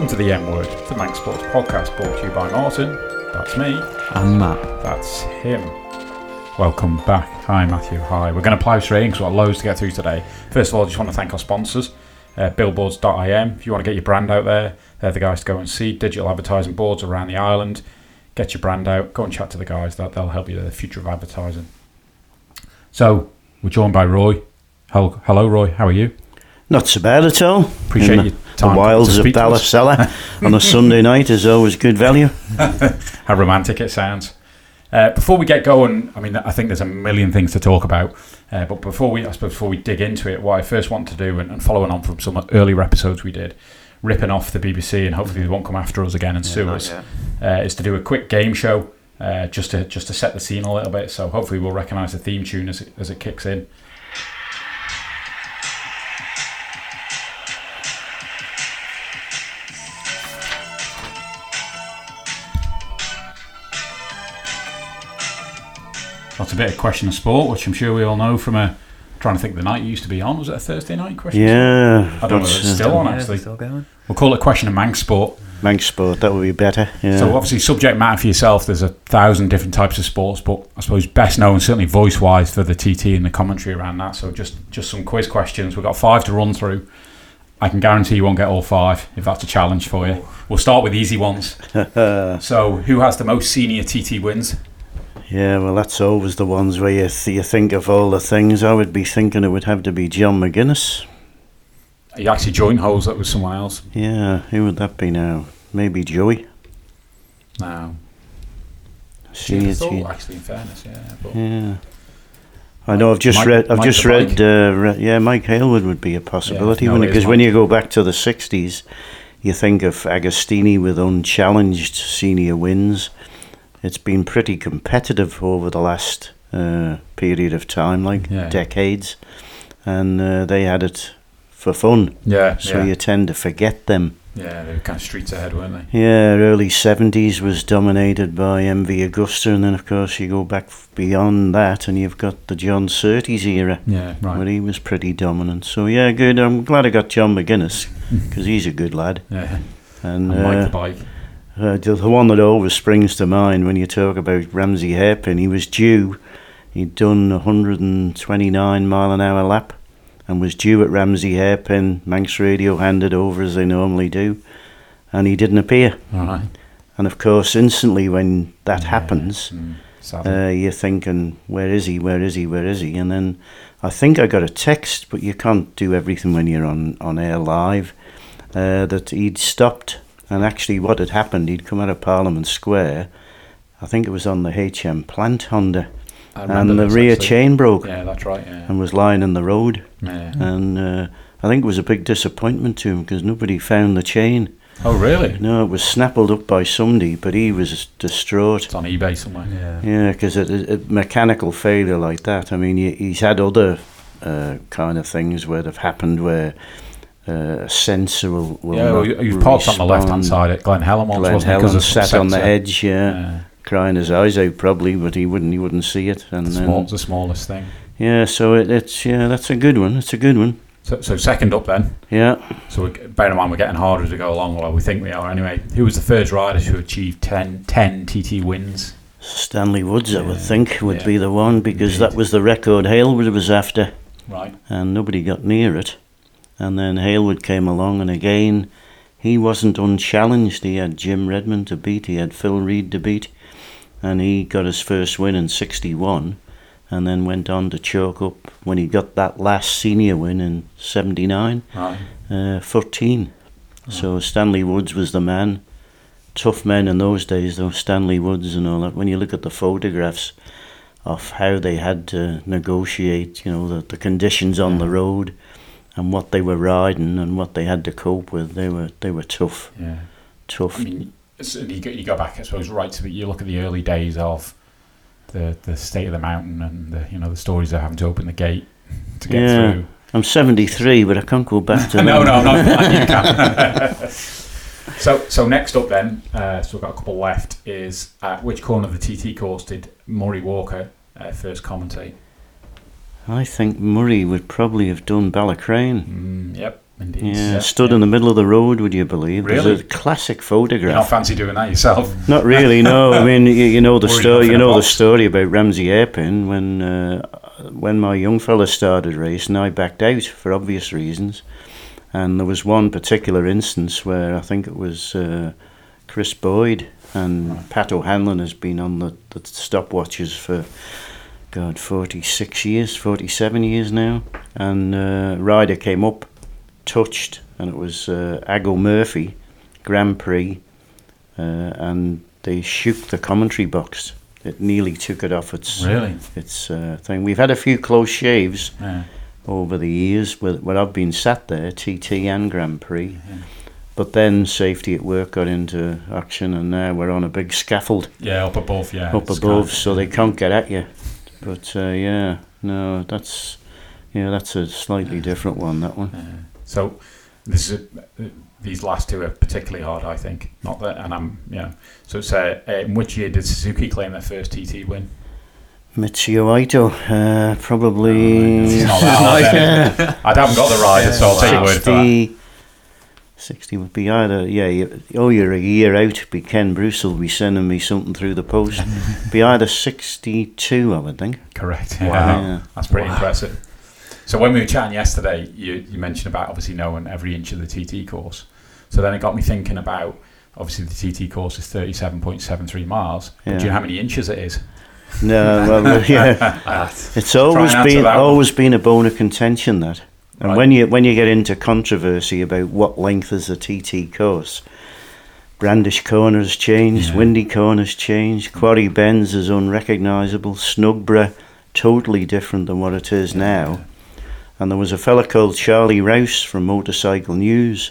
Welcome to the M Word, the Manx Sports podcast brought to you by Martin. That's me. And Matt. That's him. Welcome back. Hi, Matthew. Hi. We're going to plough straight in because we've got loads to get through today. First of all, I just want to thank our sponsors, uh, billboards.im. If you want to get your brand out there, they're the guys to go and see. Digital advertising boards around the island. Get your brand out. Go and chat to the guys. That They'll help you with the future of advertising. So, we're joined by Roy. Hello, hello Roy. How are you? Not so bad at all. Appreciate In your the, wilds of. Ballasalla on a Sunday night is always good value. how romantic it sounds. Uh, before we get going, I mean, I think there's a million things to talk about. Uh, but before we, I suppose, before we dig into it, what I first want to do, and, and following on from some earlier episodes we did, ripping off the BBC, and hopefully they won't come after us again and sue us, uh, is to do a quick game show, uh, just to just to set the scene a little bit. So hopefully we'll recognise the theme tune as it, as it kicks in. That's a bit of question of sport, which I'm sure we all know from a. Trying to think the night it used to be on. Was it a Thursday night question? Yeah. I don't know if it's uh, still on Yeah, actually. still going. We'll call it question of Manx sport. Manx sport, that would be better. Yeah. So obviously, subject matter for yourself. There's a thousand different types of sports, but I suppose best known, certainly voice wise, for the TT and the commentary around that. So just just some quiz questions. We've got five to run through. I can guarantee you won't get all five if that's a challenge for you. We'll start with easy ones. so who has the most senior TT wins? Yeah, well, that's always the ones where you, th- you think of all the things. I would be thinking it would have to be John McGuinness. He actually joined holes that was someone else. Yeah, who would that be now? Maybe Joey. No, thought, actually, in fairness, yeah. But Yeah. I know. I've just Mike- read. I've Mike just read. Uh, re- yeah, Mike Hailwood would be a possibility no, it is because when you go back to the '60s, you think of Agostini with unchallenged senior wins. It's been pretty competitive over the last uh, period of time, like Yeah. decades, and uh, they had it for fun. yeah, So yeah, you tend to forget them. yeah, they were kind of streets ahead, weren't they? Yeah, early 70s was dominated by MV Agusta, and then, of course, you go back beyond that and you've got the John Surtees era, Yeah, where right. he was pretty dominant. So, yeah, good. I'm glad I got John McGuinness, because he's a good lad. Yeah, And, Mike uh, the bike. Uh, the one that always springs to mind when you talk about Ramsey Hairpin, he was due, he'd done 129 mile an hour lap and was due at Ramsey Hairpin. Manx Radio handed over as they normally do, and he didn't appear. All right. And of course, instantly when that happens, Mm, uh, you're thinking, where is he? Where is he? Where is he? And then I think I got a text, but you can't do everything when you're on, on air live, uh, that he'd stopped. And actually, what had happened, he'd come out of Parliament Square. I think it was on the HM plant Honda, and the rear actually. chain broke Yeah, that's right. Yeah. and was lying in the road. yeah. And uh, I think it was a big disappointment to him because nobody found the chain. Oh, really? No, it was snappled up by somebody, but he was distraught. It's on eBay somewhere. Yeah. Yeah, because a, a, a mechanical failure like that. I mean, he, he's had other uh, kind of things where they've happened where uh, a sensor will, will yeah, well, you- you've parked on the left hand side at Glen Helen once, wasn't Helen sat on the edge, yeah, Yeah. crying his eyes out probably, but he wouldn't. He wouldn't see it. And The, small, the smallest thing. yeah, so it, it's yeah, that's a good one. It's a good one. So, so second up then. Yeah, So we bear in mind we're getting harder as we go along. Well, we think we are anyway. Who was the first rider who achieved 10, 10 TT wins? Stanley Woods, I would Yeah, think, would yeah, be the one because indeed. that was the record Hailwood was after. Right. and nobody got near it. And then Hailwood came along, and again, he wasn't unchallenged. He had Jim Redman to beat, he had Phil Read to beat, and he got his first win in 61, and then went on to choke up when he got that last senior win in 79, Right. uh, 14. So Stanley Woods was the man. Tough men in those days, though, Stanley Woods and all that. When you look at the photographs of how they had to negotiate, you know, the, the conditions on the road and what they were riding and what they had to cope with, they were they were tough, Yeah. tough. I mean, you go, you go back, I suppose, right to the, you look at the early days of the the state of the mountain and the you know the stories of having to open the gate to get Yeah. through. I'm 73, but I can't go back to no, no, no, you can. So, so next up then, uh, so we've got a couple left. Is at which corner of the TT course did Murray Walker uh, first commentate? I think Murray would probably have done Ballacraine. Mm, yep, indeed. Yeah, stood in the middle of the road, would you believe? Really? There's a classic photograph. You photograph. not fancy doing that yourself? Not really, no. I mean, you, you know the Worried story. You know the story about Ramsey Airpin when uh, when my young fella started racing. I backed out for obvious reasons, and there was one particular instance where I think it was uh, Chris Boyd and Pat O'Hanlon has been on the, the stopwatches for God forty six years, forty seven years now, and uh, rider came up, touched, and it was uh, Aggo Murphy, Grand Prix uh, and they shook the commentary box. It nearly took it off its Really? its uh, thing. We've had a few close shaves Yeah. over the years where, where I've been sat there, TT and Grand Prix. But then safety at work got into action, and now we're on a big scaffold Yeah, up above. Yeah, up above, so they can't get at you. But uh, yeah, no, that's yeah, that's a slightly different one. That one. Yeah. So this is a, these last two are particularly hard, I think. Not that, and I'm yeah. So it's uh, uh, in which year did Suzuki claim their first TT win? Mitsuo Itoh, uh, probably. It's not that hard. then. I haven't got the rider, so I'll take your word for that. 60, 60 would be either, yeah, you, oh, you're a year out, be Ken Bruce will be sending me something through the post. be either 62, I would think. Correct. Yeah. Wow. That's pretty impressive. So when we were chatting yesterday, you, you mentioned about obviously knowing every inch of the TT course. So then it got me thinking about obviously the TT course is 37.73 miles. Yeah. do you know how many inches it is? No, well, yeah. It's always been that one. always been a bone of contention that. And Right. when you when you get into controversy about what length is a TT course, Brandish corners changed, Yeah. Windy corners changed, Quarry Bends is unrecognisable, Snugborough totally different than what it is now. And there was a fella called Charlie Rous from Motorcycle News,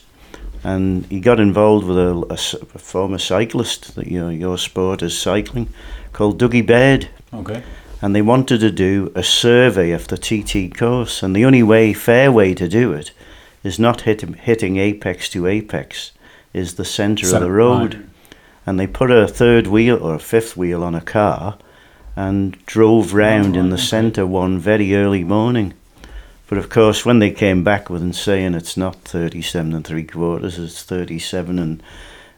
and he got involved with a former cyclist that you know, your sport is cycling, called Dougie Baird Okay. And they wanted to do a survey of the TT course. And the only way, fair way to do it, is not hit, hitting apex to apex, is the centre of the road. right. And they put a third wheel or a fifth wheel on a car and drove round in the centre one very early morning. But of course, when they came back with and saying it's not 37 and three quarters, it's 37 and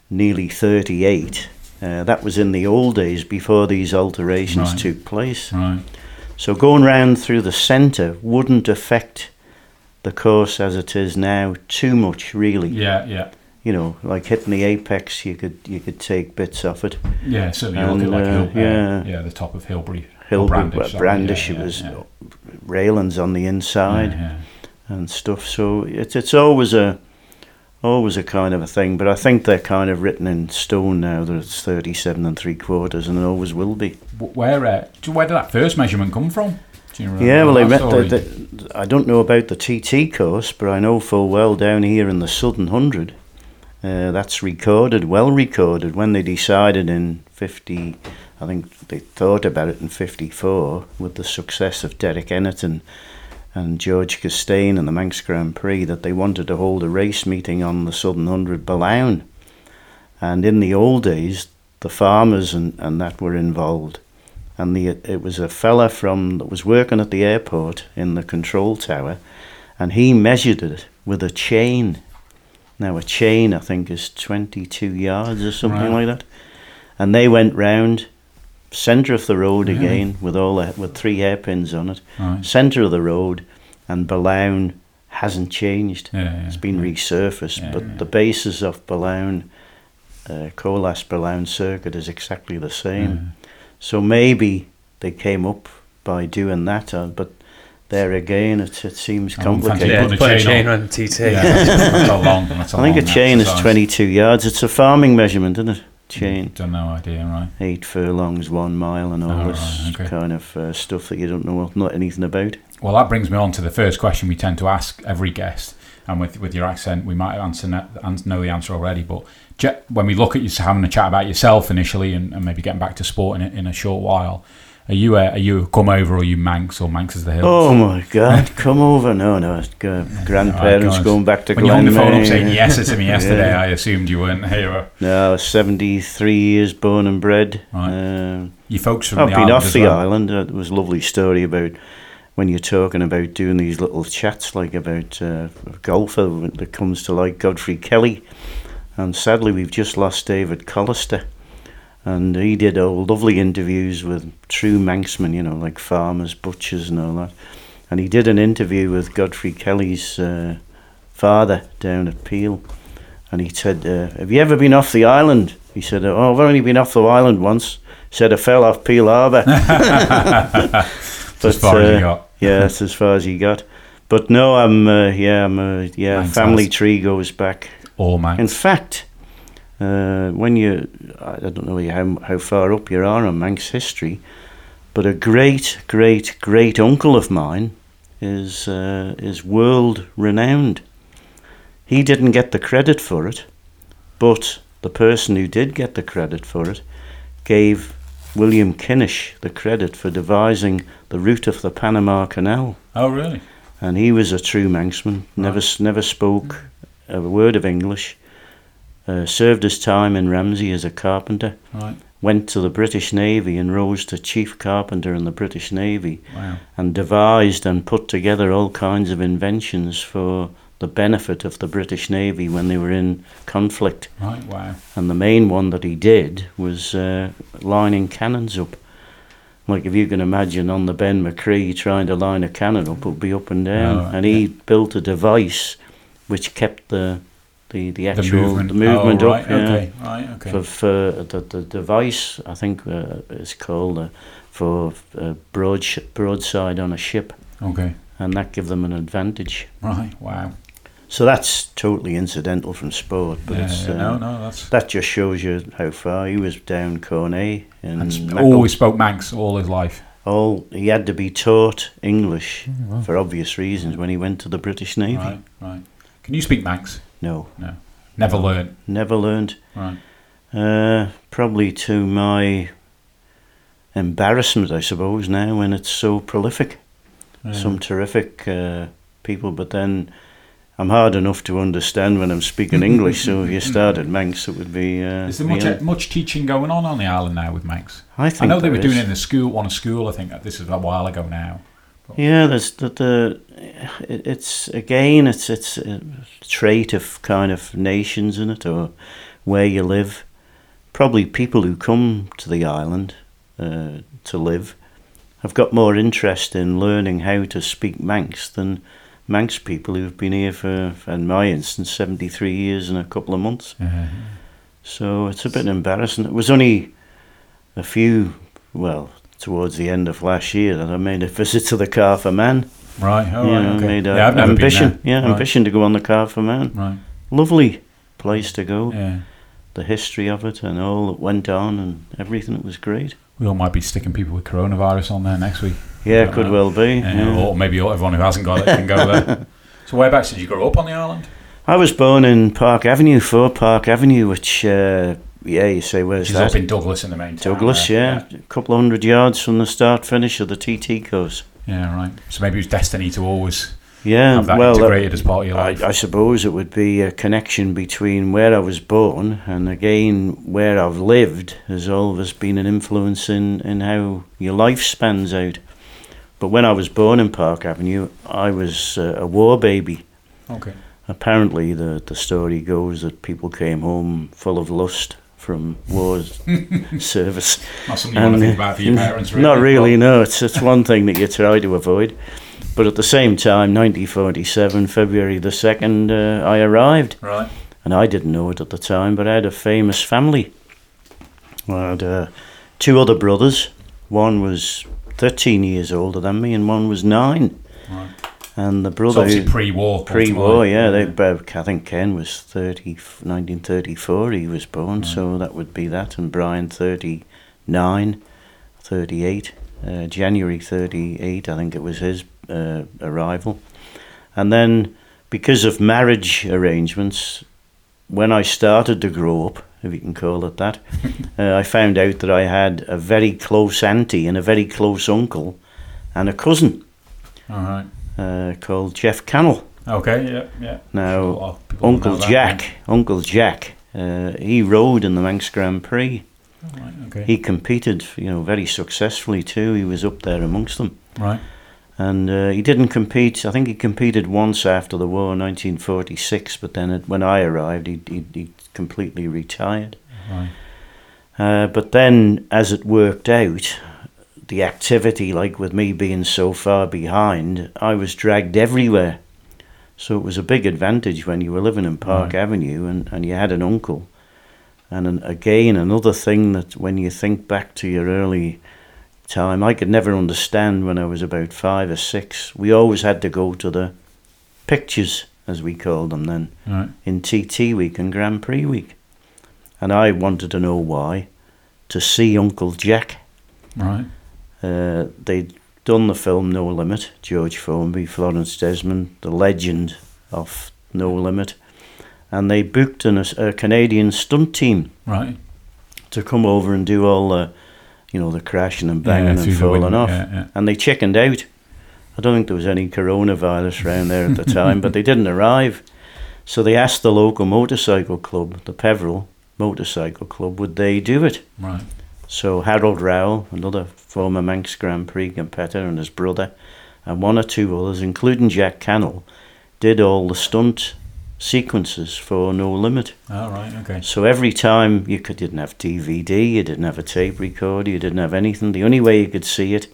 nearly 38, uh, that was in the old days before these alterations Right. took place. Right. So going round through the centre wouldn't affect the course as it is now too much, really. Yeah, yeah. You know, like hitting the apex, you could you could take bits off it. Yeah, so you look at And, like uh, Hill, yeah. yeah. yeah, the top of Hillberry. Hill Brandish, Brandish, yeah, it was yeah. railings on the inside and stuff. So it's it's always a always a kind of a thing. But I think they're kind of written in stone now that it's thirty seven and three quarters, and it always will be. Where, uh, where did that first measurement come from? Do you remember Yeah, well, I, met the, the, I don't know about the TT course, but I know full well down here in the Southern Hundred, uh, that's recorded, well recorded. When they decided in fifty, I think they thought about it in fifty-four with the success of Derek Ennerton and George Costain and the Manx Grand Prix that they wanted to hold a race meeting on the Southern Hundred Billown. And in the old days, the farmers and, and that were involved and the it was a fella from that was working at the airport in the control tower, and he measured it with a chain. Now a chain I think is twenty two yards or something Right. like that, and they went round centre of the road Really? again with all the, with three hairpins on it, Right. centre of the road, and Billown hasn't changed. Yeah, yeah, It's been yeah. resurfaced, Yeah, but yeah. the basis of Billown, uh, Colas Billown circuit is exactly the same. So maybe they came up by doing that, uh, but there again, it, it seems I wouldn't fancy complicated. Yeah, Put a chain chain on. on TT. Yeah, that's, that's long. That's a I think a long chain is exercise. 22 yards. It's a farming measurement, isn't it? Chain. Done no idea, right? Eight furlongs, one mile, and all Oh, this right, okay. kind of uh, stuff that you don't know not anything about. Well, that brings me on to the first question we tend to ask every guest, and with with your accent, we might answer know the answer already. But when we look at you having a chat about yourself initially, and, and maybe getting back to sport in a, in a short while, Are you a, are you a come over or you Manx or Manx is the hills? Oh my God! Come over. No, no. Grandparents going back to when you hung the phone up saying yes to me yesterday, Yeah. I assumed you weren't here. No, was 73 years born and bred. Right. Um, You folks from I've the been island off the well. island. It was a lovely story about when you're talking about doing these little chats, like about uh, a golfer that comes to like Godfrey Kelly. And sadly, we've just lost David Collister. And he did all lovely interviews with true Manxmen, you know, like farmers, butchers, and all that. And he did an interview with Godfrey Kelly's uh, father down at Peel. And he said, uh, Have you ever been off the island? He said, Oh, I've only been off the island once. Said I fell off Peel Harbour. It's as far as you uh, got. Yeah, that's as far as he got. But no, I'm uh, yeah, I'm uh, yeah. Manx family house. tree goes back. All Manx. In fact, uh, when you, I don't know how how far up you are on Manx history, but a great great great uncle of mine is uh, is world renowned. He didn't get the credit for it, but the person who did get the credit for it gave William Kennish the credit for devising the route of the Panama Canal oh, really? and he was a true Manxman. Never never spoke a word of English. Uh, served his time in Ramsey as a carpenter. Right. Went to the British Navy and rose to chief carpenter in the British Navy, Wow. and devised and put together all kinds of inventions for the benefit of the British Navy when they were in conflict. Right. Wow. And the main one that he did was uh, lining cannons up. Like if you can imagine on the Ben-my-Chree trying to line a cannon up, it would be up and down. Oh, and he built a device which kept the the, the The actual movement. the movement oh, up. right. yeah. Okay. Right. Okay. For, for the, the device, I think uh, it's called uh, for uh, broad sh- broadside on a ship, okay. and that gave them an advantage. Right. Wow. So that's totally incidental from sport, but Yeah, it's yeah, uh, no, no, that's. that just shows you how far he was down Cornet and always spoke Manx all his life. all he had to be taught English wow. for obvious reasons when he went to the British Navy. Right. Right. Can you speak Manx? No, No. Never learned. never learned. Right. Uh, probably to my embarrassment, I suppose. Now when it's so prolific, Yeah. some terrific uh, people, but then. I'm hard enough to understand when I'm speaking English, so if you started Manx, it would be. Uh, Is there much un- much teaching going on on the island now with Manx? I think I know they were doing it in the school, one school. I think this is a while ago now. Yeah, there's the, the it- it's again it's it's a trait of kind of nations in it or where you live. Probably people who come to the island uh, to live have got more interest in learning how to speak Manx than Manx people who've been here for, in my instance, seventy three years and a couple of months. Yeah. So it's a bit embarrassing. It was only a few, well, towards the end of last year that I made a visit to the Calf of Man. Right. All you right. know, okay. made a yeah, I've never ambition. been there. Yeah, right. ambition to go on the Calf of Man. Right. Lovely place to go. Yeah. The history of it and all that went on and everything. It was great. We all might be sticking people with coronavirus on there next week. Yeah, could know. well be. Yeah, yeah. Or maybe everyone who hasn't got it can go there. so whereabouts did you grow up on the island? I was born in Park Avenue, 4 Park Avenue, which, uh, yeah, you say, where's She's that? up in Douglas in the main town. Douglas, there. yeah. A couple of hundred yards from the start finish of the TT course. Yeah, right. So maybe it was destiny to always Yeah, have that well, that- integrated as part of your life. I, I suppose it would be a connection between where I was born and again where I've lived has always been an influence in, in how your life spans out. But when I was born in Park Avenue, I was uh, a war baby. okay. Apparently, the, the story goes that people came home full of lust from war service. Not something you want to think about for your parents, really. Not really, no. It's it's one thing that you try to avoid. But at the same time, 1947, February the 2nd, uh, I arrived. Right. And I didn't know it at the time, but I had a famous family. I had uh, two other brothers. One was 13 years older than me, and one was nine. Right. And the brother. who- pre-war. Pre-war, ultimately. yeah. They, I think Ken was 30, 1934 he was born, so that would be that. And Brian, 39, 38. Uh, January 38, I think it was his uh, arrival. And then, because of marriage arrangements, when I started to grow up if you can call it that, uh, I found out that I had a very close auntie and a very close uncle and a cousin All right. Uh, called Geoff Cannell. Okay. Yeah. Yeah. Now, lot of people Uncle Jack, Uncle Jack, uh, he rode in the Manx Grand Prix. right. Okay. He competed, you know, very successfully too. He was up there amongst them. right. And uh, he didn't compete. I think he competed once after the war, 1946. But then, it, when I arrived, he he, he completely retired. Right. Uh, but then, as it worked out, the activity, like with me being so far behind, I was dragged everywhere. So it was a big advantage when you were living in Park Right. Avenue and, and you had an uncle. And an, again, another thing that when you think back to your early time, I could never understand when I was about five or six. We always had to go to the pictures, as we called them then Right. in TT week and Grand Prix week. And I wanted to know why. To see Uncle Jack. Right. Uh, they'd done the film No Limit, George Formby, Florence Desmond, the legend of No Limit. And they booked an, a Canadian stunt team Right. to come over and do all the, you know, the crashing and banging through and falling off. yeah, yeah. And they chickened out. I don't think there was any coronavirus around there at the time, but they didn't arrive. So they asked the local motorcycle club, the Peveril Motorcycle Club, would they do it? Right. So Harold Rowell, another former Manx Grand Prix competitor, and his brother, and one or two others, including Jack Cannell, did all the stunt sequences for No Limit. All right. Okay. So every time you could didn't have DVD, you didn't have a tape recorder, you didn't have anything. The only way you could see it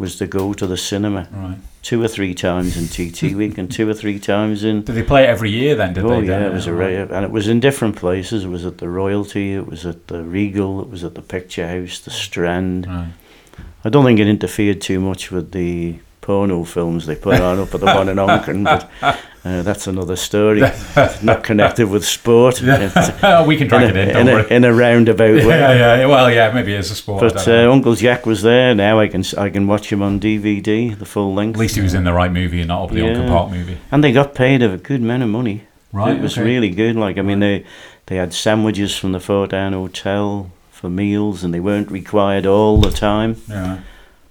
was to go to the cinema Right. two or three times in TT week and two or three times in. Did they play it every year then? Did oh they? yeah, it was a rare, and it was in different places. It was at the Royalty, it was at the Regal, it was at the Picture House, the Strand. Right. I don't think it interfered too much with the porno films they put on up at the one in Onchan, but uh, that's another story. Not connected with sport. It's we can drag in, it in. a, Don't in, a, in a roundabout way. Yeah, yeah. Well, yeah. Maybe it's a sport. But uh, Uncle Jack was there. Now I can I can watch him on DVD, the full length. At least he was in the right movie and not up the Yeah. Uncle Park movie. And they got paid a good amount of money. Right. it was okay. really good. Like I mean, they they had sandwiches from the Fort Anne Hotel for meals, and they weren't required all the time. Yeah.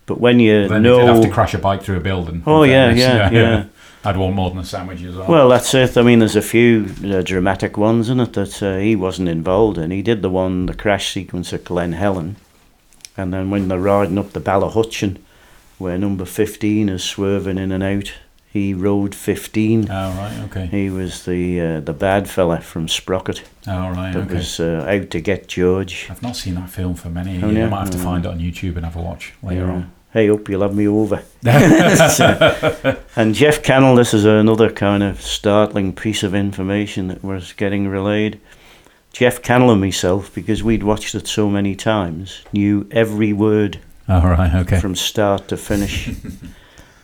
But when you Then did have to crash a bike through a building. Oh, in yeah, yeah, yeah. I'd want more than a sandwich as well. well, that's it. I mean, there's a few uh, dramatic ones in it that uh, he wasn't involved in. He did the one, the crash sequence at Glen Helen, and then when they're riding up the Ballahutchin, where number fifteen is swerving in and out, he rode fifteen. Oh, right. Okay. He was the uh, the bad fella from Sprocket Oh, right. that Okay. was uh, out to get George. I've not seen that film for many. Oh, years. I might have to Mm. find it on YouTube and have a watch later Yeah. on. Hey, up, you'll have me over. and Geoff Cannell, this is another kind of startling piece of information that was getting relayed. Geoff Cannell and myself, because we'd watched it so many times, knew every word Oh, right. Okay. from start to finish.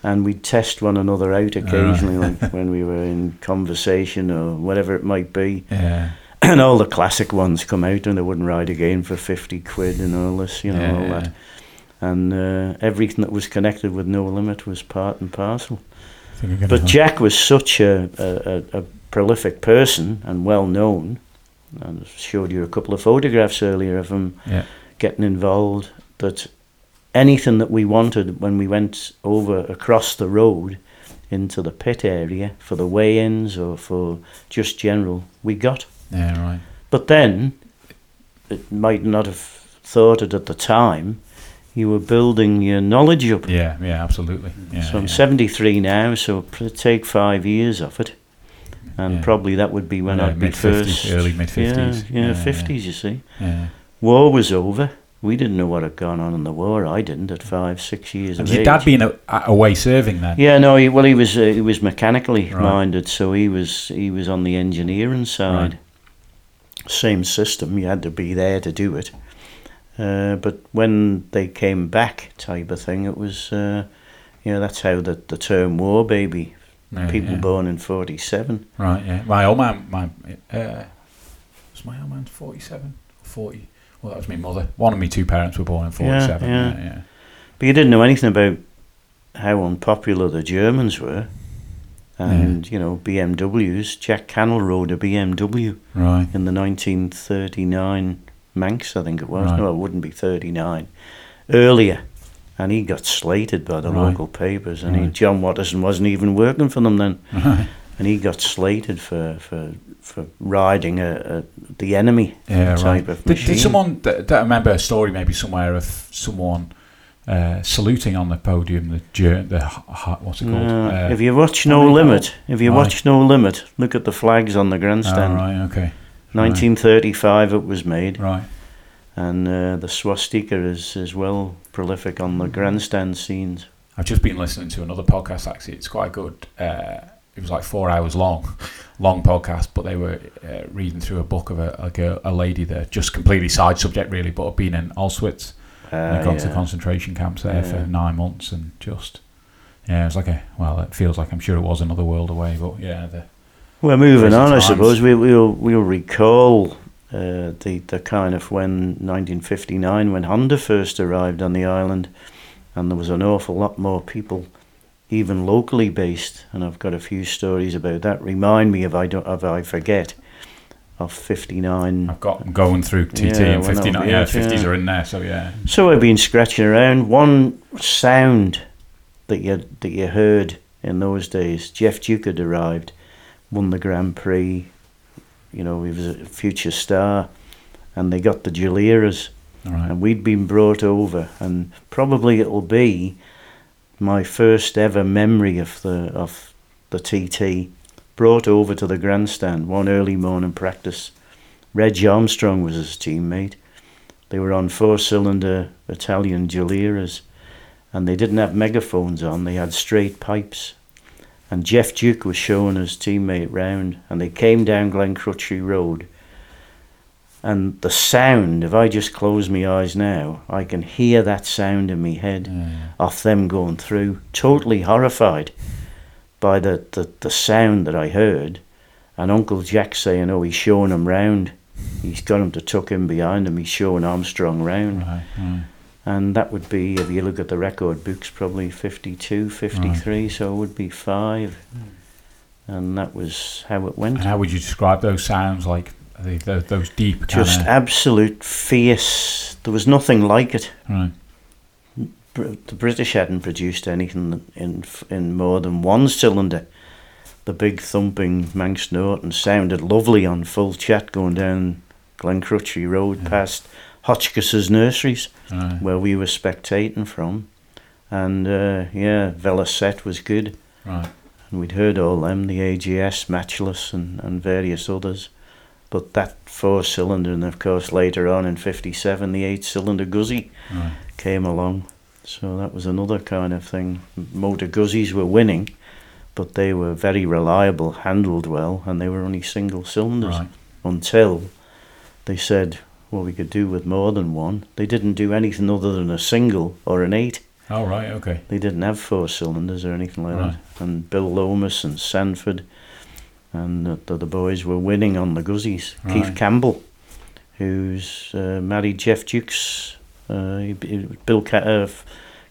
and we'd test one another out uh. occasionally, like when we were in conversation or whatever it might be. Yeah. And all the classic ones come out and they wouldn't ride again for 50 quid and all this, you know, yeah, all that. And uh, everything that was connected with No Limit was part and parcel. I think I'm gonna But go- Jack was such a, a, a, prolific person and well known. I showed you a couple of photographs earlier of him Yeah. getting involved. That anything that we wanted when we went over across the road into the pit area for the weigh-ins or for just general, we got. Yeah. Right. But then, it might not have thought it at the time. You were building your knowledge up. Yeah. Yeah. Absolutely. Yeah. so I'm yeah. 73 now, so take five years of it, and Yeah. probably that would be when I'd be first. early mid-50s. Yeah, yeah, Yeah, 50s. You see, Yeah. war was over. We didn't know what had gone on in the war. I didn't at five, six years And of your age. dad being a, away serving then? Yeah, no. He, well, he was uh, he was mechanically Right. minded, so he was he was on the engineering side. Same system. You had to be there to do it. Uh, but when they came back, type of thing, it was uh, you know that's how the the term war baby. Yeah, People yeah. born in forty seven. Right. Yeah. My old man. My uh, was my old man forty-seven, forty. Well, that was my mother. One of my two parents were born in forty-seven. yeah. Yeah. Yeah. But you didn't know anything about how unpopular the Germans were. And, you know, BMWs, Jack Cannell rode a BMW Right. in the 1939 Manx, I think it was. Right. No, it wouldn't be 39. Earlier. And he got slated by the Right. local papers. And he, John Watterson wasn't even working for them then. Right. And he got slated for, for, for riding a, a, the enemy Yeah, type right. of Did, machine. did someone? I remember a story maybe somewhere of someone uh, saluting on the podium the the what's it called? No, Uh, if you watch No Limit, if you Right. watch No Limit, look at the flags on the oh, grandstand. right. Okay. 1935 it was made, Right. and uh, the swastika is, is well prolific on the grandstand scenes. I've just been listening to another podcast. Actually, it's quite good. Uh, it was like four hours long, long podcast. But they were uh, reading through a book of a, a girl, a lady there, just completely side subject really, but had been in Auschwitz and Uh, had gone to yeah. concentration camps there for nine months, and just yeah, it was like a well, it feels like I'm sure it was another world away, but yeah, the Well, moving on, I suppose we, we'll we'll recall uh, the the kind of when 1959 when Honda first arrived on the island, and there was an awful lot more people, even locally based, and I've got a few stories about that. Remind me if I don't if I forget, of 59. I've got going through TT Yeah, and 59. Yeah, 50s yeah. are in there, so yeah. So I've been scratching around. One sound that you that you heard in those days, Geoff Duke had arrived, won the Grand Prix. You know, he was a future star, and they got the All right. and we'd been brought over, and probably it'll be my first ever memory of the of the TT. Brought over to the grandstand one early morning practice. Reg Armstrong was his teammate. They were on four cylinder Italian Gileras and they didn't have megaphones on, they had straight pipes. And Geoff Duke was showing his teammate round and they came down Glencrutchery Road. And the sound, if I just close my eyes now, I can hear that sound in my head Yeah, yeah. of them going through, totally horrified by the, the, the sound that I heard. And Uncle Jack saying, Oh, he's showing him round. He's got him to tuck in behind him. He's showing Armstrong round. Right, right. And that would be, if you look at the record books, probably 52, 53, so it would be five. And that was how it went. And how would you describe those sounds? Like they, those, those deep, Just kinda, absolute fierce. There was nothing like it. right? The British hadn't produced anything in in more than one cylinder. The big thumping Manx Norton sounded lovely on full chat going down Glencrutchery Road Yeah. past Hotchkiss's nurseries right. where we were spectating from. And uh, yeah, Velocette was good. right. And we'd heard all them, the AJS, Matchless, and, and various others. But that four cylinder, and of course later on in 57, the eight cylinder Guzzi Right. came along. So that was another kind of thing. Motor Guzzies were winning, but they were very reliable, handled well, and they were only single cylinders Right. until they said, well, we could do with more than one. They didn't do anything other than a single or an eight. Oh, right. Okay. They didn't have four cylinders or anything like Right. that. And Bill Lomas and Sandford and the, the, the boys were winning on the Guzzies. Right. Keith Campbell, who's uh, married Geoff Duke's, uh, he- Bill Ca- uh,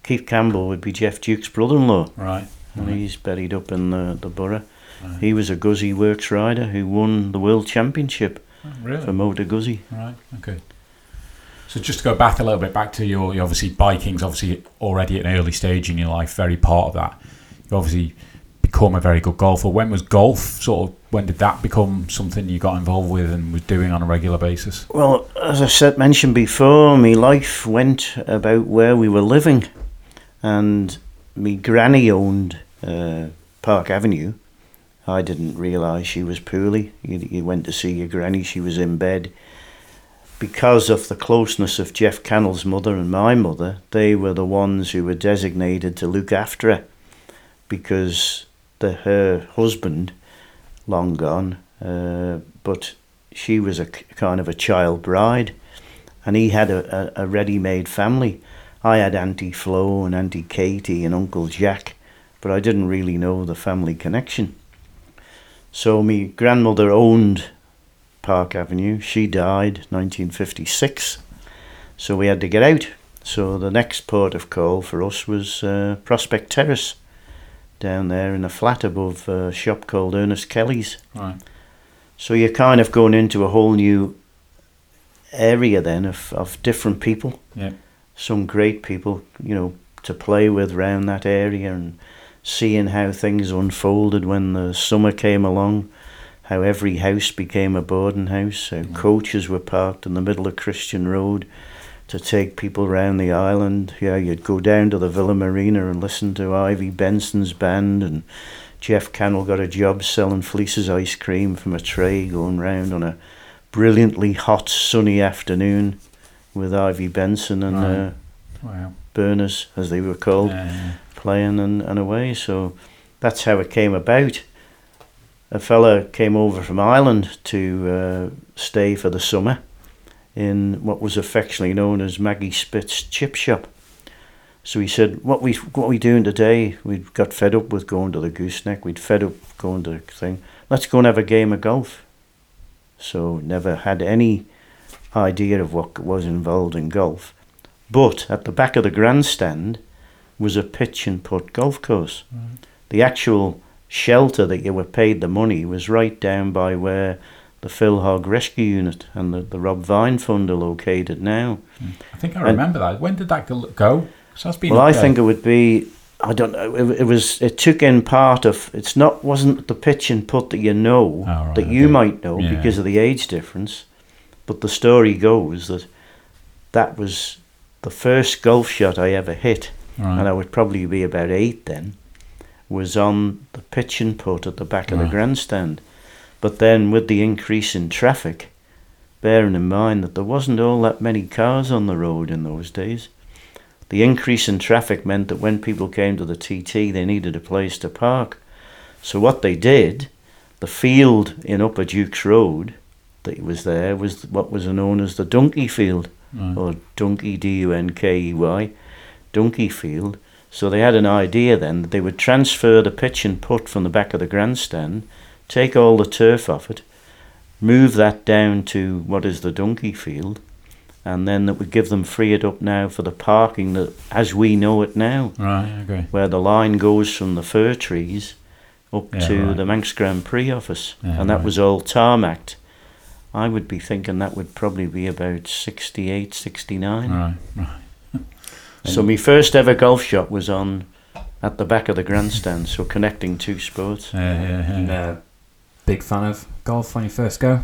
Keith Campbell would be Geoff Duke's brother-in-law, Right. and Right. he's buried up in the, the borough. He was a Guzzi Works rider who won the World Championship really? for Motor Guzzi. Right. Okay. So just to go back a little bit, back to your, your obviously biking's obviously already at an early stage in your life, very part of that. You obviously become a very good golfer. When was golf sort of? When did that become something you got involved with and was doing on a regular basis? Well, as I said, mentioned before, my life went about where we were living, and me granny owned uh, Park Avenue. I didn't realise she was poorly. You, you went to see your granny; she was in bed. Because of the closeness of Geoff Cannell's mother and my mother, they were the ones who were designated to look after her, because the her husband, long gone, uh, but she was a kind of a child bride, and he had a, a, a ready-made family. I had Auntie Flo and Auntie Katie and Uncle Jack, but I didn't really know the family connection. So my grandmother owned Park Avenue. She died 1956, so we had to get out. So the next port of call for us was uh, Prospect Terrace, down there in a flat above a shop called Ernest Kelly's. Right. So you're kind of going into a whole new area then of, of different people. Yeah. Some great people, you know, to play with around that area and seeing how things unfolded when the summer came along, how every house became a boarding house, how Mm. coaches were parked in the middle of Christian Road to take people round the island. Yeah, you'd go down to the Villa Marina and listen to Ivy Benson's band and Geoff Cannell got a job selling Fleece's ice cream from a tray going round on a brilliantly hot sunny afternoon with Ivy Benson and Right. uh, Wow. Burners, as they were called, Yeah, yeah. Playing and, and away. So that's how it came about. A fella came over from Ireland to uh, stay for the summer in what was affectionately known as Maggie Spit's chip shop. So he said, "What we what we doing today? We'd got fed up with going to the gooseneck. We'd fed up going to the thing. Let's go and have a game of golf." So never had any idea of what was involved in golf, but at the back of the grandstand was a pitch and putt golf course. Mm-hmm. The actual shelter that you were paid the money was right down by where the Phil Hogg Rescue Unit and the, the Rob Vine Fund are located now. Mm. I think I And- remember that. When did that go- that's been. Well, I there. think it would be. I don't know. It, it was. It took in part of. It's not. Wasn't the pitch and putt that you know Oh, right, that you might know Yeah. because of the age difference, but the story goes that that was the first golf shot I ever hit, Right. and I would probably be about eight then. Was on the pitch and putt at the back of the grandstand, but then with the increase in traffic, bearing in mind that there wasn't all that many cars on the road in those days. The increase in traffic meant that when people came to the TT, they needed a place to park. So what they did, the field in Upper Dukes Road that was there was what was known as the Donkey Field, Right. or Donkey D U N K E Y, Donkey Field. So they had an idea then that they would transfer the pitch and putt from the back of the grandstand, take all the turf off it, move that down to what is the Donkey Field, and then that would give them free it up now for the parking that as we know it now, Right. Okay. where the line goes from the fir trees up Yeah, to right. the Manx Grand Prix office, Yeah, and that right. was all tarmacked. I would be thinking that would probably be about 68, 69. Right. Right. So my first ever golf shot was on at the back of the grandstand, so connecting two sports. Yeah. Yeah. And, yeah. uh, big fan of golf when you first go.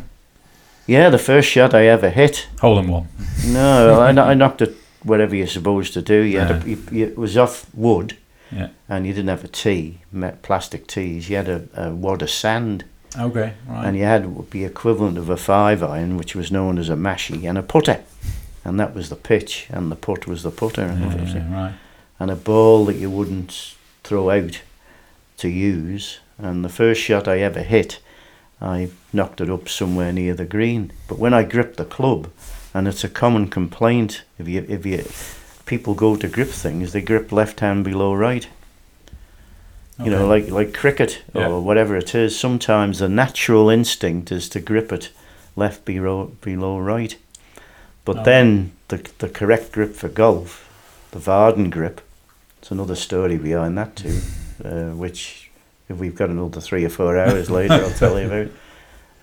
Yeah, the first shot I ever hit. Hole in one. No, I, I knocked it whatever you're supposed to do. You had a, you, you, it was off wood, Yeah. and you didn't have a tee, me- plastic tees. You had a, a wad of sand, Okay. Right. and you had the equivalent of a five iron, which was known as a mashie, and a putter, and that was the pitch, and the putt was the putter, yeah, right. and a ball that you wouldn't throw out to use. And the first shot I ever hit, I knocked it up somewhere near the green. But when I gripped the club, and it's a common complaint if you if you people go to grip things, they grip left hand below right. You know, like like cricket Yeah. or whatever it is. Sometimes the natural instinct is to grip it left below below right. But then the the correct grip for golf, the Vardon grip, it's another story behind that too, uh, which if we've got another three or four hours later, I'll tell you about.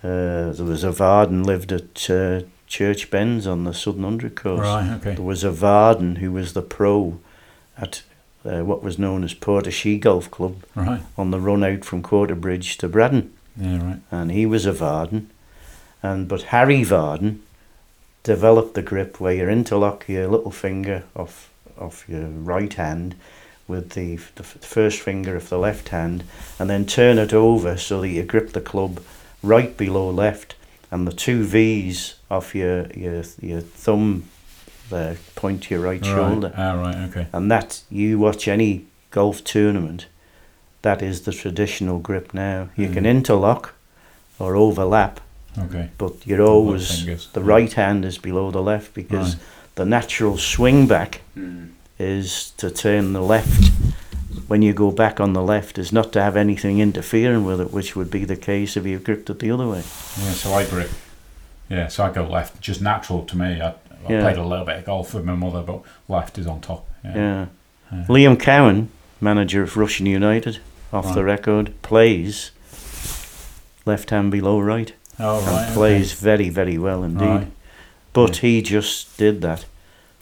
Uh, there was a Vardon lived at uh, Church Bends on the Southern Hundred course. Right. Okay. There was a Vardon who was the pro at uh, what was known as Portashee Golf Club Right. on the run out from Quarterbridge to Braddan, Yeah. Right. and he was a Vardon, and but Harry Vardon developed the grip where you interlock your little finger off off your right hand with the, the first finger of the left hand, and then turn it over so that you grip the club right below left, and the two V's off your your your thumb there point to your right, shoulder. Ah. Right. Okay. And that you watch any golf tournament, that is the traditional grip now. You can Mhm. interlock or overlap, Okay. but you're always fingers. the right hand is below the left because the natural swing back hmm. is to turn the left when you go back on the left is not to have anything interfering with it, which would be the case if you gripped it the other way. Yeah, so I grip. Yeah, so I go left, just natural to me. I, I Yeah. played a little bit of golf with my mother, but left is on top. Yeah. Yeah. Yeah. Liam Cowan, manager of Rushen United, off the record. Plays left hand below right. Oh, and right. plays very, very well indeed. Right. But he just did that.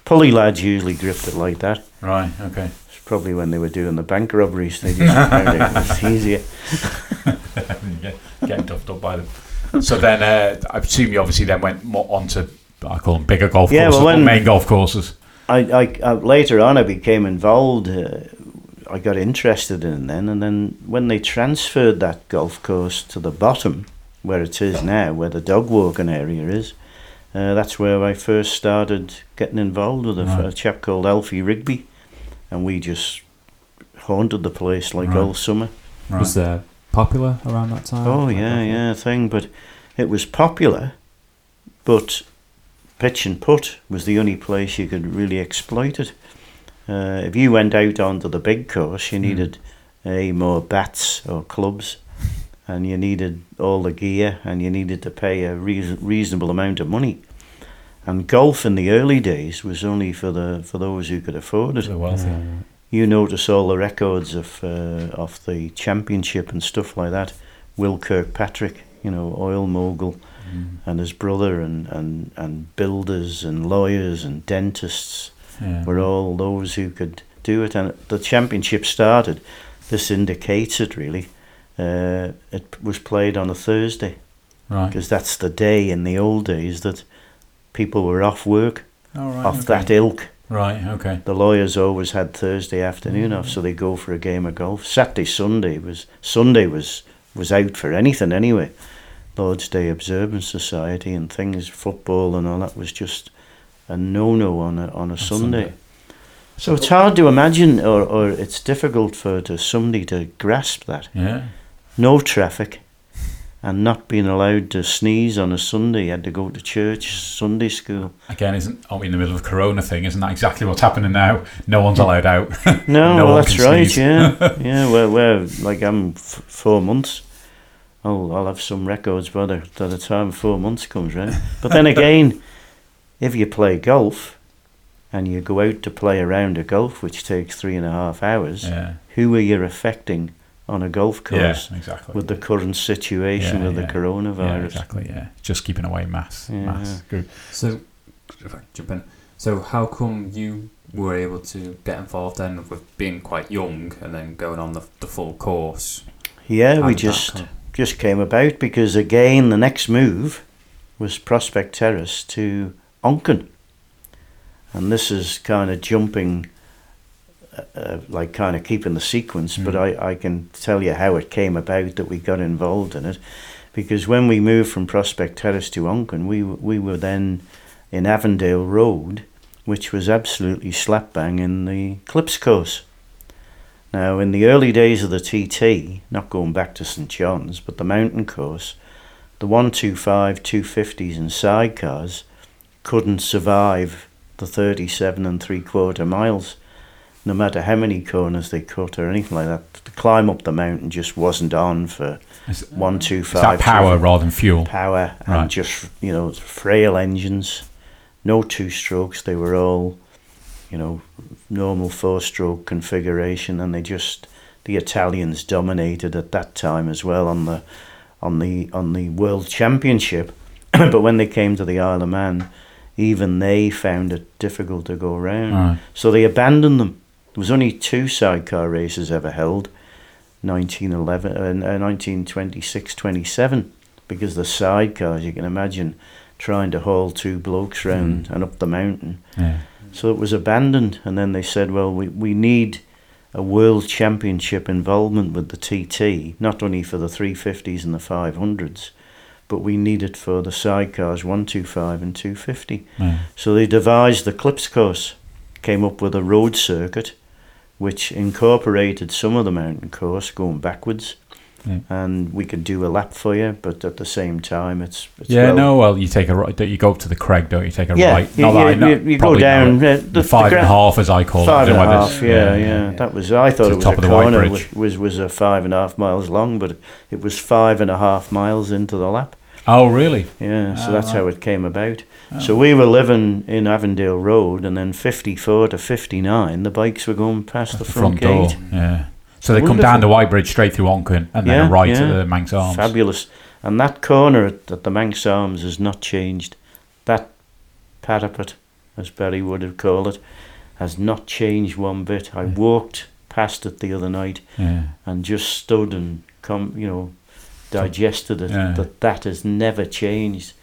Pulley lads usually gripped it like that. Right. Okay. It's probably when they were doing the bank robberies. They just found it was easier. Getting duffed up by them. So then, uh, I assume you obviously then went more onto I call them bigger golf Yeah, courses, well, when- main golf courses. I, I, I later on I became involved. Uh, I got interested in then, and then when they transferred that golf course to the bottom, where it is now, where the dog walking area is, uh, that's where I first started getting involved with a, Right. a chap called Alfie Rigby, and we just haunted the place like Right. all summer. Right. Was uh, popular around that time? Oh Like yeah, yeah, thing. But it was popular, but pitch and putt was the only place you could really exploit it. Uh, if you went out onto the big course, you Hmm. needed a more bats or clubs, and you needed all the gear, and you needed to pay a reason, reasonable amount of money. And golf in the early days was only for the for those who could afford it The wealthy. Yeah. you notice all the records of uh, of the championship and stuff like that. Will Kirkpatrick, you know, oil mogul, Mm. and his brother, and, and, and builders and lawyers and dentists Yeah. were all those who could do it. And the championship started. This indicates it really. Uh, it was played on a Thursday Right. because that's the day in the old days that people were off work, Oh, right. off okay. that ilk. Right. Okay. The lawyers always had Thursday afternoon off, so they go for a game of golf. Saturday, Sunday was Sunday was was out for anything anyway. Lord's Day Observance Society and things, football and all that was just a no no on a on a Sunday. Sunday. So it's hard to imagine, or, or it's difficult for to somebody to grasp that. Yeah. No traffic, and not being allowed to sneeze on a Sunday. You had to go to church, Sunday school. Again, isn't are we in the middle of Corona thing? Isn't that exactly what's happening now? No one's allowed out. No, No well, that's right. sneeze. Yeah, yeah. Well, well, like I'm f- four months. I'll I'll have some records by the by the time four months comes round. But then again, if you play golf, and you go out to play around a round of golf, which takes three and a half hours, yeah. who are you affecting on a golf course. Yeah. course Exactly. with the current situation Yeah, with yeah. the coronavirus? yeah. Exactly. Yeah. Just keeping away mass. Yeah. Mass. Good. So, if I jump in. So, how come you were able to get involved then with being quite young and then going on the, the full course? Yeah, How we just just came about because again the next move was Prospect Terrace to Onchan, and this is kind of jumping, uh, uh, like kind of keeping the sequence. But Mm. I I can tell you how it came about that we got involved in it, because when we moved from Prospect Terrace to Onchan, we we were then in Avondale Road, which was absolutely slap bang in the Clypse course. Now, in the early days of the TT, not going back to St John's, but the mountain course, the 125, 250s, and sidecars couldn't survive the 37 and three quarter miles, no matter how many corners they cut or anything like that. The climb up the mountain just wasn't on for Is, uh, is 125. that power rather than fuel? power and Right. just you know frail engines, no two strokes. They were all, you know, normal four stroke configuration, and they just the Italians dominated at that time as well on the on the on the world championship. but when they came to the Isle of Man, even they found it difficult to go round. Right. So they abandoned them. There was only two sidecar races ever held, 1911, uh, uh, 1926, 27, because the sidecars, you can imagine, trying to haul two blokes round and up the mountain. Yeah. So it was abandoned, and then they said, well, we, we need a world championship involvement with the TT, not only for the 350s and the 500s, but we need it for the sidecars 125 and 250. Yeah. So they devised the Clypse course, came up with a road circuit, which incorporated some of the mountain course going backwards, Yeah. and we could do a lap for you, but at the same time, it's, it's Yeah, well- no, well, you take a right. You go up to the Creg, don't you? Take a Yeah, right. you- Not that I you- you- go down, uh, the- the the five and a half, as I call it. Five don't and a half, it's- yeah, yeah, That was. I thought it was a of the White corner, which was was a five and a half miles long, but it was five and a half miles into the lap. Oh, really? Yeah, so Ah, that's right. how it came about. Oh. So we were living in Avondale Road, and then fifty-four to fifty-nine, the bikes were going past the, the front, front door. Yeah. So they come down the White Bridge straight through Onchan and then Yeah, right yeah. at the Manx Arms. Fabulous. And that corner at, at the Manx Arms has not changed. That parapet, as Barry would have called it, has not changed one bit. I Yeah. walked past it the other night and just stood and come, you know, digested it. Yeah. That that has never changed.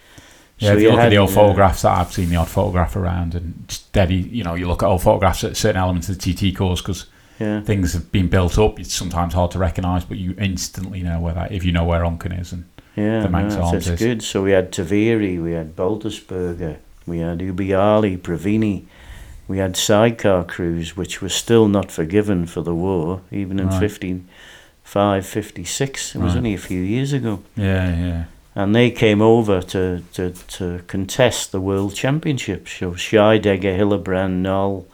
Yeah, So if you look at the old uh, photographs that I've seen, the odd photograph around, and steady, you know, you look at old photographs at certain elements of the TT course because Yeah. things have been built up. It's sometimes hard to recognise, but you instantly know where that, if you know where Onchan is. And Yeah, the Manx no, Arms that's is. good. So we had Taveri, we had Baltisberger, we had Ubiali, Provini, we had sidecar crews, which were still not forgiven for the war, even in Right. 55, 56. It was Right. only a few years ago. yeah, yeah, And they came over to, to, to contest the World Championships. So Scheidegger, Hillebrand, Noll,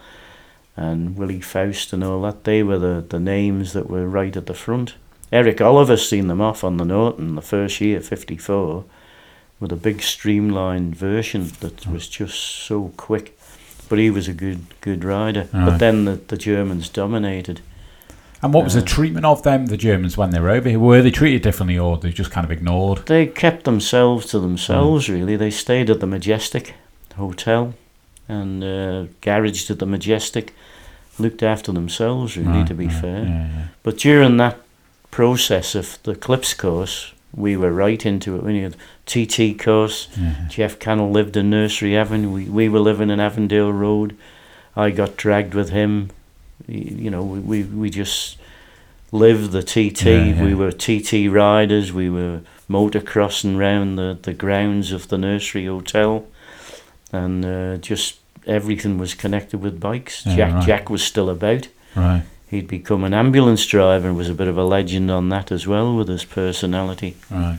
and Willie Faust and all that, they were the, the names that were right at the front. Eric Oliver seen them off on the Norton the first year, 54, with a big streamlined version that oh. was just so quick. But he was a good good rider. Right. But then the, the Germans dominated. And what was the treatment of them, the Germans, when they were over here? Were they treated differently, or they just kind of ignored? They kept themselves to themselves, really. They stayed at the Majestic Hotel and uh, garaged at the Majestic, looked after themselves, really, Right, to be right, fair. Yeah, yeah. But during that process of the Clypse course, we were right into it. We had TT course. Geoff Cannell lived in Nursery Avenue. We, we were living in Avondale Road. I got dragged with him. You know, we, we, we just lived the TT. Yeah, yeah. We were TT riders. We were motocrossing round the, the grounds of the Nursery Hotel. And uh, just everything was connected with bikes. Yeah, Jack right. Jack was still about. Right. He'd become an ambulance driver and was a bit of a legend on that as well with his personality. Right.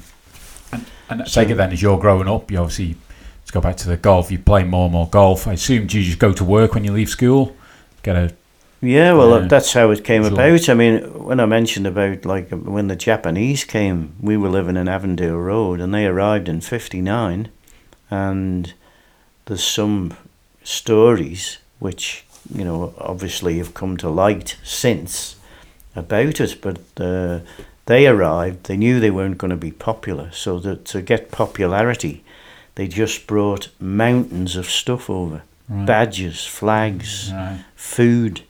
And, and So- take it then, as you're growing up, you obviously, let's go back to the golf, you play more and more golf. I assume, do you just go to work when you leave school? Get a. Yeah, well, Yeah. that's how it came about. I mean, when I mentioned about like when the Japanese came, we were living in Avondale Road, and they arrived in '59, and there's some stories which you know obviously have come to light since about it, but uh, they arrived. They knew they weren't going to be popular, so that to get popularity, they just brought mountains of stuff over, Right. badges, flags Right. food,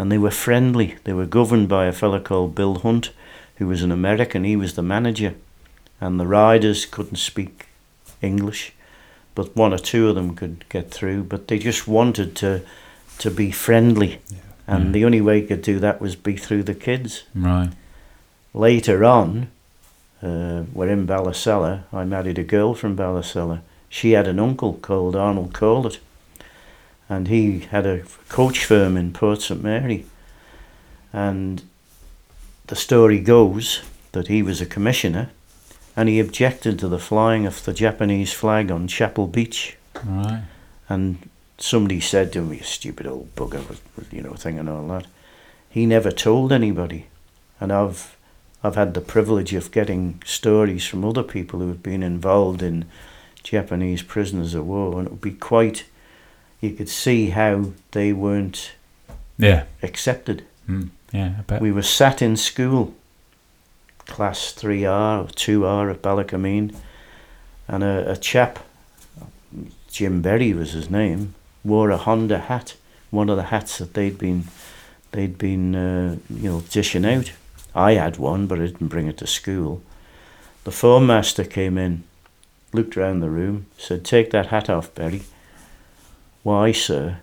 and they were friendly. They were governed by a fellow called Bill Hunt, who was an American. He was the manager, and the riders couldn't speak English, but one or two of them could get through. But they just wanted to to be friendly, and Yeah. the only way you could do that was be through the kids. Right. Later on, uh, we're in Ballasalla. I married a girl from Ballasalla. She had an uncle called Arnold Corlett, and he had a coach firm in Port St Mary. And the story goes that he was a commissioner, and he objected to the flying of the Japanese flag on Chapel Beach. Right. And somebody said to him, "You stupid old bugger," you know, thing and all that. He never told anybody, and I've I've had the privilege of getting stories from other people who have been involved in Japanese prisoners of war, and it would be quite. You could see how they weren't Yeah. accepted. Mm. Yeah, I bet. We were sat in school, class 3R or 2R at Ballakermeen, and a, a chap, Jim Berry was his name, wore a Honda hat, one of the hats that they'd been, they'd been, uh, you know, dishing out. I had one, but I didn't bring it to school. The form master came in, looked round the room, said, "Take that hat off, Berry." Why, sir?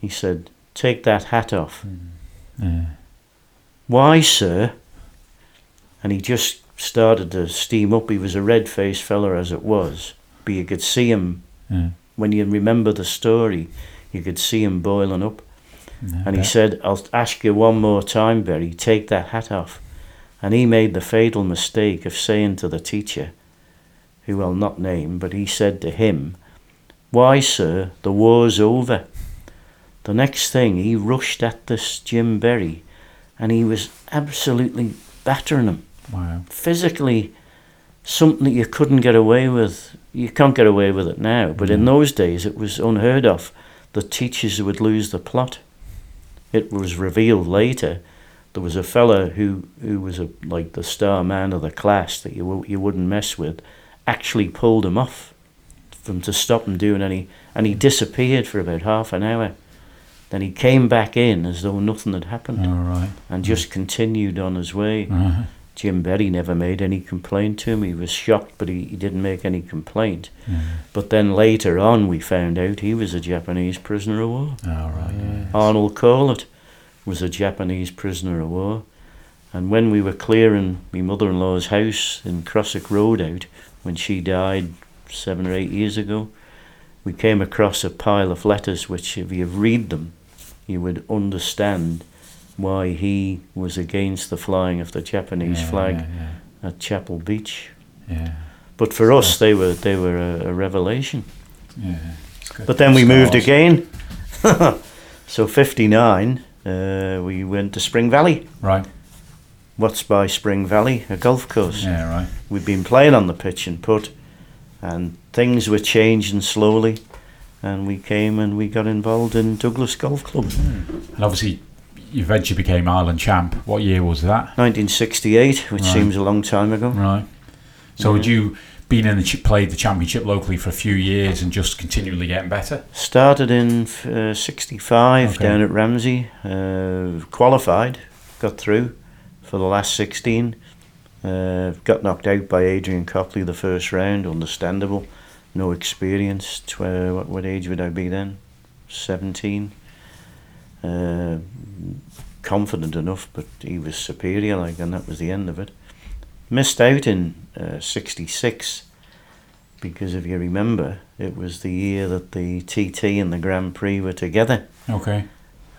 He said, "Take that hat off." yeah. Why, sir? And he just started to steam up. He was a red faced fella as it was, but you could see him Yeah. when you remember the story, you could see him boiling up. Yeah, And he said, I'll ask you one more time, Berry, take that hat off. And he made the fatal mistake of saying to the teacher, who I'll not name, but he said to him, Why, sir, the war's over. The next thing, he rushed at this Jim Berry and he was absolutely battering him. Wow. Physically, something that you couldn't get away with. You can't get away with it now, but in Mm. those days it was unheard of. The teachers would lose the plot. It was revealed later there was a fella who who was a like the star man of the class that you you wouldn't mess with, actually pulled him off, from to stop him doing any, and he disappeared for about half an hour. Then he came back in as though nothing had happened All right. and just continued on his way. Uh-huh. Jim Berry never made any complaint to him. He was shocked, but he, he didn't make any complaint. Yeah. But then later on, we found out he was a Japanese prisoner of war. All right. yeah. Arnold Corlett was a Japanese prisoner of war. And when we were clearing my mother in law's house in Crossick Road out, when she died seven or eight years ago, we came across a pile of letters which, if you read them, you would understand why he was against the flying of the Japanese Yeah, flag Yeah. at Chapel Beach. Yeah. yeah. But for us, they were they were a, a revelation. yeah. But then we moved again. so 59, uh, we went to Spring Valley. Right. What's by Spring Valley? A golf course. Yeah. Right. We'd been playing on the pitch and put, and things were changing slowly. And we came and we got involved in Douglas Golf Club. And obviously, you eventually became Ireland champ. What year was that? 1968, which Right. seems a long time ago. Right. So Yeah. had you been in the played the championship locally for a few years and just continually getting better? Started in uh, 65 Okay. down at Ramsey. Uh, qualified, got through for the last 16. Uh, got knocked out by Adrian Copley the first round, understandable. No experience. Uh, what, what age would I be then? 17. Uh, confident enough, but he was superior, like, and that was the end of it. Missed out in uh, 66 because if you remember, it was the year that the TT and the Grand Prix were together. Okay.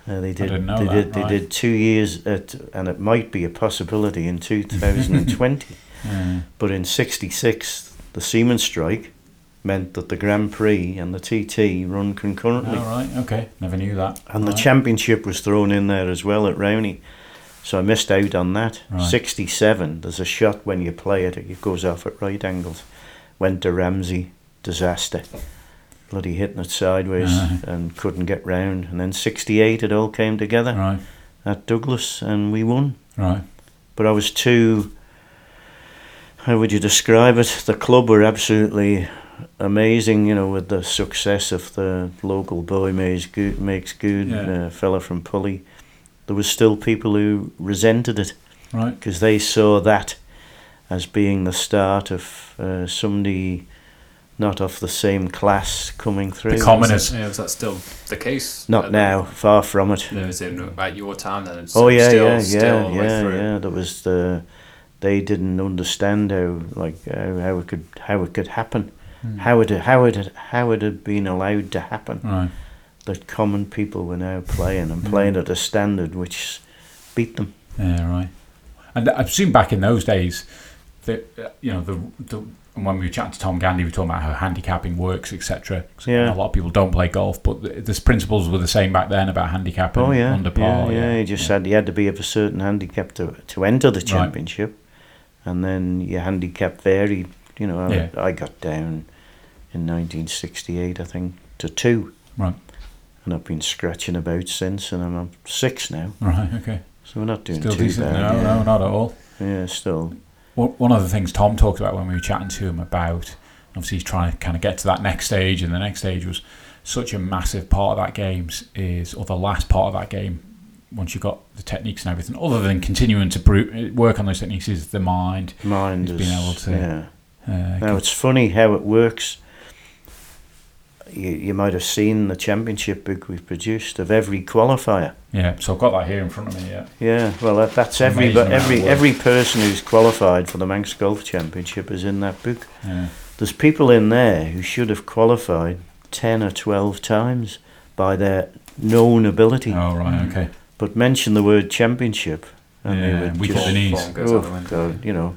Uh, they did. they that, did. They right. did two years, at, and it might be a possibility in 2020. Yeah. but in '66, the seamen's strike meant that the Grand Prix and the TT run concurrently, All right. Okay. Never knew that. and the championship was thrown in there as well at Rowany. So I missed out on that. Right. 67, there's a shot when you play it, it goes off at right angles. Went to Ramsey, disaster. Bloody hitting it sideways Aye. and couldn't get round. And then 68, it all came together Right. at Douglas and we won. Right. But I was too. How would you describe it? The club were absolutely amazing, you know, with the success of the local boy makes good, makes good Yeah. uh, fella from Pulley. There was still people who resented it Right. because they saw that as being the start of uh, somebody not of the same class coming through. The commoners. Yeah, was that still the case? Not At- now, far from it. No, was it at your time then? It's Oh yeah, still, yeah, still yeah, all yeah, through. yeah. There was the they didn't understand how like how, how it could how it could happen, Hmm. how it how it how it had been allowed to happen. Right. That common people were now playing and Mm. playing at a standard which beat them. Yeah. Right. And I presume back in those days, that uh, you know the the. And when we were chatting to Tom Gandy, we were talking about how handicapping works, etc. Yeah. A lot of people don't play golf, but the, the principles were the same back then about handicapping Oh yeah, under par. yeah, yeah. You just said you had to be of a certain handicap to to enter the championship, and then your handicap varied. You know, I, Yeah. I got down in 1968, I think, to two. Right. And I've been scratching about since, and I'm on six now. Right. Okay. So we're not doing Still too decent. bad. No, yeah. no, not at all. Yeah, still. One of the things Tom talked about when we were chatting to him about, obviously he's trying to kind of get to that next stage, and the next stage was such a massive part of that game is, or the last part of that game, once you've got the techniques and everything, other than continuing to bru- work on those techniques, is the mind. Mind is, been able to- yeah. Uh, Now it's funny how it works. You, you might have seen the championship book we've produced of every qualifier. yeah, so I've got that here in front of me. Yeah, Yeah, well that, that's every but every every person who's qualified for the Manx Golf Championship is in that book. yeah, There's people in there who should have qualified ten or twelve times by their known ability, oh right, mm. okay, but mention the word championship, and they would weak at just the knees. Form goes out the Oh. God, you know,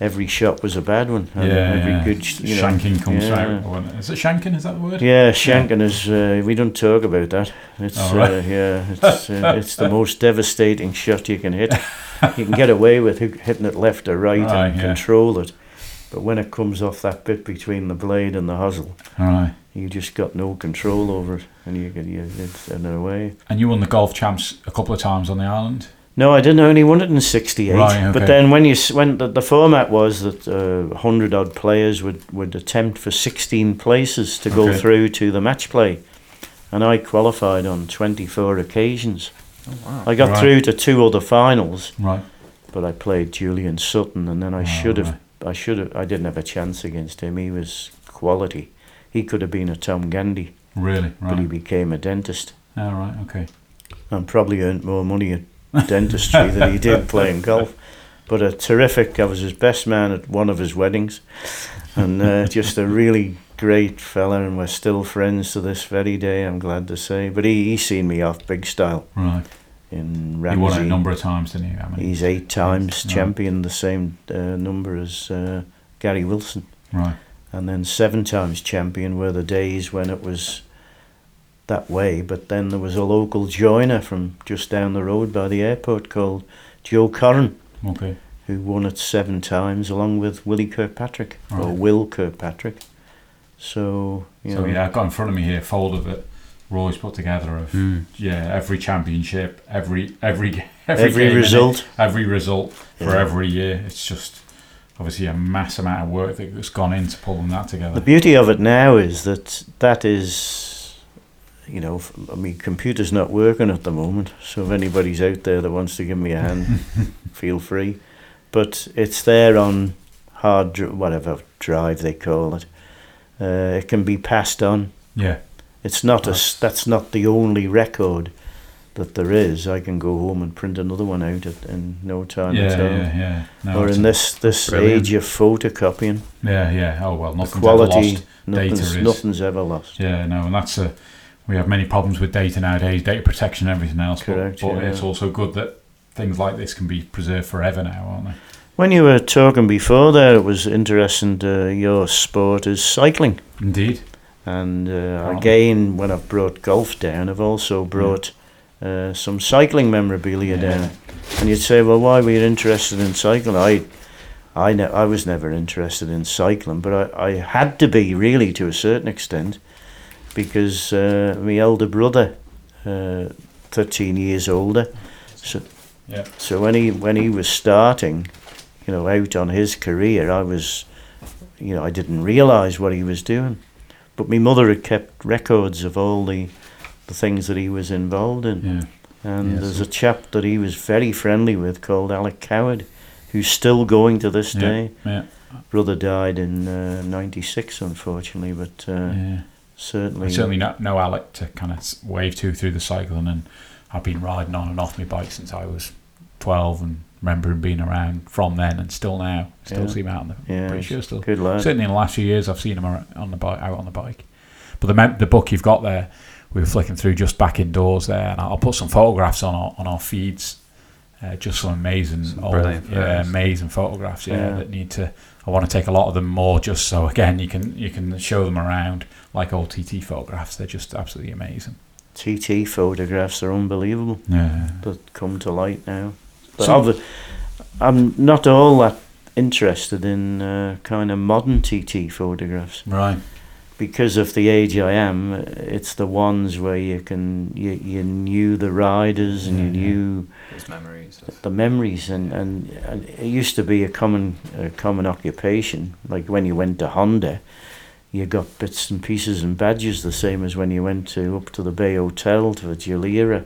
every shot was a bad one. and yeah, every yeah. good, you know, shanking comes yeah. out. Is it shanking? Is that the word? Yeah, shanking is. Uh, we don't talk about that. It's Oh, right. uh, yeah, it's uh, it's the most devastating shot you can hit. You can get away with hitting it left or right Right, and yeah. control it, but when it comes off that bit between the blade and the hosel, right. you just got no control over it, and you get you it's in a way. And you won the golf champs a couple of times on the island. No, I didn't. Only won it in '68. Right, okay. But then when you when the, the format was that uh, hundred odd players would, would attempt for 16 places to go Okay. through to the match play, and I qualified on 24 occasions. Oh, wow. I got Right. through to two other finals, Right. but I played Julian Sutton, and then I Oh, should have. right. I should have. I didn't have a chance against him. He was quality. He could have been a Tom Gandy, Really. right. but he became a dentist, Oh, right. Okay. and probably earned more money at dentistry than he did playing golf. But a terrific. I was his best man at one of his weddings, and uh, just a really great fella, and we're still friends to this very day. I'm glad to say. But he he seen me off big style Right. in You won it a number of times, didn't you? How many? He's eight times Right. champion, the same uh, number as uh, Gary Wilson, Right. and then seven times champion were the days when it was that way. But then there was a local joiner from just down the road by the airport called Joe Corrin, Okay. who won it seven times along with Willie Kirkpatrick or Will Kirkpatrick. So you So know, yeah, I've got in front of me here a folder that Roy's put together of Hmm. yeah every championship, every every every, every it, result. every result for every year. It's just obviously a mass amount of work that's gone into pulling that together. The beauty of it now is that that is, you know, I mean, computer's not working at the moment, so if anybody's out there that wants to give me a hand, feel free. But it's there on hard, whatever drive they call it. Uh, it can be passed on. yeah, It's not a, s- that's not the only record that there is. I can go home and print another one out at, in no time yeah, at all. yeah, yeah. No, or in this this Brilliant. age of photocopying, yeah, yeah. Oh well, nothing's ever quality, lost. Data nothing's, is- nothing's ever lost. Yeah, no, and that's a. We have many problems with data nowadays, data protection and everything else. Correct, But, yeah. it's also good that things like this can be preserved forever now, aren't they? When you were talking before there, it was interesting. Uh, your sport is cycling, Indeed. and uh, again, when I've brought golf down, I've also brought uh, some cycling memorabilia Yeah. down. And you'd say, "Well, why were you interested in cycling?" I, I, ne- I was never interested in cycling, but I, I had to be really to a certain extent, because uh, my elder brother, uh, thirteen years older, so Yeah. so when he when he was starting, you know, out on his career, I was, you know, I didn't realise what he was doing, but my mother had kept records of all the, the things that he was involved in, Yeah. and Yes. there's a chap that he was very friendly with called Alec Coward, who's still going to this Yeah. day. Yeah. Brother died in uh, '96, unfortunately, but uh. Certainly, certainly know, know Alec to kind of wave to through the cycling, and I've been riding on and off my bike since I was 12 and remember him being around from then and still now. Still Yeah. see him out on the yeah, pretty sure still. good lad. Certainly in the last few years, I've seen him on the bike, out on the bike. But the mem- the book you've got there, we were flicking through just back indoors there, and I'll put some photographs on our on our feeds. Uh, just some amazing, Some old, brilliant yeah, photos. amazing photographs. Yeah, Yeah. that need to. I want to take a lot of them more, just so again you can you can show them around like old TT photographs. They're just absolutely amazing. TT photographs are unbelievable. Yeah, that come to light now. But So- I'm not all that interested in uh, kind of modern TT photographs right. Because of the age I am. It's the ones where you can you, you knew the riders and you Yeah, yeah. knew Those memories. The memories and, and, and it used to be a common a common occupation. Like when you went to Honda, you got bits and pieces and badges the same as when you went to up to the Bay Hotel to a Gilera.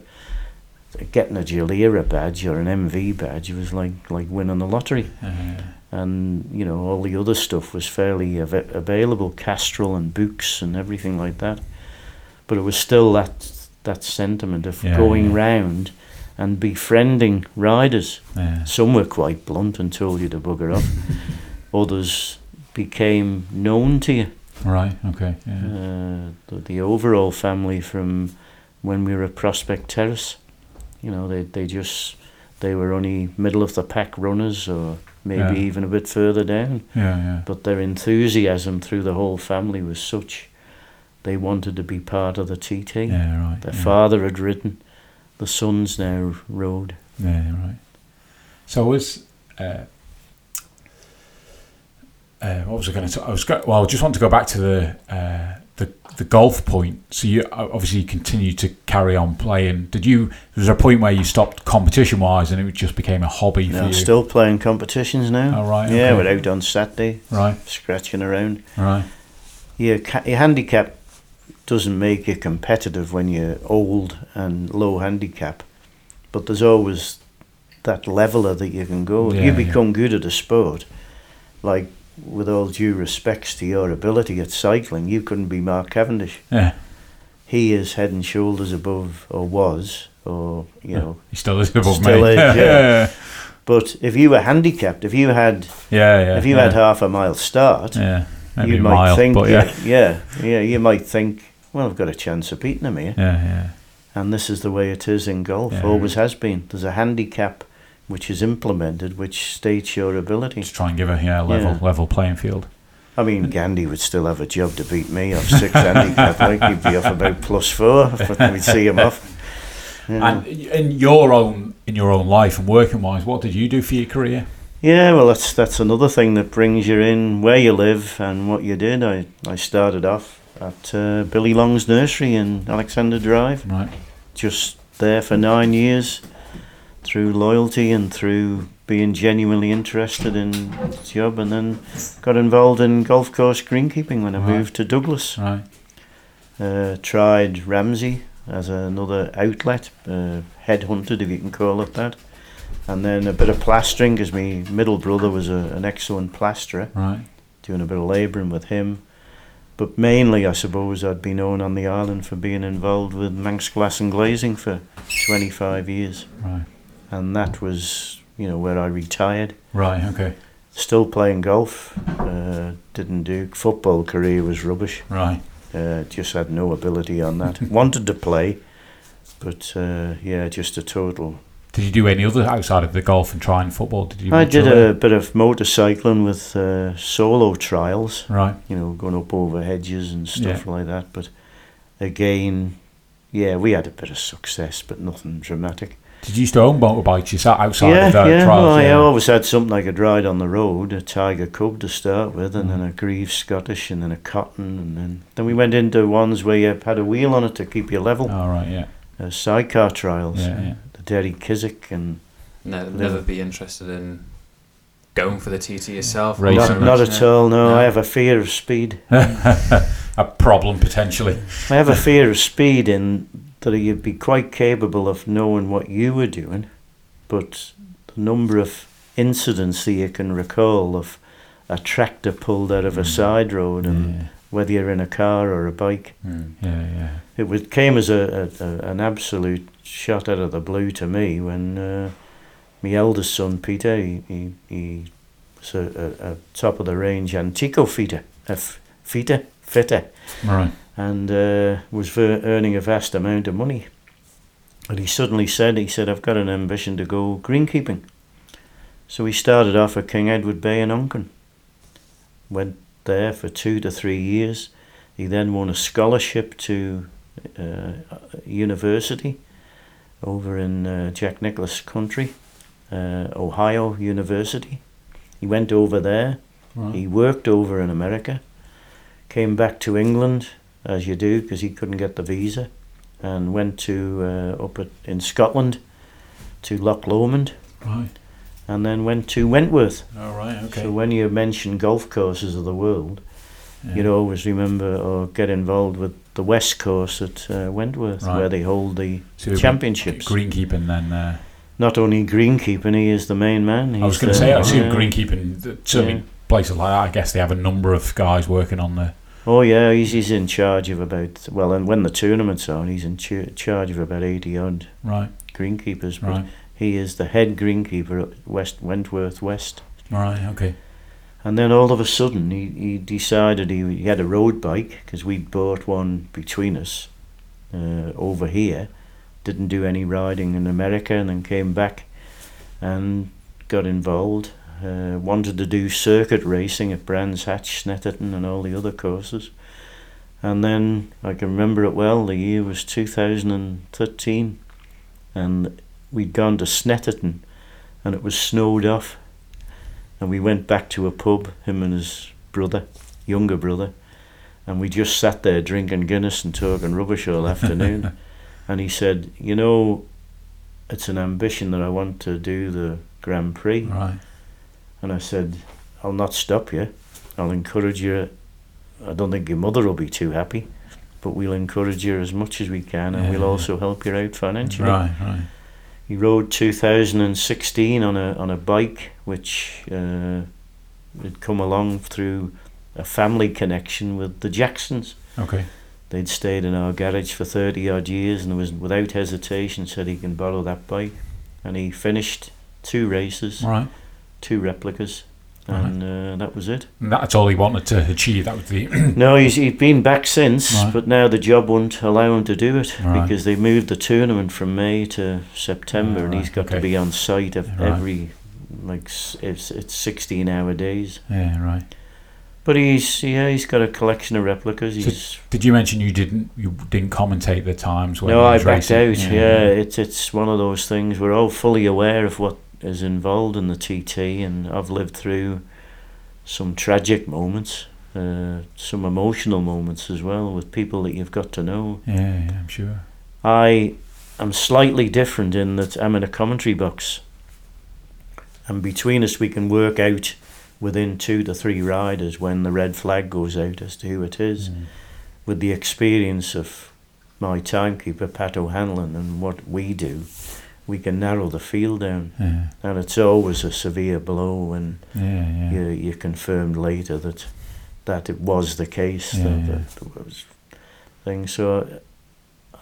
Getting a Gilera badge or an MV badge was like like winning the lottery, Uh, and you know all the other stuff was fairly av- available, Castrol and books and everything like that. But it was still that that sentiment of Yeah, going yeah. round and befriending riders. yeah. Some were quite blunt and told you to bugger off. Others became known to you. Right. Okay. Yeah. Uh, the, the overall family from when we were at Prospect Terrace, you know, they, they just, they were only middle of the pack runners or maybe Yeah. even a bit further down. Yeah. Yeah. But their enthusiasm through the whole family was such, they wanted to be part of the TT. Yeah. Right. Their yeah. father had ridden, the sons now rode. Yeah, right. So I was uh, uh, what was I going to? I was well. I just want to go back to the uh, the golf point. So you obviously you continued to carry on playing. Did you? Was there a point where you stopped competition wise and it just became a hobby for No, you? still playing competitions now. Oh, right, Yeah, okay. we're out on Saturday, Right, scratching around. right. Your, your handicap doesn't make you competitive when you're old and low handicap, but there's always that leveler that you can go. Yeah, you yeah. become good at a sport, like with all due respects to your ability at cycling, you couldn't be Mark Cavendish. Yeah, He is head and shoulders above, or was, or you know. he still is above Still me. is, yeah, yeah. yeah, But if you were handicapped, if you had, yeah. if you yeah. had half a mile start, yeah, maybe you might mile, think, but yeah, yeah, yeah, you might think, well, I've got a chance of beating him here. yeah, yeah. And this is the way it is in golf, Yeah. always has been. There's a handicap which is implemented which states your ability. Just try and give a yeah level Yeah. level playing field. I mean, Gandy would still have a job to beat me off six handicap. Like he'd be off about plus four. if We'd see him off. Yeah. And in your own in your own life and working wise, what did you do for your career? Yeah, well, that's that's another thing that brings you in where you live and what you did. I, I started off at uh, Billy Long's nursery in Alexander Drive, Right, just there for nine years, through loyalty and through being genuinely interested in the job, and then got involved in golf course greenkeeping when I Right. moved to Douglas. right, Uh, tried Ramsey as another outlet, uh, headhunted if you can call it that. And then a bit of plastering because my middle brother was a, an excellent plasterer, right. doing a bit of labouring with him. But mainly, I suppose, I'd been known on the island for being involved with Manx Glass and Glazing for 25 years. Right. And that was, you know, where I retired. Right. Okay. Still playing golf, uh, didn't do. Football career was rubbish. Right. Uh, just had no ability on that. Wanted to play, but uh, yeah, just a total. Did you do any other outside of the golf and trying football? Did you? I did a bit of motorcycling with uh, solo trials, Right. you know, going up over hedges and stuff Yeah. like that. But again, yeah, we had a bit of success, but nothing dramatic. Did you used to own motorbikes? You sat outside yeah, of the yeah. trials. well, I always had something I could ride on the road. A Tiger Cub to start with, and Mm. then a Greeves Scottish, and then a Cotton, and then then we went into ones where you had a wheel on it to keep you level. Oh, right. Yeah. Uh, sidecar trials. Yeah, yeah. The Derry Kiswick and Ne- never be interested in going for the TT yourself. Racing. not, not at all. No, No. I have a fear of speed. a problem potentially. I have a fear of speed in that you'd be quite capable of knowing what you were doing, but the number of incidents that you can recall of a tractor pulled out of a Mm. side road, and Yeah. whether you're in a car or a bike, Mm. Yeah. Yeah. it was, came as a, a, a an absolute shot out of the blue to me when uh, my eldest son Peter he he, he was a, a, a top of the range Antico fitter, a f- fitter fitter. Right. And uh, was ver- earning a vast amount of money. And he suddenly said, he said, I've got an ambition to go greenkeeping. So he started off at King Edward Bay in Onchan. Went there for two to three years. He then won a scholarship to uh, university over in uh, Jack Nicklaus country, uh, Ohio University. He went over there. Right. He worked over in America, came back to England as you do because he couldn't get the visa, and went to uh, up at, in Scotland to Loch Lomond, Right. and then went to Wentworth. All right. Okay. So when you mention golf courses of the world, Yeah. you'd always remember or get involved with the West Course at uh, Wentworth, Right. where they hold the So championships. Greenkeeping then. Uh, Not only greenkeeping, he is the main man. I was going to say, I assume yeah. greenkeeping. Certainly Yeah. places like that. I guess they have a number of guys working on the. Oh yeah, he's he's in charge of about well, and when the tournament's on, he's in ch- charge of about eighty odd Right. greenkeepers. But Right. he is the head greenkeeper at West Wentworth West. Right. Okay. And then all of a sudden, he, he decided he, he had a road bike because we bought one between us uh, over here. Didn't do any riding in America, and then came back and got involved. Uh, wanted to do circuit racing at Brands Hatch, Snetterton, and all the other courses. And then I can remember it well. The year was 2013, and we'd gone to Snetterton, and it was snowed off and we went back to a pub, him and his brother, younger brother, and we just sat there drinking Guinness and talking rubbish all afternoon. and he said, "You know, it's an ambition that I want to do the Grand Prix." Right. And I said, "I'll not stop you. I'll encourage you. I don't think your mother will be too happy, but we'll encourage you as much as we can, and Yeah, we'll also help you out financially." Right. Right. He rode 2016 on a on a bike which uh, had come along through a family connection with the Jacksons. Okay. They'd stayed in our garage for 30 odd years and was without hesitation said he can borrow that bike. And he finished two races, Right. Two replicas, and uh, that was it. And that's all he wanted to achieve. That was the. No, he's, he's been back since, Right. but now the job won't allow him to do it Right. because they moved the tournament from May to September, and he's got okay. to be on site Right. every like it's it's sixteen hour days. yeah. Right. But he's yeah he's got a collection of replicas. He's Did you mention you didn't you didn't commentate the times when? no, I backed racing? out. Yeah, it's it's one of those things. We're all fully aware of what is involved in the TT, and I've lived through some tragic moments, uh, some emotional moments as well with people that you've got to know. Yeah. Yeah. I'm sure. I am slightly different in that I'm in a commentary box, and between us we can work out within two to three riders when the red flag goes out as to who it is. Mm. With the experience of my timekeeper Pat O'Hanlon and what we do, we can narrow the field down, Yeah. and it's always a severe blow when Yeah. Yeah. you you confirmed later that that it was the case that, that was thing. So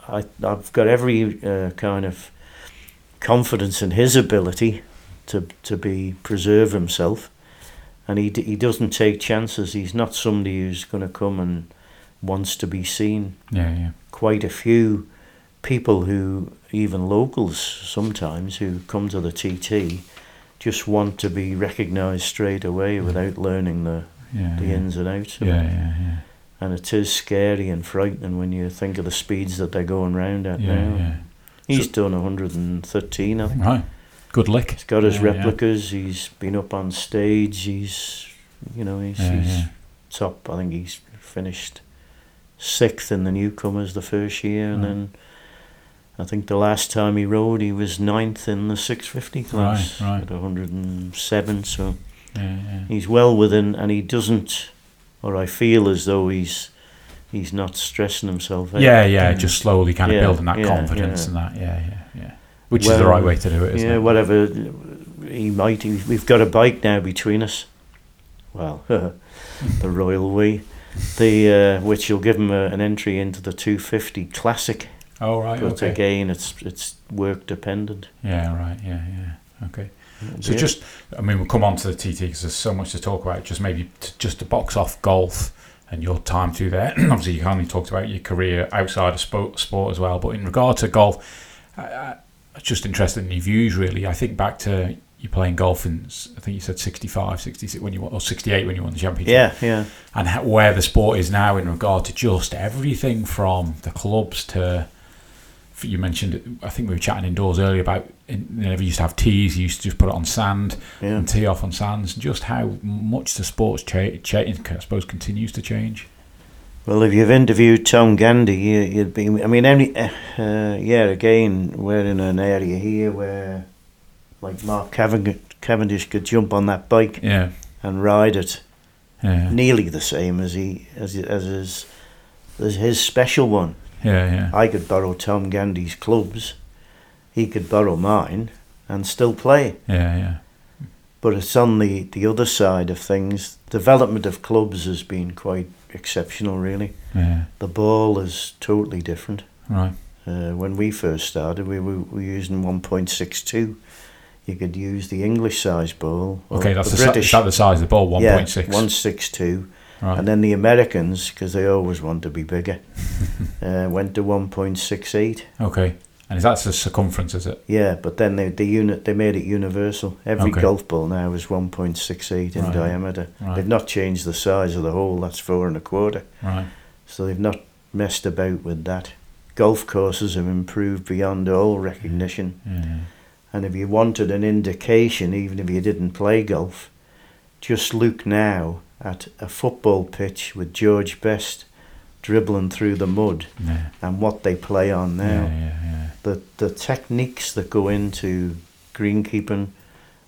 I I've got every uh, kind of confidence in his ability to to be preserve himself, and he d- he doesn't take chances. He's not somebody who's going to come and wants to be seen. Yeah. Yeah. Quite a few people who even locals sometimes who come to the TT just want to be recognised straight away mm. without learning the Yeah. the yeah. ins and outs of Yeah. it. Yeah. Yeah. And it is scary and frightening when you think of the speeds that they're going round at Yeah. now. Yeah. He's done 113, I think. Right. Good lick. He's got his replicas, he's been up on stage, he's, you know, he's, he's top. I think he's finished sixth in the newcomers the first year, and then I think the last time he rode, he was ninth in the 650 class Right, right. at 107, so Yeah. Yeah. he's well within, and he doesn't, or I feel as though he's he's not stressing himself out. Yeah, yeah, just slowly kind of Yeah, building that confidence and that, yeah, yeah, yeah. Which is the right way to do it, isn't it? yeah, it? whatever he might. he- We've got a bike now between us. Well, the Royal We, the uh, which will give him a, an entry into the 250 Classic. Oh, right, But okay. again, it's it's work dependent. Yeah, right, yeah, yeah, okay. So Yeah. just, I mean, we'll come on to the TT because there's so much to talk about. Just maybe to, just to box off golf and your time through there. Obviously, you only talked about your career outside of sport, sport as well. But in regard to golf, I, I, I'm just interested in your views. Really, I think back to you playing golf in, I think you said 65, 66 when you won, or 68 when you won the championship. yeah, yeah. and how, where the sport is now in regard to just everything from the clubs to you mentioned I think we were chatting indoors earlier about in, they never used to have tees you used to just put it on sand Yeah. and tee off on sands just how much the sport's cha- cha- I suppose continues to change Well, if you've interviewed Tom Gandy, you, you'd be. I mean, any. Uh, yeah, again, we're in an area here where, like Mark Cavendish, Cavendish could jump on that bike yeah and ride it yeah nearly the same as he as as his as his special one. Yeah yeah I could borrow Tom Gandy's clubs, he could borrow mine, and still play. yeah yeah But it's on the the other side of things. Development of clubs has been quite exceptional, really. yeah The ball is totally different. right Uh, when we first started, we were, we were using 1.62. You could use the English size ball. okay that's the, the si- British. is that the size of the ball 1.6 Yeah, 162. Right And then the Americans, because they always want to be bigger, uh, went to 1.68. okay and is that the circumference is it Yeah, but then they the unit they made it universal. Every Okay. golf ball now is 1.68 in Right. diameter. Right. They've not changed the size of the hole. That's four and a quarter. right So they've not messed about with that. Golf courses have improved beyond all recognition. yeah And if you wanted an indication, even if you didn't play golf, just look now at a football pitch with George Best dribbling through the mud Yeah. and what they play on now. Yeah, yeah, yeah. The the techniques that go into greenkeeping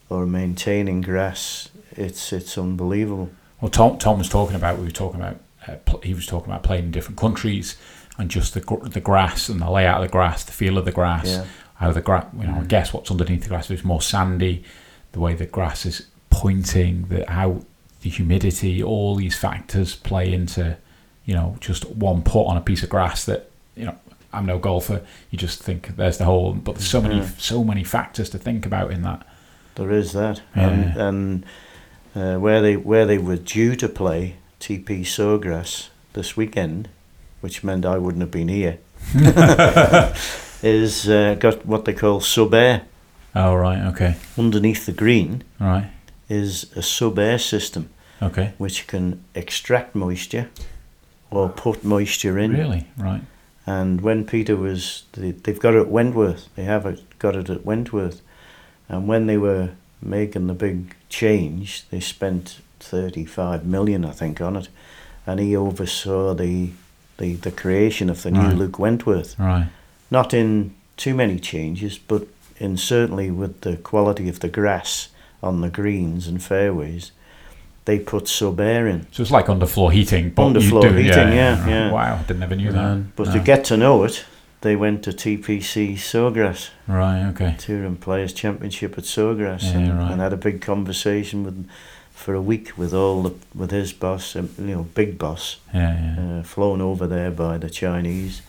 or maintaining grass, it's it's unbelievable. Well, Tom, Tom was talking about. We were talking about. Uh, pl- he was talking about playing in different countries and just the gr- the grass and the layout of the grass, the feel of the grass, how the grass. You know, I guess what's underneath the grass. If it's more sandy, the way the grass is pointing, the how the humidity, all these factors play into, you know, just one putt on a piece of grass that you know. I'm no golfer. You just think there's the hole, but there's so many, Yeah. so many factors to think about in that. There is that, Yeah. and and uh, where they where they were due to play TP Sawgrass this weekend, which meant I wouldn't have been here, is uh, got what they call sub air Oh right, okay, underneath the green all right, is a sub air system okay, which can extract moisture or put moisture in. really, right, And when Peter was, they, they've got it at Wentworth. They have it, got it at Wentworth. And when they were making the big change, they spent 35 million, I think, on it. And he oversaw the the, the creation of the new Right. Luke Wentworth. right. Not in too many changes, but in certainly with the quality of the grass on the greens and fairways, they put sub air in. So it's like underfloor heating, but you Underfloor do, heating, yeah, right. yeah. Wow, didn't never knew that. Um, But No. to get to know it, they went to TPC Sawgrass. Right, okay, Touring Players Championship at Sawgrass Yeah, and, right. and had a big conversation with for a week with all the with his boss, um, you know, big boss, yeah, yeah, uh, flown over there by the Chinese,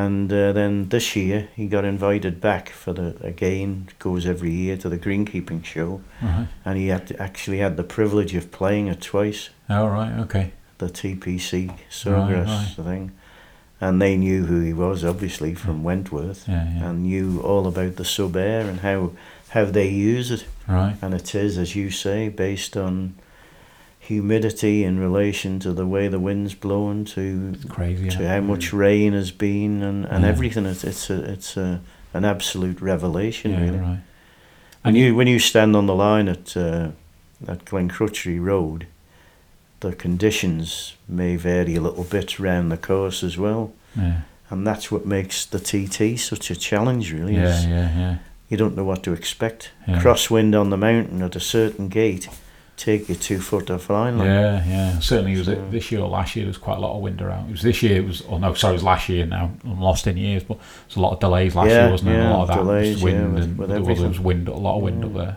and uh, then this year he got invited back for the again goes every year to the greenkeeping show, right. and he had actually had the privilege of playing it twice, Oh, right, okay, the TPC Sawgrass right. thing, and they knew who he was obviously from Wentworth. Yeah, yeah, and knew all about the sub air and how how they use it. right, And it is, as you say, based on humidity in relation to the way the wind's blowing, to crazy. to Yeah. how much rain has been, and, and Yeah. everything. It's it's a it's a an absolute revelation, yeah, really. right. And you when you stand on the line at uh, at Glencrutchery Road, the conditions may vary a little bit round the course as well. Yeah, And that's what makes the TT such a challenge, really. yeah, yeah, yeah. you don't know what to expect. Crosswind on the mountain at a certain gate, take you two foot off line. Yeah, yeah. Certainly, it was So- this year or last year. There was quite a lot of wind around. It was this year. It was, oh no, sorry, it was last year. Now I'm lost in years, but there's a lot of delays last Yeah, year, wasn't there? yeah, a lot of that delays, wind yeah, with- and with there was- everything. was wind, a lot of wind up there.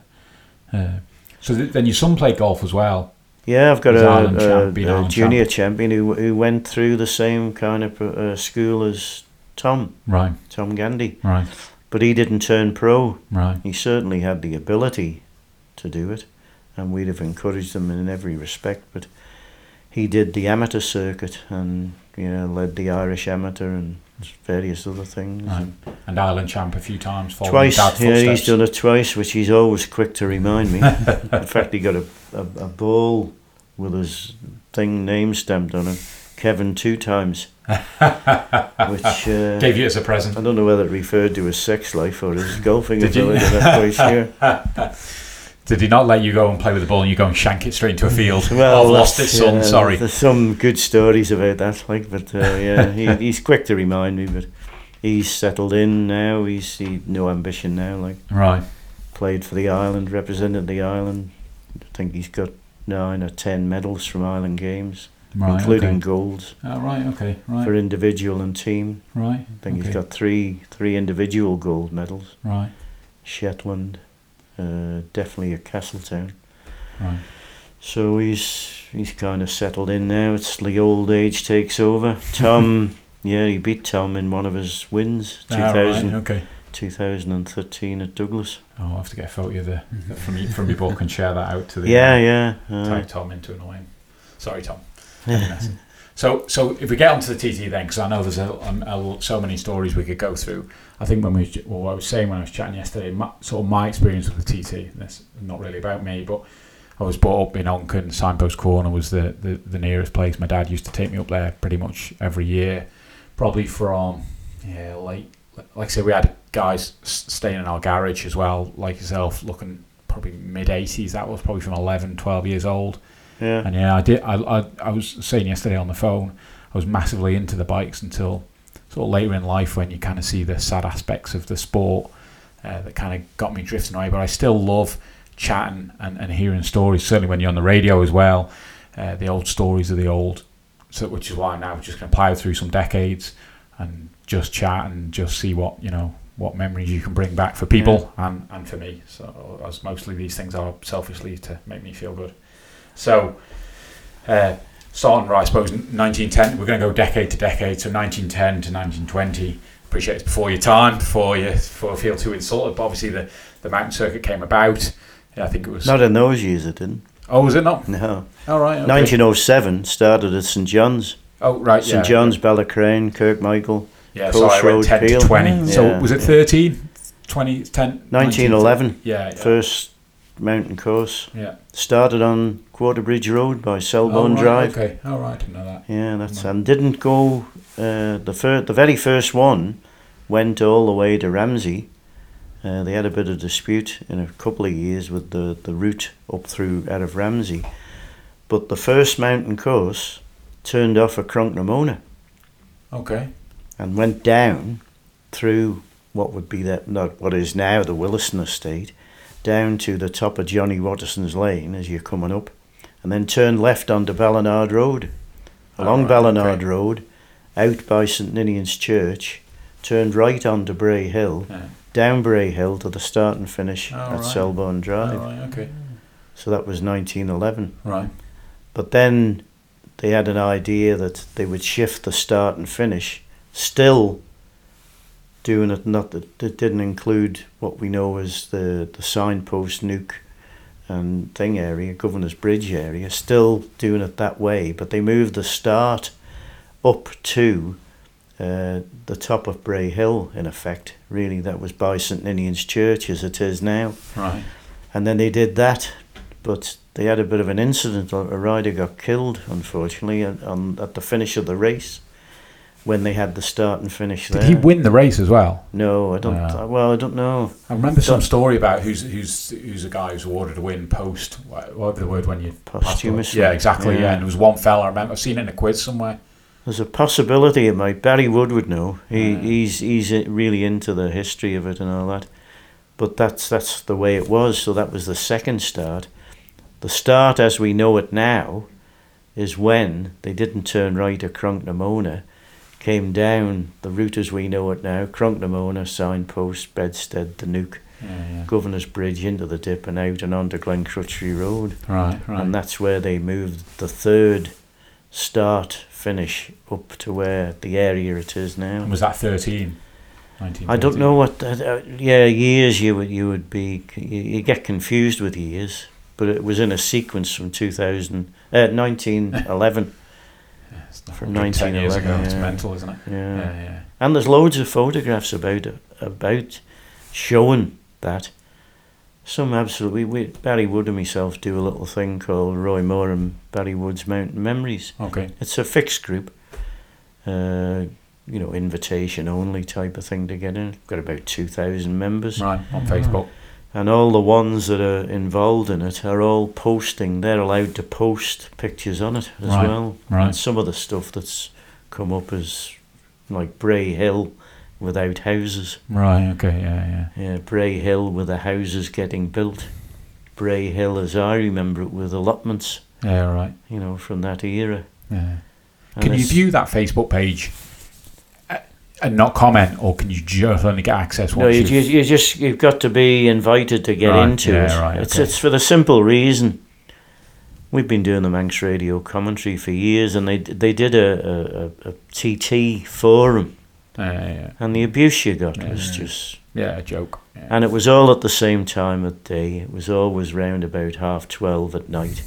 Uh, so th- then your son played golf as well. Yeah, I've got a, Ireland a, Ireland junior champion who who went through the same kind of uh, school as Tom, Right, Tom Gandy, right, but he didn't turn pro. right. He certainly had the ability to do it, and we'd have encouraged him in every respect. But he did the amateur circuit and you know led the Irish amateur and various other things. Right. And Ireland champ a few times. Twice, yeah, he's done it twice, which he's always quick to remind me. In fact, he got a, a, a ball with his thing name stamped on it, Kevin two times, which uh, Gave you as a present. I don't know whether it referred to his sex life or his golfing ability. I'm not quite sure. Did he not let you go and play with the ball and you go and shank it straight into a field? Well, I've lost it, son. yeah, Sorry. There's some good stories about that, like, but uh, yeah, he, he's quick to remind me. But he's settled in now. He's he, no ambition now. Like Right. played for the island, represented the island. I think he's got nine or ten medals from Island Games, Right. including okay. golds Oh, right. Okay. Right. for individual and team. right. I think okay. he's got three three individual gold medals. Right. Shetland, uh, definitely at Castletown. Right. So he's he's kind of settled in now. It's the old age takes over. Tom, yeah, he beat Tom in one of his wins, Ah, right, 2000, Okay. 2013 at Douglas. Oh, I'll have to get a photo of the from your, from your book and share that out to the Yeah, yeah. Uh, tag Tom into annoying. Sorry, Tom. so, so if we get onto the TT then, because I know there's a, a, a, so many stories we could go through. I think when we, well, what I was saying when I was chatting yesterday, my, sort of my experience with the TT. That's not really about me, but I was brought up in Onchan. Signpost Corner was the, the the nearest place. My dad used to take me up there pretty much every year, probably from yeah late. Like I said, we had guys staying in our garage as well, like yourself, looking probably mid 80s. That was probably from 11, 12 years old. yeah. And yeah, I did. I, I, I was saying yesterday on the phone. I was massively into the bikes until sort of later in life when you kind of see the sad aspects of the sport uh, that kind of got me drifting away. But I still love chatting and, and hearing stories. Certainly when you're on the radio as well, uh, the old stories of the old. So which is why I'm now just going to plough through some decades and just chat and just see what you know what memories you can bring back for people and, and for me. So as mostly these things are selfishly to make me feel good. So uh, starting right, I suppose 1910. We're going to go decade to decade. So 1910 to 1920. Appreciate it's before your time, before you before feel too insulted. But obviously the the mountain circuit came about. Yeah, I think it was. Not in those years, it didn't. oh, was it not? No. All right. okay. 1907 started at St John's. Oh, right. St yeah. John's, Kirk Kirkmichael. Yeah, Coast so I Road 10 to Peel. 20. Mm. So Yeah, was it yeah. 13? 20, 10? 1911, Yeah, yeah. first mountain course. yeah. Started on Quarterbridge Road by Selborne Oh, right, Drive. Okay. All right. I know that. Yeah, that's Right. and didn't go. Uh, the fir- the very first one went all the way to Ramsey. Uh, they had a bit of dispute in a couple of years with the, the route up through out of Ramsey, but the first mountain course turned off at Cronk-ny-Mona Okay. and went down through what would be that not what is now the Willaston Estate, down to the top of Johnny Watterson's Lane as you're coming up, and then turned left onto Ballanard Road, along Alright, Ballanard okay. Road, out by St Ninian's Church, turned right onto Bray Hill, Yeah. down Bray Hill to the start and finish Oh, at right. Selborne All oh, Drive. right. Okay. So that was 1911. Right. But then they had an idea that they would shift the start and finish, still doing it not that it didn't include what we know as the, the signpost Nook and thing area, Governor's Bridge area, still doing it that way, but they moved the start up to uh, the top of Bray Hill in effect. Really that was by St Ninian's Church as it is now. Right. And then they did that, but they had a bit of an incident. A rider got killed, unfortunately, on, on, at the finish of the race when they had the start and finish Did he win the race as well? No, I don't. Ah. well, I don't know. I remember some Don't- story about who's who's who's a guy who's awarded a win post. What what the word when you Posthumously. Yeah, exactly. Yeah. Yeah. and there was one fella. I remember I've seen it in a quiz somewhere. There's a possibility it might. Barry Wood would know. He Ah. he's he's uh, really into the history of it and all that. But that's that's the way it was. So that was the second start. The start, as we know it now, is when they didn't turn right at Cronk-ny-Mona, came down the route as we know it now. Cronk-ny-Mona, signpost, Bedstead, the Nook, Yeah, yeah. Governor's Bridge into the dip and out and onto Glencrutchery Road. Right, right. And that's where they moved the third start finish up to where the area it is now. And was that 13? 19, I don't know what. Uh, yeah, years you would you would be you, you get confused with years, but it was in a sequence from 2000, uh, 1911. Yeah, From 110 years ago. 1911, It's mental, isn't it? Yeah. Yeah, yeah. and there's loads of photographs about about showing that. Some absolutely. We, Barry Wood and myself do a little thing called Roy Moore and Barry Wood's Mountain Memories. Okay. It's a fixed group, uh, you know, invitation only type of thing to get in. We've Got about 2,000 members. Right, on Facebook. And all the ones that are involved in it are all posting, they're allowed to post pictures on it as Right, well. right. And some of the stuff that's come up is like Bray Hill without houses. Right, okay, yeah, yeah. Yeah, Bray Hill with the houses getting built. Bray Hill, as I remember it, with allotments, Yeah, right. you know, from that era. Yeah. And Can you view that Facebook page and not comment, or can you just only get access No, once you, you've- you, you just you've got to be invited to get Right, into yeah, it. right, it's okay. it's for the simple reason we've been doing the Manx Radio commentary for years, and they they did a, a, a, a TT forum, Yeah, yeah, and the abuse you got Yeah, was just, Yeah, a joke. And it was all at the same time of day. It was always round about half twelve at night.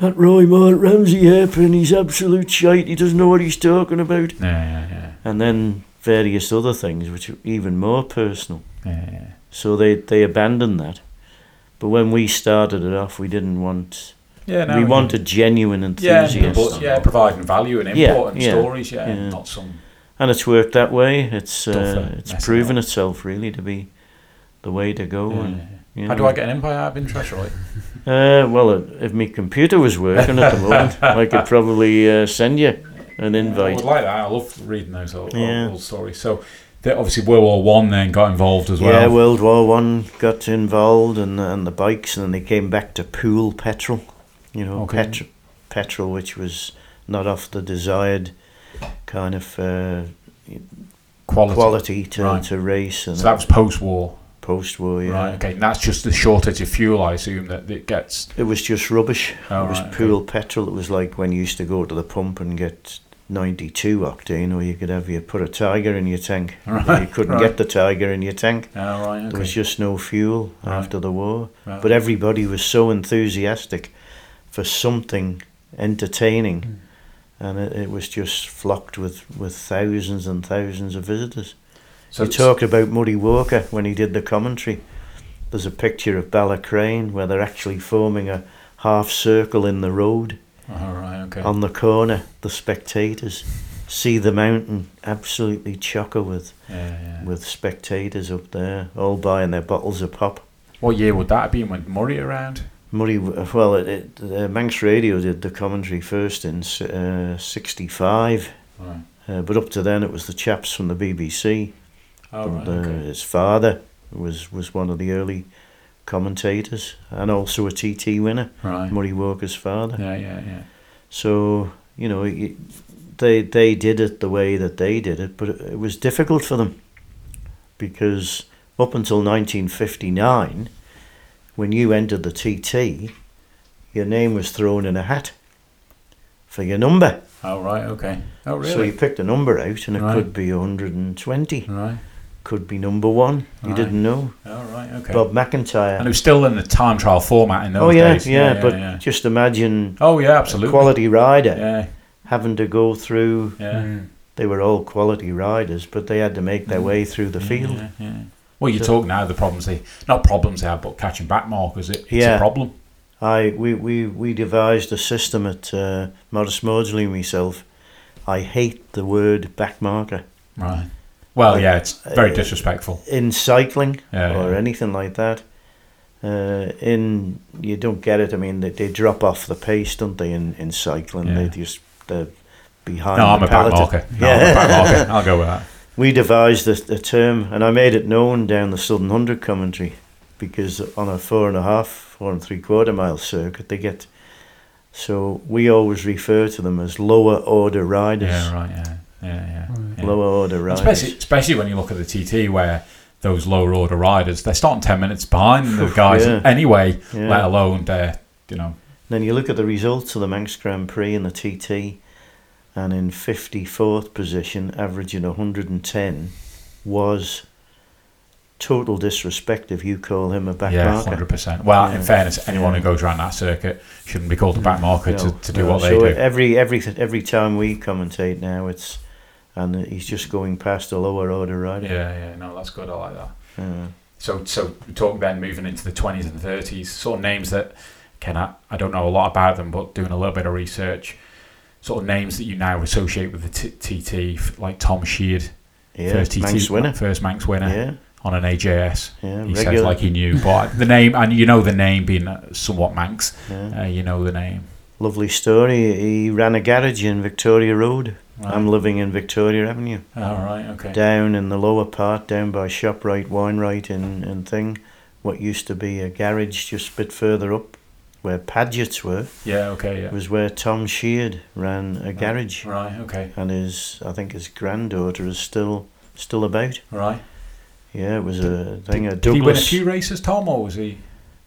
That Roy Mort Ramsey hairpin, he's absolute shite. He doesn't know what he's talking about. yeah, yeah, yeah, And then various other things, which are even more personal. yeah, yeah. So they, they abandoned that. But when we started it off, we didn't want. Yeah, no, we yeah. wanted genuine yeah, but, yeah, providing value and Yeah, important yeah, stories. Yeah, yeah. not some. And it's worked that way. It's uh, it's proven itself really to be the way to go. And. You How know. do I get an Empire out of interest, Roy? Uh, well, uh, if my computer was working at the moment, I could probably uh, send you an invite. I would like that. I love reading those old, Yeah. old, old stories. So, the, obviously, World War One then got involved as well. Yeah, World War One got involved and and the bikes, and then they came back to pool petrol. You know, Okay. petro- petrol, which was not off the desired kind of uh, quality. quality to, Right. to race and So that was post-war, post-war. Yeah, right? Okay, and that's just the shortage of fuel, I assume that it gets. it was just rubbish. Oh, it was right, okay. petrol. It was like when you used to go to the pump and get. 92 octane, or you could have you put a tiger in your tank. Right, you couldn't right. get the tiger in your tank. Oh, right. okay. There was just no fuel Right. after the war. But everybody was so enthusiastic for something entertaining, hmm. and it, it was just flocked with, with thousands and thousands of visitors. So you talked about Murray Walker when he did the commentary. There's a picture of Ballacraine where they're actually forming a half circle in the road Oh, right. Okay. on the corner. The spectators see the mountain absolutely chocker with, yeah, yeah. with spectators up there, all buying their bottles of pop. What year would that have been when Murray around? Murray, well, it, it, uh, Manx Radio did the commentary first in uh, 65, Right. uh, but up to then it was the chaps from the BBC. Oh, right. and, uh, His father was, was one of the early commentators and also a TT winner, Right. Murray Walker's father. Yeah, yeah, yeah. So, you know, they, they did it the way that they did it, but it, it was difficult for them because up until 1959, when you entered the TT, your name was thrown in a hat for your number. Oh, right. Okay. Oh, really? So you picked a number out, and it Right. could be 120, right. Could be number one. You Right. didn't know. Oh, right. Okay. Bob McIntyre. and it was still in the time trial format in those oh yeah, days. yeah, but yeah. just imagine Oh, yeah, a absolutely. quality rider Yeah, having to go through. yeah. They were all quality riders, but they had to make their way through the field. Yeah, yeah. Well, you So- talk now the problems they not problems they have, but catching back markers. It, it's Yeah. a problem. I we, we, we devised a system at uh, Morris Maudsley and myself. I hate the word backmarker Right. Well, yeah, it's very uh, disrespectful. in cycling Yeah, or yeah. anything like that. Uh, in you don't get it. I mean, they, they drop off the pace, don't they? In in cycling, Yeah. they just they're behind. No, I'm the a back marker. No, I'm a back marker. I'll go with that. We devised a, a term, and I made it known down the Southern Hundred commentary, because on a four and a half, four and three quarter mile circuit, they get. So we always refer to them as lower order riders. Yeah, right. Yeah, yeah, yeah. yeah. Lower order riders. Especially, especially when you look at the TT where those lower order riders they're starting ten minutes behind the guys Yeah. anyway. Yeah. Let alone they're you know Then you look at the results of the Manx Grand Prix and the TT, and in 54th position, averaging 110, was total disrespect if you call him a back yeah, marker. hundred percent. Well, in fairness, anyone who goes around that circuit shouldn't be called a back mm. marker to, No, to do no. what they do. Every every every time we commentate now, it's and he's just going past a lower order rider. Yeah, yeah, no, that's good. I like that. Uh, So, so we talk then moving into the twenties and thirties, sort of names that can I, I don't know a lot about them, but doing a little bit of research, sort of names that you now associate with the t- TT, like Tom Sheard, yeah, first TT Manx winner. first Manx winner Yeah, on an AJS. yeah, He regular. like he knew, but the name and you know the name being uh, somewhat Manx, yeah. uh, you know the name. Lovely story. He ran a garage in Victoria Road. Right. I'm living in Victoria Avenue. All right, okay. down in the lower part, down by Shoprite, Wineright, and, and thing, what used to be a garage just a bit further up, where Paget's were, Yeah, okay, yeah. was where Tom Sheard ran a garage, Right, okay, and his I think his granddaughter is still still about. right. Yeah, it was a thing. A Douglas. Did he win a few races, Tom, or was he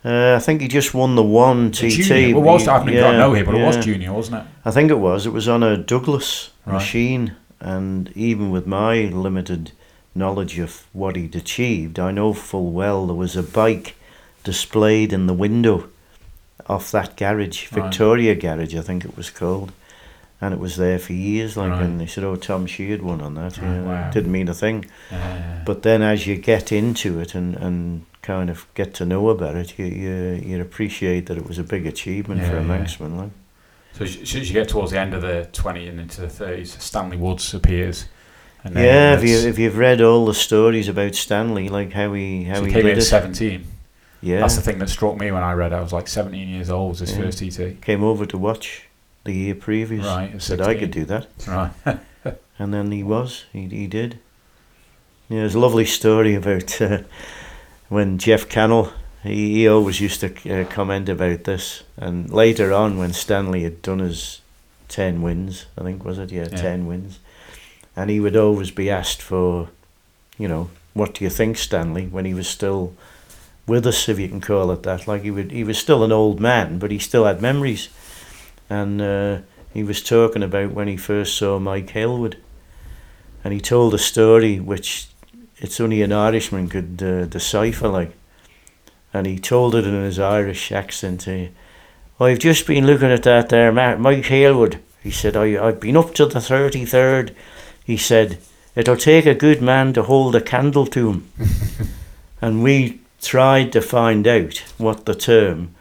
Uh, I think he just won the one a TT. junior? Well, was I haven't got yeah, know here, but it was junior, wasn't it? I think it was. It was on a Douglas Right. machine, and even with my limited knowledge of what he'd achieved, I know full well there was a bike displayed in the window off that garage, Right. Victoria Garage, I think it was called, and it was there for years. Like, Right. and they said, "Oh, Tom Sheard won on that." Right, Yeah, wow. Didn't mean a thing. Yeah. But then, as you get into it and, and kind of get to know about it, you you, you appreciate that it was a big achievement for a yeah. Manxman. Like. So as as you get towards the end of the 20 and into the 30s, Stanley Woods appears. Yeah, if you, if you've read all the stories about Stanley, like how he how so he he came did at it, 17. yeah, That's the thing that struck me when I read it. I was like 17 years old, was his Yeah. first TT. came over to watch the year previous. Right, Said I could do that. Right. And then he was. He, he did. Yeah, there's a lovely story about uh, when Geoff Cannell, he, he always used to uh, comment about this. And later on, when Stanley had done his 10 wins, I think, was it? Yeah, Yeah. 10 wins. And he would always be asked for, you know, what do you think, Stanley, when he was still with us, if you can call it that. Like he would, he was still an old man, but he still had memories. And uh, he was talking about when he first saw Mike Hailwood and he told a story which it's only an Irishman could uh, decipher like and he told it in his Irish accent uh, I've just been looking at that there Mike Hailwood he said I, I've been up to the 33rd he said it'll take a good man to hold a candle to him and we tried to find out what the term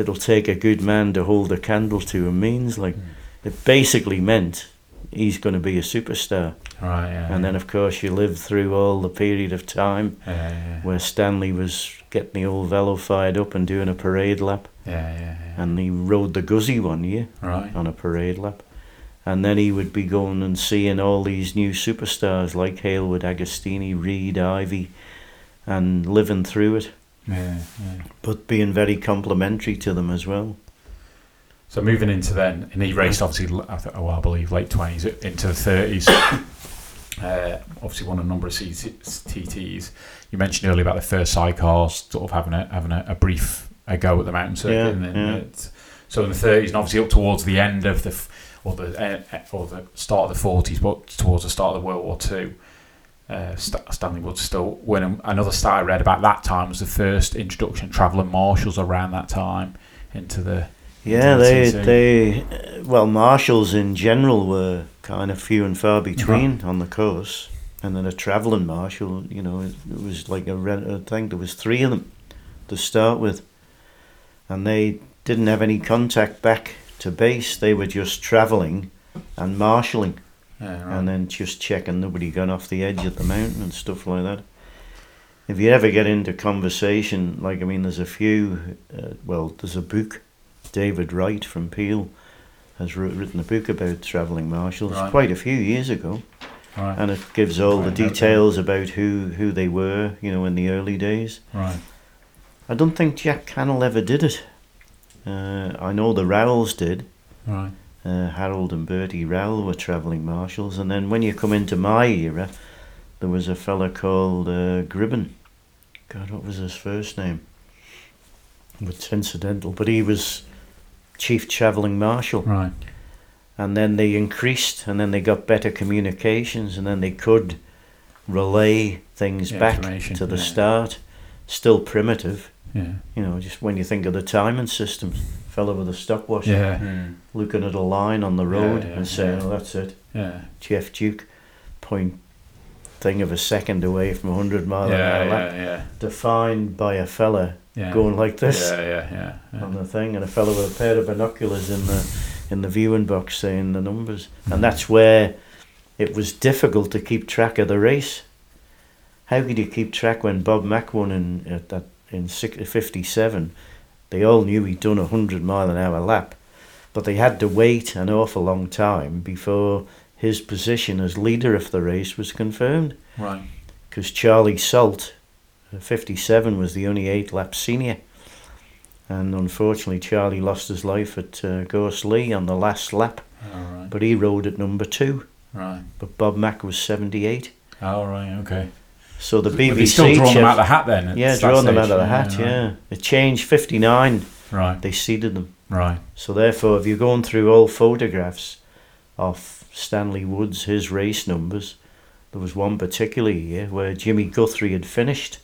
it'll take a good man to hold a candle to him means. Like it basically meant he's going to be a superstar Right. Yeah. and then, of course, you lived through all the period of time Yeah. Yeah. where Stanley was getting the old velo fired up and doing a parade lap. Yeah. Yeah. yeah. And he rode the Guzzi one year Right. on a parade lap. And then he would be going and seeing all these new superstars like Hailwood, Agostini, Read, Ivy, and living through it, Yeah. Yeah. but being very complimentary to them as well. So moving into then, and he raced obviously, l- I th- oh, I believe late twenties into the thirties. Uh, obviously, won a number of TTs. You mentioned earlier about the first sidecars, sort of having a having a, a brief a go at the mountain circuit. Yeah, and then yeah. it- so in the thirties, and obviously up towards the end of the, or the uh, uh, or the start of the forties, but towards the start of the World War Two. Uh, St- Stanley Wood still winning. Another stat I read about that time was the first introduction of travelling marshals around that time into the Yeah, Into they, the they, uh, well, marshals in general were kind of few and far between on the course. And then a travelling marshal, you know, it, it was like a, re- I think there was three of them to start with. And they didn't have any contact back to base. They were just travelling and marshalling Yeah, right. and then just checking nobody gone off the edge of the mountain and stuff like that. If you ever get into conversation, like I mean, there's a few. Uh, well, there's a book. David Wright from Peel has wr- written a book about travelling marshals Right. quite a few years ago, right, and it gives all the details about who who they were, you know, in the early days. right, I don't think Jack Cannell ever did it. Uh, I know the Rowells did. right. Uh, Harold and Bertie Rowell were travelling marshals, and then when you come into my era, there was a fella called uh, Gribben. God, what was his first name? It's incidental, but he was chief travelling marshal, Right. and then they increased, and then they got better communications, and then they could relay things Yeah, back to the yeah. start. Still primitive, Yeah. you know. Just when you think of the timing systems, fella with a stopwatch Yeah. Mm. looking at a line on the road yeah, and saying, yeah. "Oh, that's it." Yeah. Geoff Duke, point thing of a second away from a hundred mile Yeah. an hour Yeah. lap, Yeah. defined by a fella Yeah. going like this Yeah. Yeah. Yeah. yeah. on the thing, and a fellow with a pair of binoculars in the in the viewing box saying the numbers, Mhm. and that's where it was difficult to keep track of the race. How could you keep track when Bob Mack won in at that in six- 57? They all knew he'd done a hundred mile an hour lap, but they had to wait an awful long time before his position as leader of the race was confirmed. Right. Because Charlie Salt, 57, was the only eight lap senior. And unfortunately, Charlie lost his life at uh, Gorse Lea on the last lap, All right. but he rode at number two. Right. But Bob Mack was 78. All right. Okay. So the But BBC still drawn them out of the hat then. yeah, drawing them out of the hat. right. Yeah, it changed 59. Right. They seeded them. Right. So therefore, if you're going through all photographs of Stanley Woods, his race numbers, there was one particular year where Jimmy Guthrie had finished,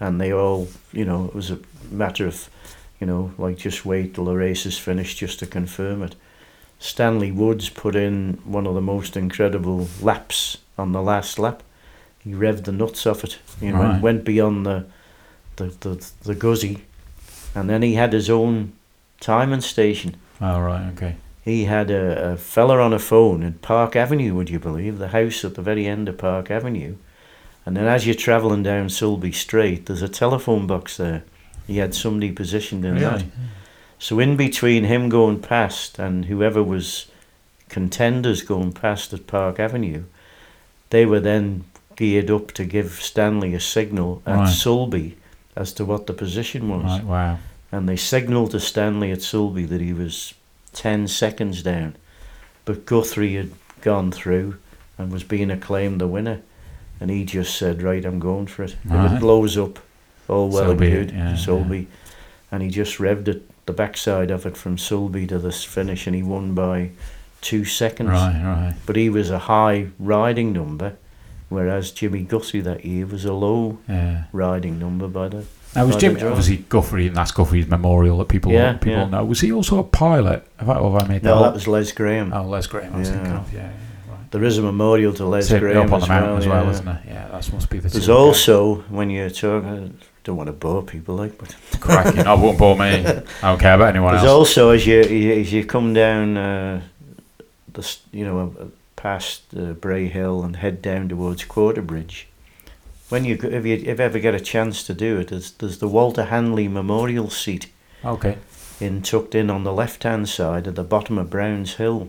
and they all, you know, it was a matter of, you know, like just wait till the race is finished just to confirm it. Stanley Woods put in one of the most incredible laps on the last lap. He revved the nuts off it. You know, Right. went beyond the, the the the Guzzi, and then he had his own timing station. Oh, right, Okay. He had a, a fella on a phone in Park Avenue, would you believe? The house at the very end of Park Avenue. And then as you're travelling down Sulby Street, there's a telephone box there. He had somebody positioned in that. Really. So in between him going past and whoever was contenders going past at Park Avenue, they were then geared up to give Stanley a signal at Right. Sulby as to what the position was. Right, wow. And they signalled to Stanley at Sulby that he was 10 seconds down. But Guthrie had gone through and was being acclaimed the winner. And he just said, Right, I'm going for it. If Right. it blows up, all well and good. yeah, Sulby. And he just revved it, the backside of it from Sulby to this finish, and he won by two seconds. Right, right. But he was a high riding number, whereas Jimmy Guthrie that year was a low Yeah. riding number by the. Now was Jimmy the Jim draw. obviously Guthrie, and that's Guthrie's memorial that people Yeah, people yeah. know. Was he also a pilot? Have I, have I made that No, up? that was Les Graham. Oh, Les Graham. I was Yeah. thinking of. Yeah, yeah. There is a memorial to Les It's Graham up on as the mountain well. as well, yeah. isn't it? Yeah, that must be the. There's two guys. also when you talk, I don't want to bore people like, but cracking. I won't bore me. I don't care about anyone else. there's else. also as you as you come down uh, the you know uh, past uh, Bray Hill and head down towards Quarterbridge. When you if you if ever get a chance to do it, there's there's the Walter Handley Memorial Seat Okay. in tucked in on the left hand side at the bottom of Browns Hill.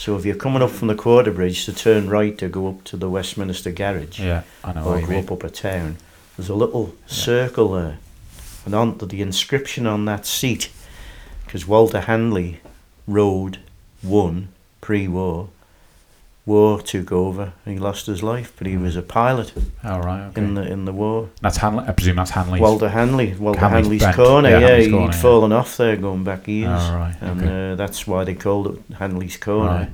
So if you're coming up from the quarter bridge to turn right to go up to the Westminster Garage. Yeah, I know or go mean. up up a town, there's a little circle there, and on the, inscription on that seat, because Walter Handley rode, won pre-war, war took over, and he lost his life, but he was a pilot All right. Okay. in the in the war. that's Handley. I presume that's Handley. Walter Handley, Walter Handley's Handley's corner, Yeah, yeah, Handley's he'd corner, yeah. fallen off there going back years, All right. and Okay. uh, that's why they called it Handley's corner. right.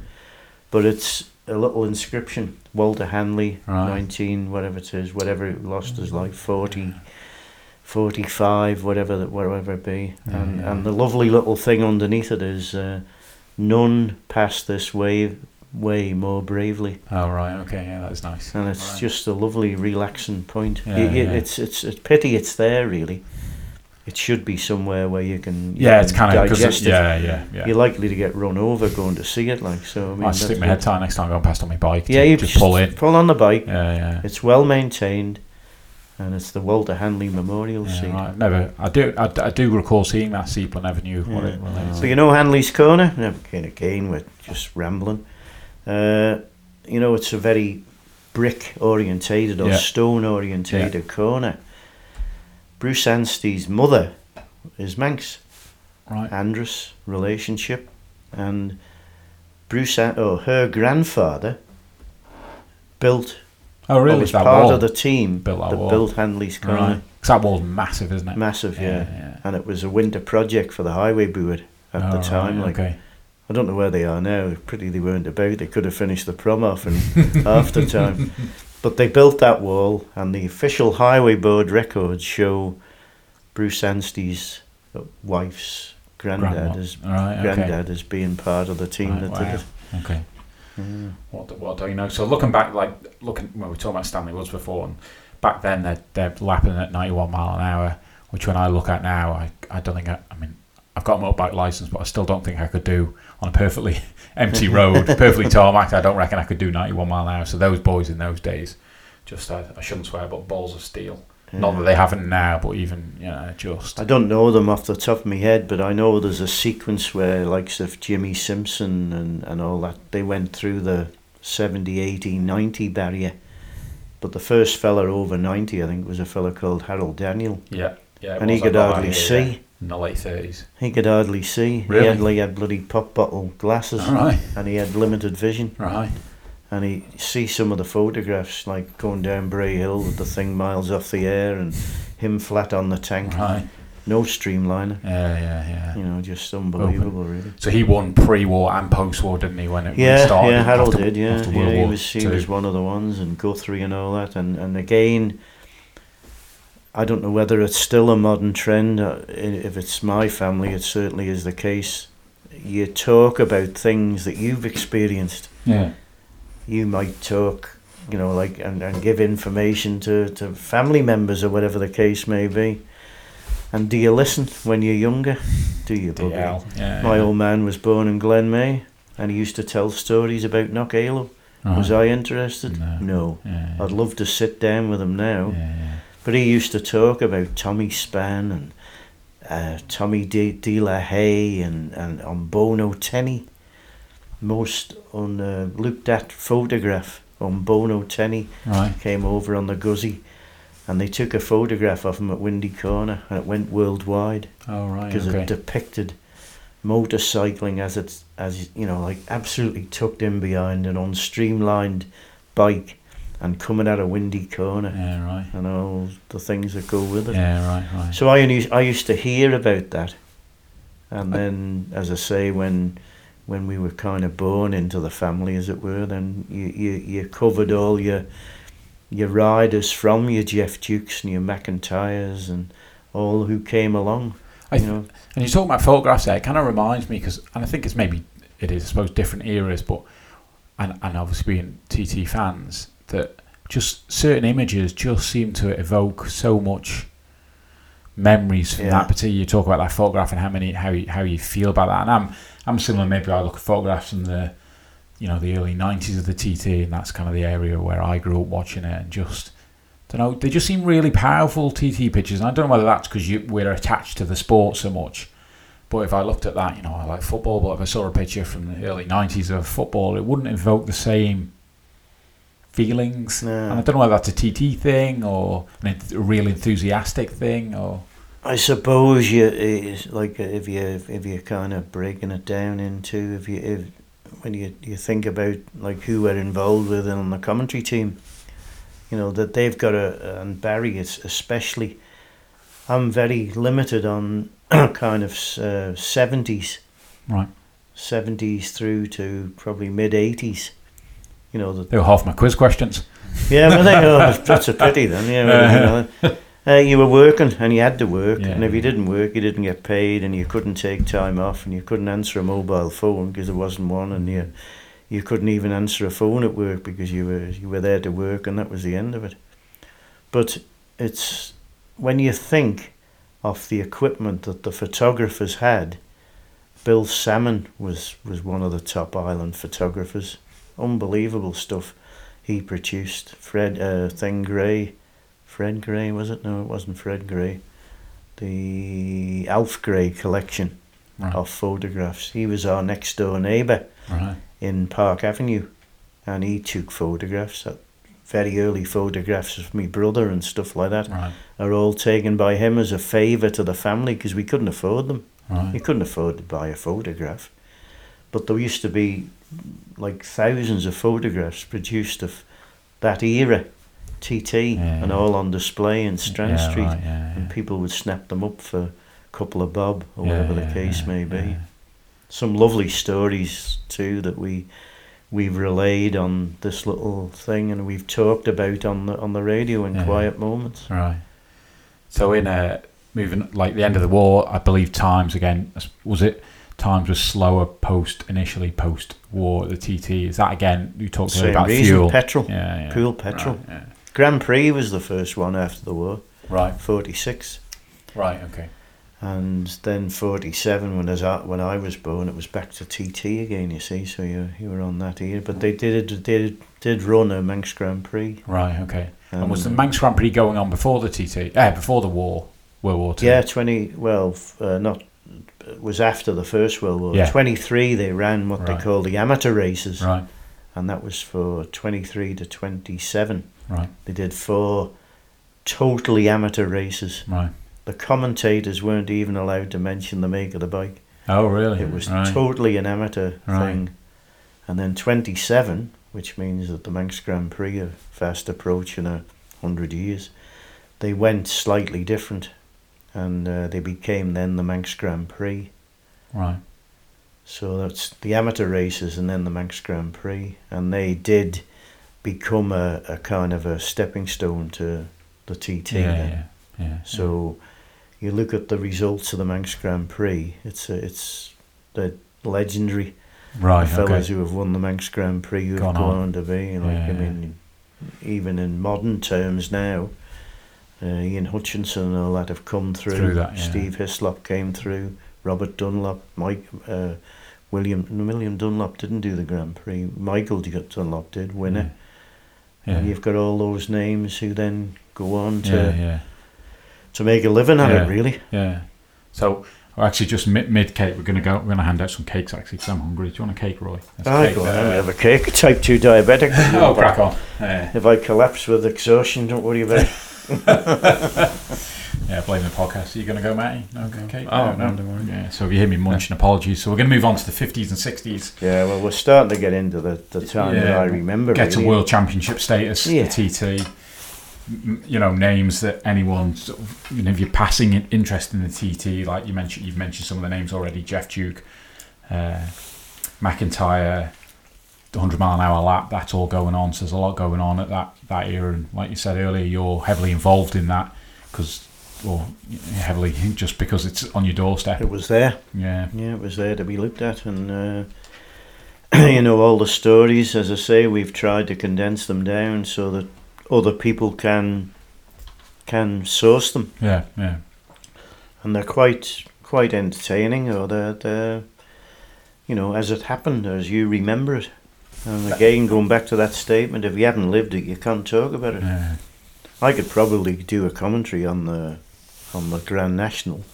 But it's a little inscription, Walter Handley, Right. 19, whatever it is, whatever it lost his life, 40, 45, whatever that, whatever it be. Yeah, and, yeah. and the lovely little thing underneath it is, uh, none passed this way, way more bravely. Oh right. Okay. Yeah, that's nice. And it's Right. just a lovely relaxing point. Yeah, y- yeah. It's, it's, it's pity it's there, really. It should be somewhere where you can you Yeah, it's kind of because digest it. yeah, yeah, yeah. You're likely to get run over going to see it, like so. I mean, I stick my head tight next time I'm going past on my bike. Yeah, you just pull in. Pull on the bike. Yeah, yeah. It's well maintained, and it's the Walter Handley Memorial Yeah, Seat. right. Never. I do. I, I do recall seeing that seat, but never knew what it Yeah. So you know Handley's Corner? Again, again, we're just rambling. Uh, you know, it's a very brick orientated or Yeah. stone orientated corner. Bruce Anstey's mother is Manx, Right. Andrus relationship, and Bruce, An- oh, her grandfather built Oh, really? was that part wall. of the team Built that that wall. built Handley's Corner. Right. 'Cause that wall's massive, isn't it? Massive, yeah. yeah. And it was a winter project for the highway board at Oh, the right, time. Like okay. I don't know where they are now. Pretty they weren't about. They could have finished the prom off in after time. But they built that wall, and the official highway board records show Bruce Anstey's uh, wife's granddad Grandma. as Right. Okay. granddad as being part of the team Right, that wow. did it. Okay. Mm. What do, what do you know? So looking back, like looking when we were talking about Stanley Woods before, and back then they're they're lapping at ninety one mile an hour, which when I look at now, I I don't think I, I mean I've got a motorbike license, but I still don't think I could do on a perfectly empty road, perfectly tarmac. I don't reckon I could do ninety one mile an hour. So those boys in those days, just I, I shouldn't swear, but balls of steel. Not that hmm. they haven't now, but even you know, just I don't know them off the top of my head, but I know there's a sequence where, likes of Jimmy Simpson and, and all that, they went through the 70, 80, 90 barrier. But the first fella over 90, I think, was a fella called Harold Daniell. yeah, yeah. and he could hardly here, see. yeah, in the late thirties. He could hardly see. Really? He had had bloody pop bottle glasses, right, and he had limited vision. right. And he see some of the photographs, like going down Bray Hill with the thing miles off the air, and him flat on the tank, Right. no streamliner. Yeah, yeah, yeah. You know, just unbelievable, really. So he won pre-war and post-war, didn't he? When it Yeah, started? yeah, Harold after- did. Yeah, yeah, he was he Two. was one of the ones, and Guthrie and all that, and and again, I don't know whether it's still a modern trend. uh, If it's my family, it certainly is the case. You talk about things that you've experienced. Yeah, You might talk, you know, like and, and give information to, to family members or whatever the case may be. And do you listen when you're younger? Do you, Bobby? DL. Yeah, My old man was born in Glen Maye, and he used to tell stories about Knockaloe. Right. Was I interested? No. Yeah, I'd love to sit down with him now. But he used to talk about Tommy Spann and uh, Tommy De, De La Haye and, and Omobono Tenni. Most on uh, looked at photograph Omobono Tenni Right. came over on the Guzzi and they took a photograph of him at Windy Corner and it went worldwide Oh, right. because Okay. it depicted motorcycling as it's as you know like absolutely tucked in behind an unstreamlined bike and coming out a windy corner yeah, right. and all the things that go with it. Yeah, right, right. So I only, I used to hear about that, and then, as I say, when when we were kind of born into the family, as it were, then you you, you covered all your your riders from your Geoff Dukes and your McIntyres and all who came along. I you know, And you talk about photographs there, it kind of reminds me because, and I think it's maybe it is, I suppose, different eras, but and and obviously being TT fans, that just certain images just seem to evoke so much memories from Yeah. that particular. You talk about that photograph and how many how you, how you feel about that, and I'm I'm similar. Maybe I look at photographs from the you know the early '90s of the TT, and that's kind of the area where I grew up watching it, and just. Don't know. They just seem really powerful TT pictures, and I don't know whether that's because we're attached to the sport so much. But if I looked at that, you know, I like football, but if I saw a picture from the early 90s of football, it wouldn't evoke the same feelings. No. And I don't know whether that's a TT thing or a real enthusiastic thing or. I suppose you it's like uh, if you if you're kind of breaking it down into if you if when you you think about like who we're involved with on the commentary team, you know that they've got a and Barry is especially. I'm very limited on kind of uh, seventies, Right. seventies through to probably mid eighties. You know the They were half my quiz questions. yeah, well, they, oh, that's a pity then. Yeah, you, know, uh, you were working and you had to work, Yeah. and if you didn't work, you didn't get paid, and you couldn't take time off, and you couldn't answer a mobile phone because there wasn't one, and you you couldn't even answer a phone at work because you were you were there to work, and that was the end of it. But it's when you think of the equipment that the photographers had. Bill Salmon was was one of the top island photographers. Unbelievable stuff he produced. Fred uh, Thing Gray, Fred Gray was it? No, it wasn't Fred Gray. The Alf Gray collection Right. of photographs. He was our next door neighbour Right. in Park Avenue, and he took photographs. uh, Very early photographs of me brother and stuff like that Right. are all taken by him as a favour to the family because we couldn't afford them. You Right. couldn't afford to buy a photograph. But there used to be like thousands of photographs produced of that era, TT, Yeah, and yeah. all on display in Strand Street. Right, And people would snap them up for a couple of bob or whatever the case may be. Some lovely stories too that we we've relayed on this little thing and we've talked about on the on the radio in quiet moments. Right. So in uh, moving like the end of the war, I believe times again was it times were slower post initially post war the TT. Is that again you talked Same about reason, fuel? petrol. Yeah, yeah. Pool petrol. Right, Grand Prix was the first one after the war, right, forty six. right, okay. And then forty seven when I was when I was born, it was back to TT again. You see, so you you were on that year, but they did they did did run a Manx Grand Prix. Right, okay. And, was the Manx Grand Prix going on before the TT? Eh, before the war, World War Two. Yeah, twenty. Well, uh, not. It was after the First World War. Yeah. Twenty three. They ran what Right. they call the amateur races, Right, and that was for twenty three to twenty seven. right, They did four totally amateur races. right. The commentators weren't even allowed to mention the make of the bike. Oh, really? It was right. totally an amateur Right. thing. And then 27, which means that the Manx Grand Prix are fast approaching a hundred years, they went slightly different, and uh, they became then the Manx Grand Prix. right. So that's the amateur races and then the Manx Grand Prix, and they did become a, a kind of a stepping stone to the TT. Yeah, then. yeah, yeah. So you look at the results of the Manx Grand Prix. It's a, it's the legendary right, the fellas okay. who have won the Manx Grand Prix who have Gone gone on. on to be. Like Yeah, I mean, even in modern terms now, uh, Ian Hutchinson and all that have come through. Through that, yeah. Steve Hislop came through. Robert Dunlop, Mike, uh, William William Dunlop didn't do the Grand Prix. Michael Dunlop did winner. Yeah, And you've got all those names who then go on to yeah, yeah. to make a living at Yeah. it. Really. Yeah. So we're actually just mid, mid cake. We're gonna go. We're gonna hand out some cakes actually because I'm hungry. Do you want a cake, Roy? There's a I cake go there. have a cake. Type 2 diabetic. Oh, crack on. Yeah, If I collapse with exhaustion, don't worry about it. yeah. Blame the podcast. Are you gonna go, Matty? No cake. Oh, no, no, don't worry. Yeah. So if you hear me munching, apologies. So we're gonna move on to the 50s and 60s. Yeah, well, we're starting to get into the, the time that I remember. Get to world championship status. Yeah. The TT. You know names that anyone, sort of, you know, if you're passing in- interest in the TT, like you mentioned, you've mentioned some of the names already. Geoff Duke, uh, McIntyre, the 100 mile an hour lap. That's all going on. So there's a lot going on at that that era. And like you said earlier, you're heavily involved in that because, well, heavily just because it's on your doorstep. It was there. Yeah. Yeah, it was there to be looked at, and uh, you know all the stories. As I say, we've tried to condense them down so that other people can can source them, Yeah. Yeah. and they're quite quite entertaining. Or they're, they're you know as it happened, as you remember it. And again, going back to that statement, if you haven't lived it, you can't talk about it. Yeah. I could probably do a commentary on the on the Grand National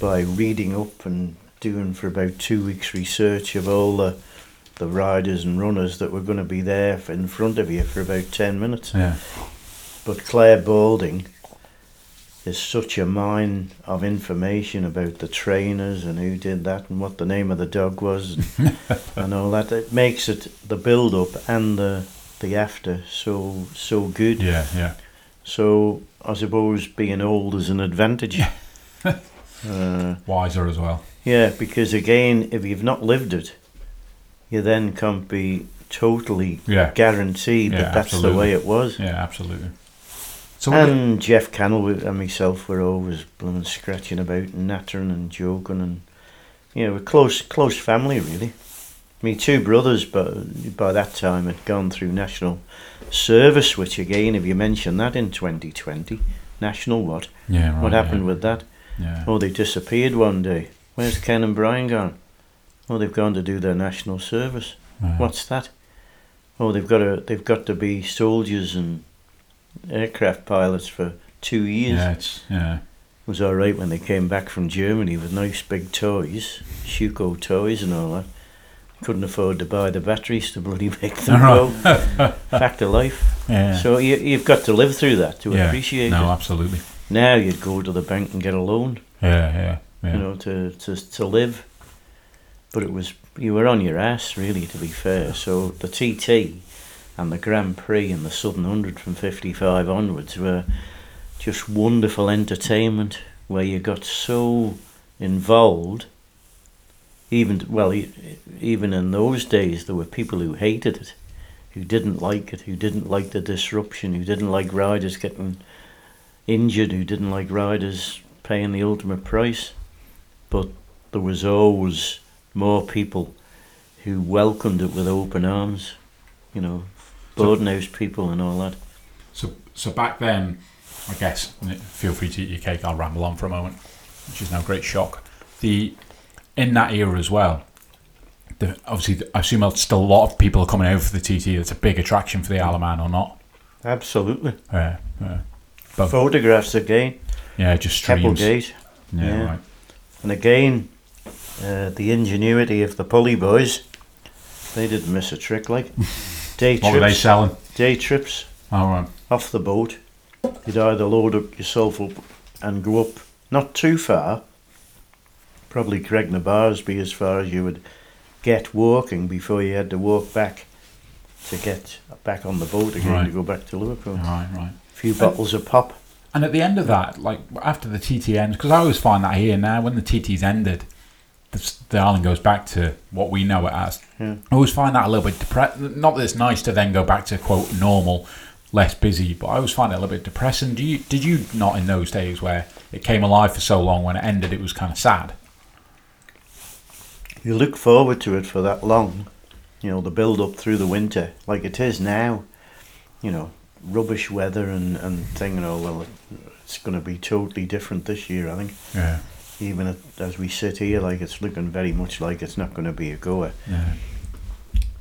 by reading up and doing for about two weeks research of all the the riders and runners that were going to be there in front of you for about ten minutes. Yeah. But Clare Balding is such a mine of information about the trainers and who did that and what the name of the dog was and, and all that. It makes it the build up and the the after so so good. Yeah. Yeah. So I suppose being old is an advantage. uh, Wiser as well. yeah, because again, if you've not lived it, you then can't be totally Yeah. guaranteed Yeah, that that's absolutely. the way it was. Yeah. Absolutely. So and Geoff Cannell and myself were always blooming scratching about and nattering and joking and you know, we're close close family really. Me two brothers but by that time had gone through national service, which again if you mention that in twenty twenty, national what? Yeah, right. what happened yeah. with that? Yeah. Oh, they disappeared one day. Where's Ken and Brian gone? Oh, they've gone to do their national service. What's that? Oh, they've got to they've got to be soldiers and aircraft pilots for two years. Yeah, it's yeah. It was all right when they came back from Germany with nice big toys, Schuco toys and all that. Couldn't afford to buy the batteries to bloody make them go. Fact of life. Yeah. So you, you've got to live through that to yeah. appreciate No, it. absolutely. Now you'd go to the bank and get a loan. Yeah, yeah, yeah. you know, to, to, to live. But it was, you were on your ass, really, to be fair. So the TT and the Grand Prix and the Southern 100 from 55 onwards were just wonderful entertainment where you got so involved. Even, well, even in those days, there were people who hated it, who didn't like it, who didn't like the disruption, who didn't like riders getting injured, who didn't like riders paying the ultimate price. But there was always more people who welcomed it with open arms. You know, So- Bodenhouse people and all that. So, so back then, I guess. Feel free to eat your cake. I'll ramble on for a moment, which is no great shock. The in that era as well. The, obviously, I assume there's still a lot of people are coming over for the TT. It's a big attraction for the Isle of Man, or not? Absolutely. Yeah, yeah, But- Photographs again, yeah. Just streams. Keppel Gate. Yeah, yeah. right. And again, uh, the ingenuity of the pulley boys. They didn't miss a trick like. Day What were they trips, selling? day trips Oh, right. off the boat. You'd either load up yourself up and go up not too far, probably Craig Barsby as far as you would get walking before you had to walk back to get back on the boat again to go back to Liverpool. Right, right. A few bottles of pop. And at the end of that, like after the TT ends, because I always find that here now, when the TT's ended, the, the island goes back to what we know it as. Yeah. I always find that a little bit depressing. Not that it's nice to then go back to quote normal, less busy, but I always find it a little bit depressing. Do you did you not in those days where it came alive for so long when it ended, it was kind of sad? You look forward to it for that long, you know, the build up through the winter, like it is now. You know, rubbish weather and, and thing and all. Well, it's going to be totally different this year, I think. Yeah, Even at, as we sit here, like it's looking very much like it's not going to be a goer.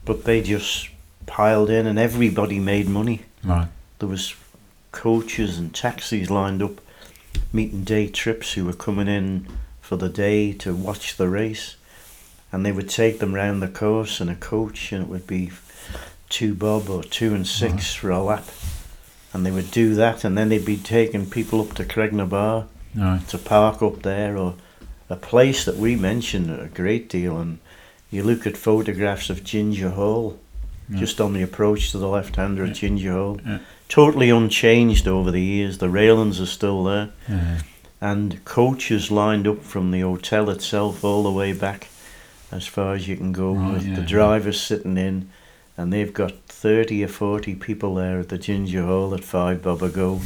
But they just piled in, and everybody made money. right, There was coaches and taxis lined up, meeting day trips who were coming in for the day to watch the race, and they would take them round the course in a coach, and it would be two bob or two and 6 Right. for a lap, and they would do that, and then they'd be taking people up to Creg-ny-Baa Right. to park up there, or a place that we mention a great deal, and you look at photographs of Ginger Hall, Yeah. just on the approach to the left hander Yeah. at Ginger Hall. Yeah. Totally unchanged over the years. The railings are still there, and coaches lined up from the hotel itself all the way back as far as you can go, Right, with the drivers sitting in, and they've got 30 or 40 people there at the Ginger Hall at 5 bob a go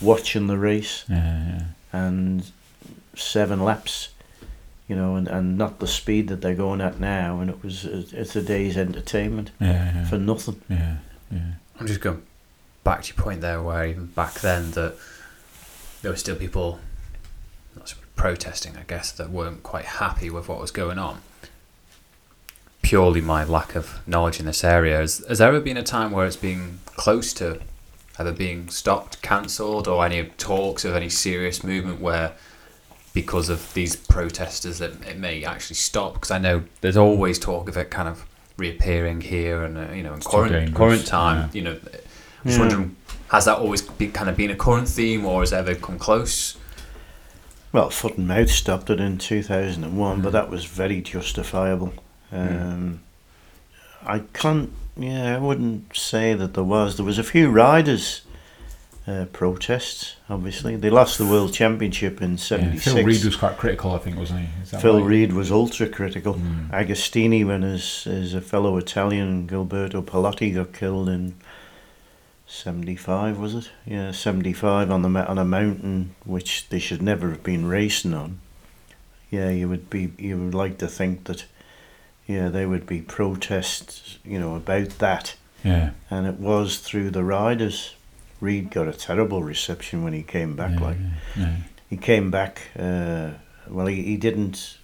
watching the race Yeah. Yeah. And seven laps, you know, and, and not the speed that they're going at now. And it was it's a day's entertainment Yeah. Yeah. for nothing. Yeah. Yeah. I'm just going back to your point there, where even back then that there were still people, not so much protesting, I guess, that weren't quite happy with what was going on. Purely my lack of knowledge in this area. Has, has there ever been a time where it's been close to either being stopped, cancelled, or any talks of any serious movement where, because of these protesters, that it may actually stop? Because I know there's always talk of it kind of reappearing here, and uh, you know, in current current time, yeah. you know, I'm just Yeah. wondering, has that always be, kind of been a current theme, or has it ever come close? Well, Foot and Mouth stopped it in 2001, but Mm. that was very justifiable. Um, I can't, yeah, I wouldn't say that there was. There was a few riders uh, protests, obviously. They lost the World Championship in Yeah, 76. Phil Read was quite critical, I think, wasn't he? Phil right? Read was ultra critical. Mm. Agostini, when his, his a fellow Italian, Gilberto Parlotti, got killed in 75, was it? Yeah, 75 on, the, on a mountain which they should never have been racing on. Yeah, you would be you would like to think that yeah, there would be protests, you know, about that. Yeah. And it was through the riders. Read got a terrible reception when he came back yeah, like yeah, he came back. Uh, well, he, he didn't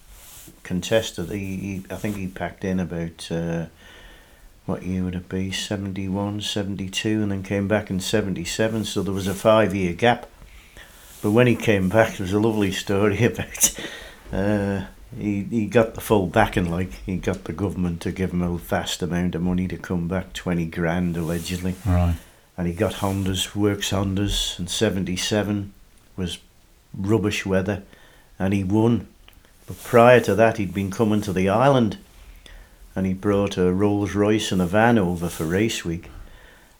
contest it. He, he I think he packed in about uh, what year would it be? 71, 72, and then came back in seventy seven. So there was a five year gap. But when he came back, there was a lovely story about. Uh, he, he got the full backing, like he got the government to give him a vast amount of money to come back, twenty grand allegedly Right. and he got Hondas, works Hondas, and 77 was rubbish weather, and he won. But prior to that, he'd been coming to the island, and he brought a Rolls Royce and a van over for race week.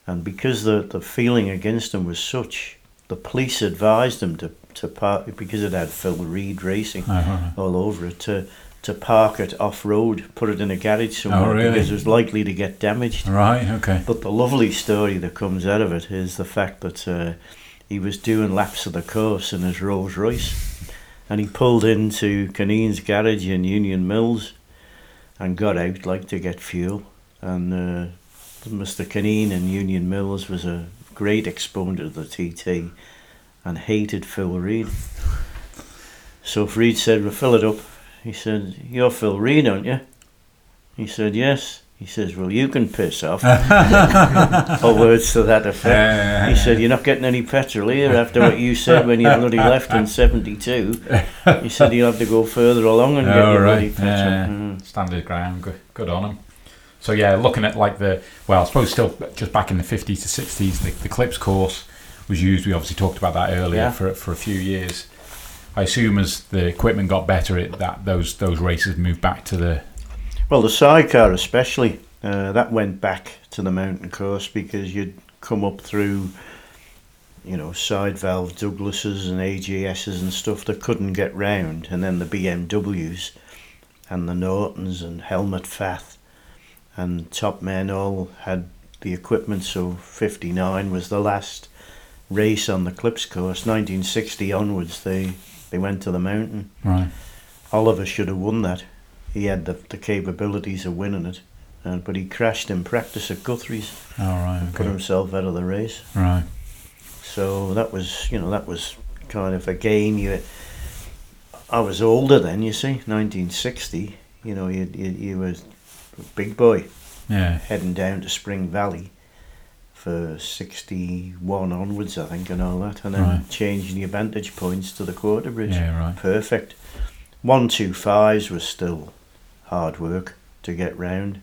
And because the, the feeling against him was such, the police advised him to, to park, because it had Phil Read racing Oh, right. all over it, to, to park it off road, put it in a garage somewhere, Oh, really? because it was likely to get damaged. Right. Okay. But the lovely story that comes out of it is the fact that uh, he was doing laps of the course in his Rolls Royce and he pulled into Caneen's garage in Union Mills and got out like to get fuel. And uh, Mr. Caneen in Union Mills was a great exponent of the TT and hated Phil Read. So if Read said, We'll fill it up. He said, You're Phil Read, aren't you? He said, Yes. He says, Well, you can piss off. or words to that effect. He said, You're not getting any petrol here after what you said when you bloody left in 72. He said, You'll have to go further along and get Oh, your right. bloody petrol. Yeah. Mm. Stand his ground. Good, good on him. So yeah, looking at like the well, I suppose still just back in the fifties to sixties, the, the Clypse course was used. We obviously talked about that earlier Yeah. for for a few years. I assume as the equipment got better, it, that those those races moved back to the Well, the sidecar especially, uh, that went back to the mountain course because you'd come up through, you know, side valve Douglases and AJSs and stuff that couldn't get round, and then the BMWs and the Nortons and Helmut Fath and Top Men all had the equipment. So 59 was the last race on the Clypse course. 1960 onwards, they, they went to the mountain. right. Oliver should have won that. He had the, the capabilities of winning it, uh, but he crashed in practice at Guthrie's, All right. put Okay. himself out of the race. Right. So that was, you know, that was kind of again. You, I was older then, you see, 1960. You know, you you, you were a big boy Yeah. heading down to Spring Valley for 61 onwards, I think, and all that, and then Right. changing your vantage points to the quarter bridge. Yeah. Right. Perfect. One two fives was still hard work to get round,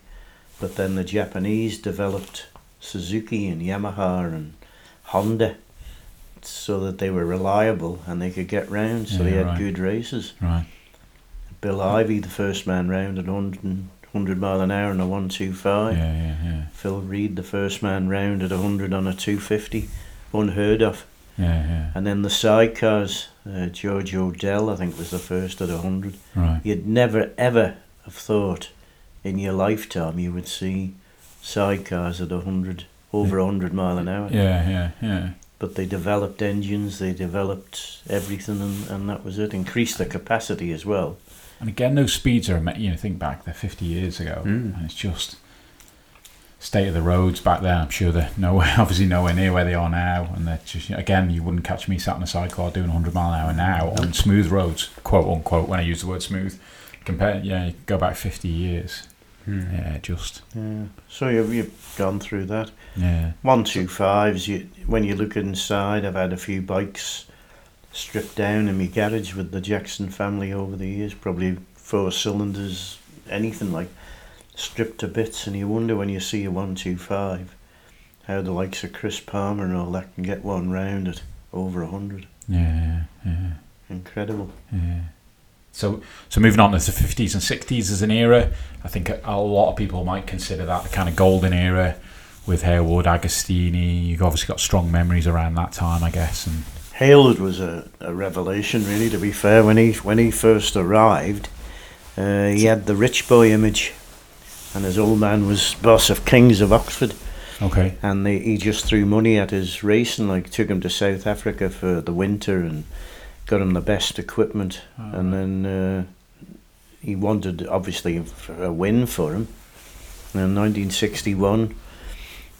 but then the Japanese developed Suzuki and Yamaha and Honda so that they were reliable and they could get round, so Yeah, they had right. good races. Right. Bill Ivy, the first man round at 100, and- 100 mile an hour on a 125. Yeah, yeah, yeah. Phil Read, the first man round at 100 on a 250. Unheard of. Yeah, yeah. And then the sidecars, uh, George O'Dell, I think, was the first at 100. Right. You'd never ever have thought in your lifetime you would see sidecars at 100, over 100 mile an hour. Yeah, yeah, yeah. But they developed engines, they developed everything, and, and that was it. Increased the capacity as well. And again, those speeds are, you know, think back, they're 50 years ago. Mm. And it's just state of the roads back then. I'm sure they're nowhere, obviously nowhere near where they are now. And they're just, again, you wouldn't catch me sat in a sidecar doing 100 mile an hour now on smooth roads, quote unquote, when I use the word smooth. Compare, yeah, go back 50 years. Mm. Yeah, just, Yeah. So you've, you've gone through that. yeah. One two fives. You when you look inside, I've had a few bikes stripped down in my garage with the Jackson family over the years. Probably four cylinders, anything like stripped to bits, and you wonder when you see a one two five, how the likes of Chris Palmer and all that can get one round at over a hundred. Yeah, yeah, Incredible. yeah. So, so moving on to the fifties and sixties as an era, I think a, a lot of people might consider that the kind of golden era with Hailwood, Agostini. You've obviously got strong memories around that time, I guess. And Hailwood was a, a revelation, really. To be fair, when he when he first arrived, uh, he had the rich boy image, and his old man was boss of Kings of Oxford. okay, and they, he just threw money at his racing. Like took him to South Africa for the winter and got him the best equipment. Oh, and then uh, he wanted obviously a win for him. And in 1961, uh,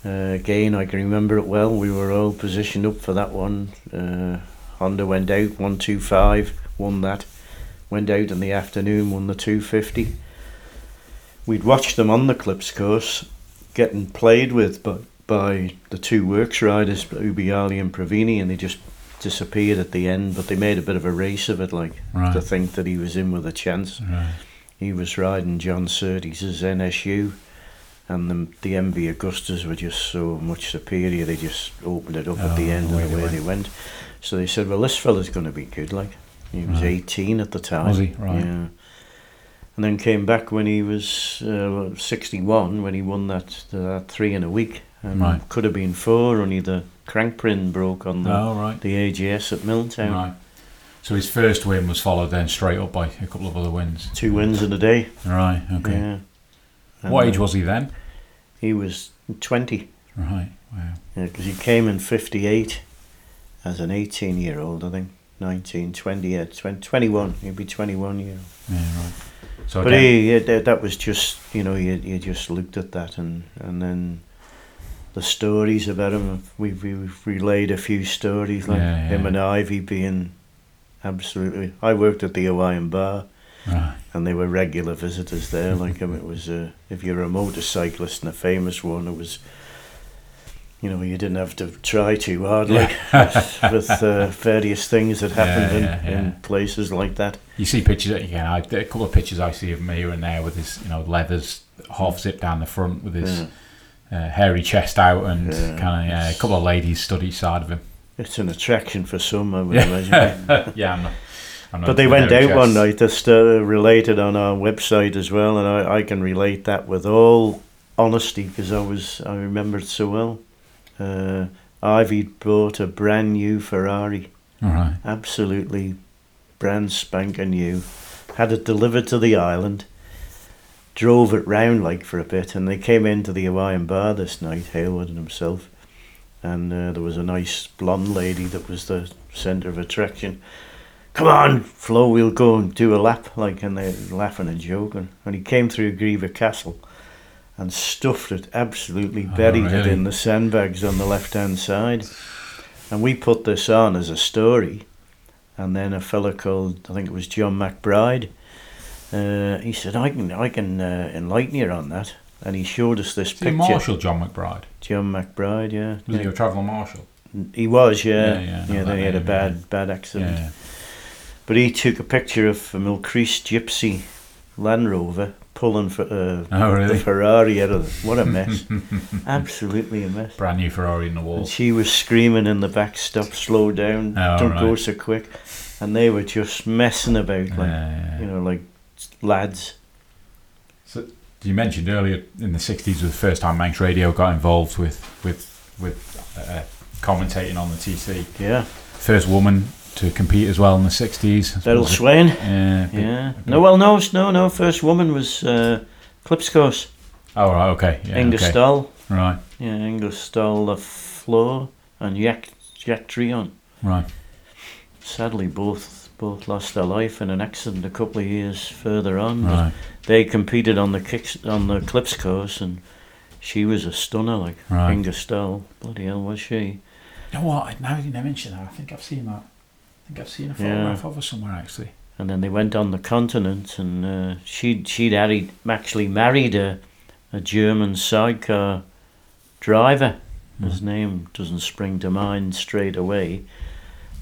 again I can remember it well. We were all positioned up for that one. Uh, Honda went out one two five, won that. Went out in the afternoon, won the two fifty. We'd watched them on the Clypse course getting played with by, by the two works riders, Ubiali and Provini, and they just disappeared at the end. But they made a bit of a race of it, like right, to think that he was in with a chance. right, He was riding John Surtees' NSU, and the, the MV Agustas were just so much superior. They just opened it up at the Oh, end away and they away they went. So they said, "Well, this fella's going to be good." Like he was Right. eighteen at the time. Was he? Right. Yeah. And then came back when he was uh, 61, when he won that, that three in a week. And Right. could have been four, only the crank pin broke on the, oh right, the AJS at Milltown. right. So his first win was followed then straight up by a couple of other wins. Two wins in a day. Right, okay. Yeah. And, What age uh, was he then? He was 20. Right, wow. Because he came in 58 as an 18 year old, I think. 19, 20, yeah, 20, 21. He'd be 21 year old. Yeah, right. So But again, he, yeah, that, was just, you know, you, you just looked at that and, and then the stories about him, we've, we've relayed a few stories, like Yeah, him and Ivy being absolutely. I worked at the Hawaiian Bar right, and they were regular visitors there. Like, him, it was, uh, if you're a motorcyclist and a famous one, it was. You know, you didn't have to try too hard, like with, with uh, various things that happened Yeah, in, yeah, yeah. in places like that. you see pictures again. I, a couple of pictures I see of him here and there with his, you know, leathers half zipped down the front with his Yeah. uh, hairy chest out and Yeah. kind of yeah, a couple of ladies stood each side of him. It's an attraction for some, I would Yeah. imagine. yeah, I'm not But they went out one night. That's uh, related on our website as well, and I, I can relate that with all honesty because I was I remember it so well. Uh, Ivy bought a brand new Ferrari, All right, absolutely brand spanking new. Had it delivered to the island. Drove it round like for a bit, and they came into the Hawaiian bar this night, Hailwood and himself, and uh, there was a nice blonde lady that was the centre of attraction come on, Flo, we'll go and do a lap, like, and they're laughing and joking. And he came through Greeba Castle and stuffed it, absolutely Oh, buried it in the sandbags on the left hand side. And we put this on as a story. And then a fella called, I think it was John McBride, uh, he said, I can, I can uh, enlighten you on that. And he showed us this is he a picture. Marshall John McBride? John McBride, yeah. Was yeah. he a traveller Marshal? He was, yeah. Yeah, yeah, yeah then he had a bad, bad accident. But he took a picture of a Mylchreest Gypsy Land Rover pulling for uh, Oh, the? Ferrari out of. What a mess! Absolutely a mess. Brand new Ferrari in the wall. And she was screaming in the back, "Stop! Slow down! Oh, Don't go so quick!" And they were just messing about, like you know, like lads. So you mentioned earlier in the '60s was the first time Manx Radio got involved with with with uh, commentating on the TT. Yeah, First woman to compete as well in the '60s. Beryl Swain. Yeah. big- Yeah. big- No, well, no, no, no. First woman was uh, Clypse course. Oh right. Okay. Yeah. Inge okay. Stoll. Right. Yeah, Inge Stoll, the floor, and Jack Jack Drion. Right. Sadly, both both lost their life in an accident a couple of years further on. Right. They competed on the kicks on the Clypse course, and she was a stunner, like Right. Inge Stoll. Bloody hell, was she? You know what? Now you mention that, I think I've seen that. I think I've seen a photograph of her somewhere actually. And then they went on the continent, and uh, she'd she'd actually married a a German sidecar driver. His name doesn't spring to mind straight away,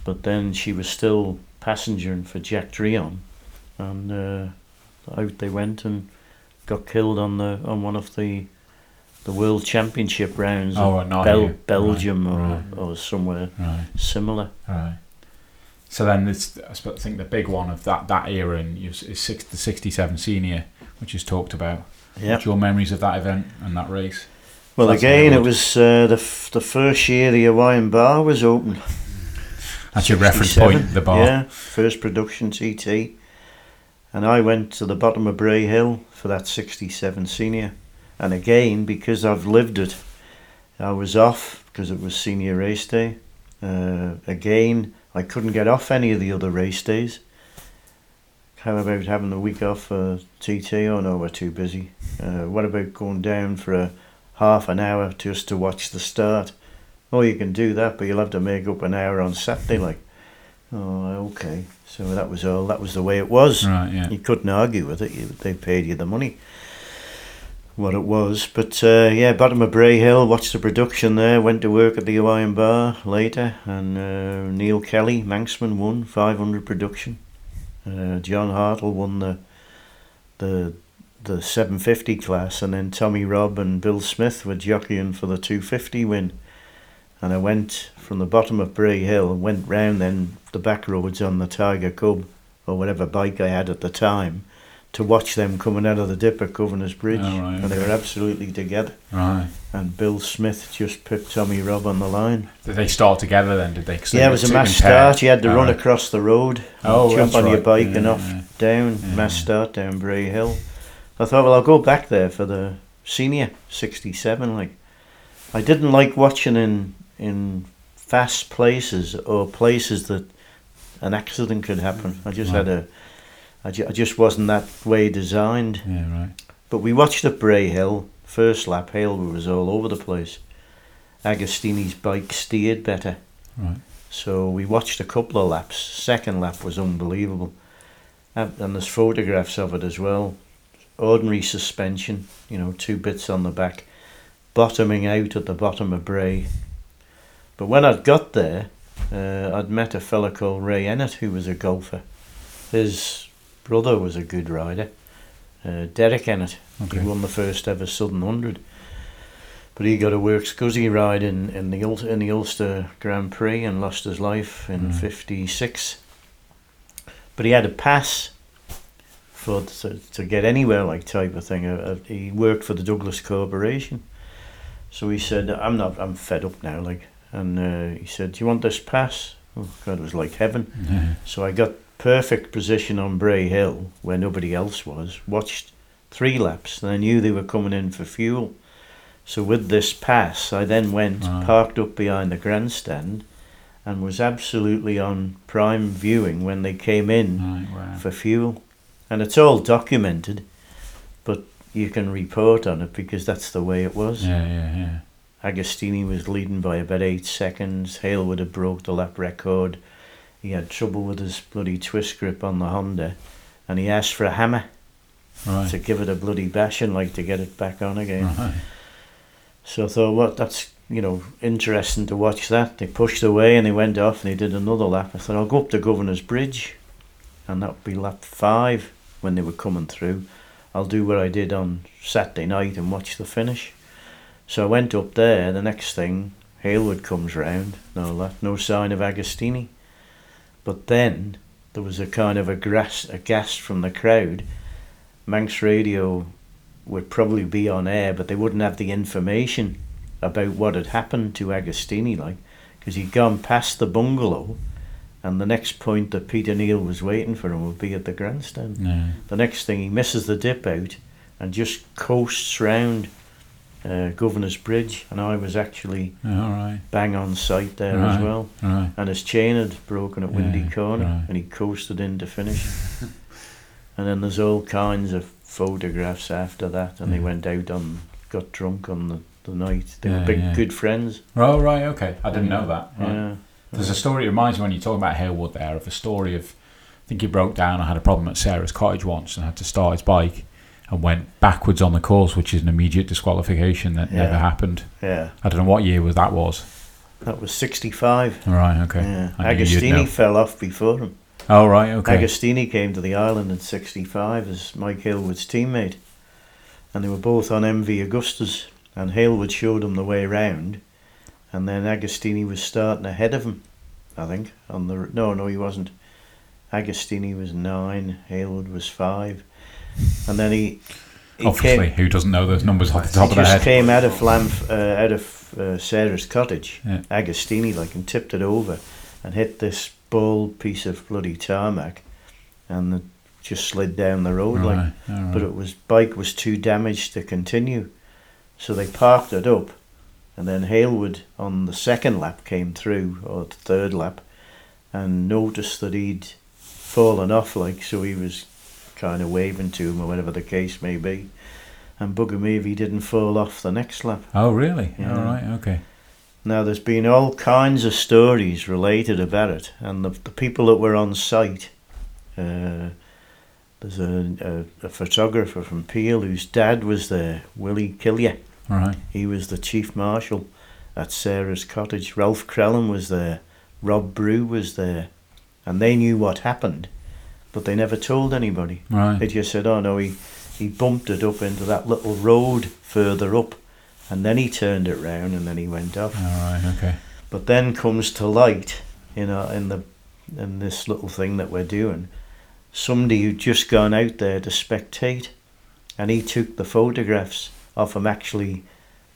but then she was still passengering for Jack Drion, and uh, out they went and got killed on the on one of the the World Championship rounds Oh, in Bel- Belgium Right, or, or somewhere Right. similar. Right. So then, it's, I think the big one of that, that era and is, six, the '67 senior, which is talked about. Yeah. What's your memories of that event and that race? Well, That's again, it was uh, the f- the first year the Hawaiian Bar was open. That's your reference point, the bar. Yeah, first production TT. And I went to the bottom of Bray Hill for that 67 senior. And again, because I've lived it, I was off because it was senior race day. Uh, again, I couldn't get off any of the other race days. How about having a week off for TT? Oh no, we're too busy. Uh, what about going down for a half an hour just to watch the start? Oh, you can do that, but you'll have to make up an hour on Saturday. Like, oh, okay. So that was all. That was the way it was. Right, yeah. You couldn't argue with it. You, they paid you the money. What it was, but uh, yeah, bottom of Bray Hill. Watched the production there. Went to work at the Hawaiian Bar later, and uh, Neil Kelly, Manxman, won 500 production. Uh, John Hartle won the the the 750 class, and then Tommy Robb and Bill Smith were jockeying for the 250 win. And I went from the bottom of Bray Hill and went round then the back roads on the Tiger Cub or whatever bike I had at the time to watch them coming out of the dip at Governor's Bridge. Oh, right, And they were absolutely together. Right. And Bill Smith just picked Tommy Robb on the line. Did they start together then? Did they yeah, it was a mass start. You had to Oh, run right. across the road, Oh, jump on your bike Yeah, and off yeah. down, Yeah. mass start down Bray Hill. I thought, well, I'll go back there for the senior 67. Like, I didn't like watching in in fast places or places that an accident could happen. I just had a, I, ju- I just wasn't that way designed. Yeah, right. But we watched at Bray Hill. First lap, Hale was all over the place. Agostini's bike steered better. Right. So we watched a couple of laps. Second lap was unbelievable. And and there's photographs of it as well. Ordinary suspension, you know, two bits on the back, bottoming out at the bottom of Bray. But when I'd got there, uh, I'd met a fella called Ray Ennett who was a golfer. His brother was a good rider, uh, Derek Ennett. Okay. He won the first ever Southern Hundred. But he got a works Guzzi ride in, in the Ul- in the Ulster Grand Prix and lost his life in Mm. '56. But he had a pass for to, to get anywhere like type of thing. Uh, uh, he worked for the Douglas Corporation, so he said, "I'm not. I'm fed up now." Like, and uh, he said, "Do you want this pass?" Oh God, it was like heaven. Yeah. So I got perfect position on Bray Hill where nobody else was. Watched three laps, and I knew they were coming in for fuel. So with this pass, I then went Right. parked up behind the grandstand, and was absolutely on prime viewing when they came in Right. Wow. for fuel. And it's all documented, but you can report on it because that's the way it was. Yeah. Yeah. Yeah. Agostini was leading by about eight seconds. Hale would have broke the lap record. He had trouble with his bloody twist grip on the Honda, and he asked for a hammer Right. to give it a bloody bashing, like to get it back on again. Right. So I thought, well, That's you know interesting to watch that. They pushed away and they went off and they did another lap. I thought I'll go up to Governor's Bridge, and that would be lap five when they were coming through. I'll do what I did on Saturday night and watch the finish. So I went up there. The next thing, Hailwood comes round. No, no sign of Agostini. But then there was a kind of a, grass, a gasp from the crowd. Manx Radio would probably be on air, but they wouldn't have the information about what had happened to Agostini, like, because he'd gone past the bungalow, and the next point that Peter Kneale was waiting for him would be at the grandstand. Yeah. The next thing, he misses the dip out and just coasts round uh, Governor's Bridge, and I was actually All right. bang on site there Right. as well. Right. And his chain had broken at Windy Yeah, Corner, right. and he coasted in to finish. and then there's all kinds of photographs after that, and they went out on, got drunk on the, the night. They Yeah, were big, yeah. good friends. Oh, right. Okay. I didn't know that. Yeah. There's a story. It reminds me when you talk about Hailwood there of a story of. I think he broke down. I had a problem at Sarah's cottage once and had to start his bike and went backwards on the course, which is an immediate disqualification that Yeah. never happened. Yeah. I don't know what year was that was. That was 65. All right. Okay. Yeah. I knew you'd Agostini fell off before him. Oh right. Okay. Agostini came to the island in 65 as Mike Hailwood's teammate. And they were both on MV Agustas. And Hailwood showed him the way round. And then Agostini was starting ahead of him, I think. On the No, no, he wasn't. Agostini was nine, Hailwood was five. And then he. he Obviously, came, who doesn't know those numbers off the top he of their just head? came out of uh, out of uh, Sarah's cottage, Yeah. Agostini, like, and tipped it over and hit this bald piece of bloody tarmac, and it just slid down the road, like. Right. But it was bike was too damaged to continue, so they parked it up, and then Hailwood on the second lap came through or the third lap, and noticed that he'd fallen off, like so he was kind of waving to him or whatever the case may be, and bugger me if he didn't fall off the next lap. oh really? Yeah. All right. Okay. Now, there's been all kinds of stories related about it, and the, the people that were on site. Uh, there's a, a, a photographer from Peel whose dad was there, Willie Killier. All right. He was the chief marshal at Sarah's cottage. Ralph Crellin was there. Rob Brew was there. And they knew what happened, but they never told anybody. Right. They just said, oh no, he, he bumped it up into that little road further up, and then he turned it round and then he went off. All right. Okay. But then comes to light, you know, in the in this little thing that we're doing, somebody who'd just gone out there to spectate, and he took the photographs of him actually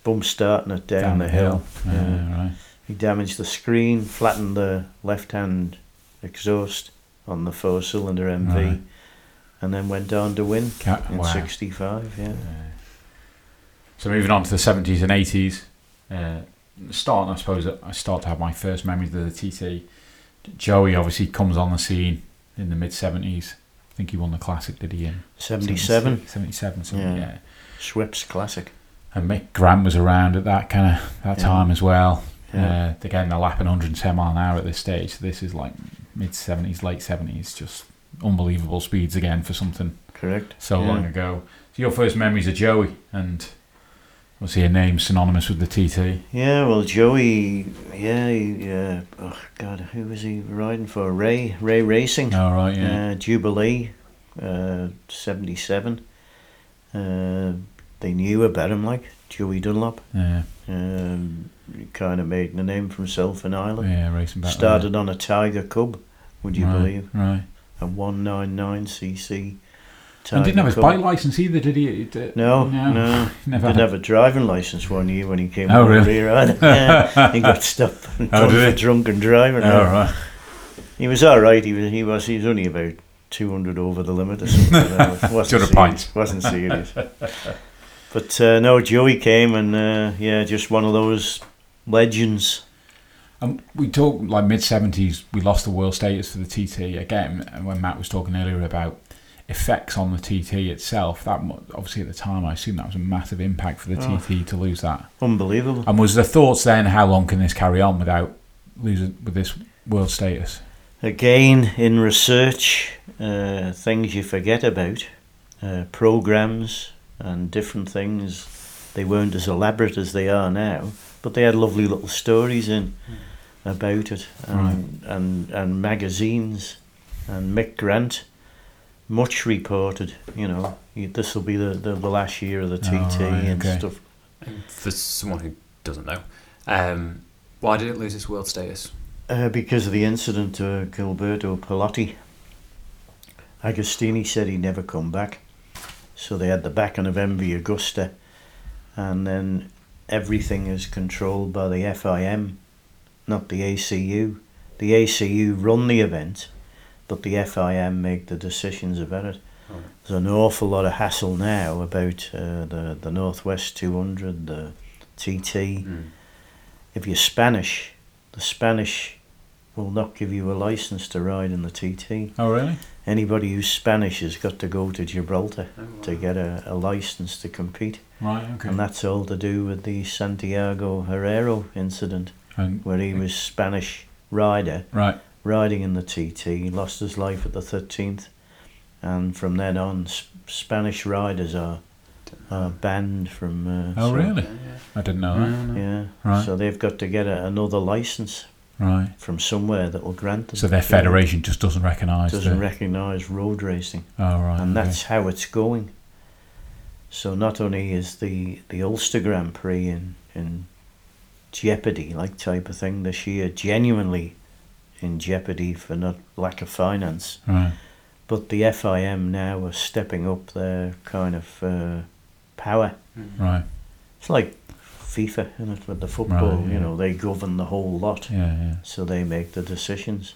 bump starting it down, the hill. Yeah. Yeah. Right. He damaged the screen, flattened the left hand exhaust on the four cylinder MV, Right. and then went on to win Ca- in wow. '65. Yeah. So moving on to the seventies and eighties, uh, starting I suppose I start to have my first memories of the TT. Joey obviously comes on the scene in the mid seventies. I think he won the classic, did he? In 77, 77, something, Yeah. yeah. Classic. And Mick Grant was around at that kind of that Yeah. time as well. Yeah. Uh, again, they're lapping 110 mile an hour at this stage. So this is like mid 70s, late 70s, just unbelievable speeds again for something Correct. so Yeah. long ago. So your first memories of Joey, and was he a name synonymous with the TT? Yeah, well, Joey, yeah, yeah. Oh God, who was he riding for? Rea, Rea Racing, Oh right, yeah, uh, Jubilee, uh, seventy-seven. Uh, they knew about him, like Joey Dunlop. yeah, Um, kind of made a name for himself in Ireland. yeah, racing back. Started on a Tiger Cub, would you right, believe? Right. A one nine nine cc. And didn't have his bike license either, did he? Uh, No, no, no. never. Didn't had- have a driving license one year when he came Oh, over really? here. Yeah, he got stopped and Oh, for drunken driving. Oh right. He was all right. He was. He was. He was only about two hundred over the limit or something. uh, wasn't 200 serious. pints. Wasn't serious. but uh, no, Joey came and uh, yeah, just one of those legends. Um, we talk like mid seventies. We lost the world status for the TT again. And when Matt was talking earlier about effects on the TT itself, that obviously at the time I assume that was a massive impact for the Oh. TT to lose that. Unbelievable. And was the thoughts then how long can this carry on without losing with this world status? Again, in research, uh, things you forget about, uh, programs and different things. They weren't as elaborate as they are now, but they had lovely little stories in about it, and and, and magazines. and Mick Grant, much reported. You know, this will be the, the, the last year of the TT Oh, right, and okay. stuff. For someone who doesn't know, um, why did it lose its world status? Uh, because of the incident to Gilberto Parlotti. Agostini said he'd never come back. So they had the backing of MV Agusta. And then everything is controlled by the FIM, not the ACU. The ACU run the event, but the FIM make the decisions about it. Oh. There's an awful lot of hassle now about uh, the, the Northwest 200, the TT. Mm. If you're Spanish, the Spanish will not give you a license to ride in the TT. Oh, really? Anybody who's Spanish has got to go to Gibraltar Oh, to get a, a license to compete. Right, okay. And that's all to do with the Santiago Herrero incident, And- where he was Spanish rider right. riding in the TT. He lost his life at the 13th. And from then on, S- Spanish riders are, are banned from. Uh, Oh, so- really? Yeah, yeah. I didn't know that. No, no. Yeah. Right. So they've got to get a, another license Right. from somewhere that will grant them. So their federation just doesn't recognise doesn't the. recognise road racing, oh, right. and okay. that's how it's going. So not only is the the Ulster Grand Prix in in jeopardy, like type of thing this year, genuinely in jeopardy for not lack of finance, Right. but the FIM now are stepping up their kind of uh, power. Mm. Right. It's like FIFA, isn't it, with the football? Right, yeah. You know, they govern the whole lot. Yeah, yeah. so they make the decisions.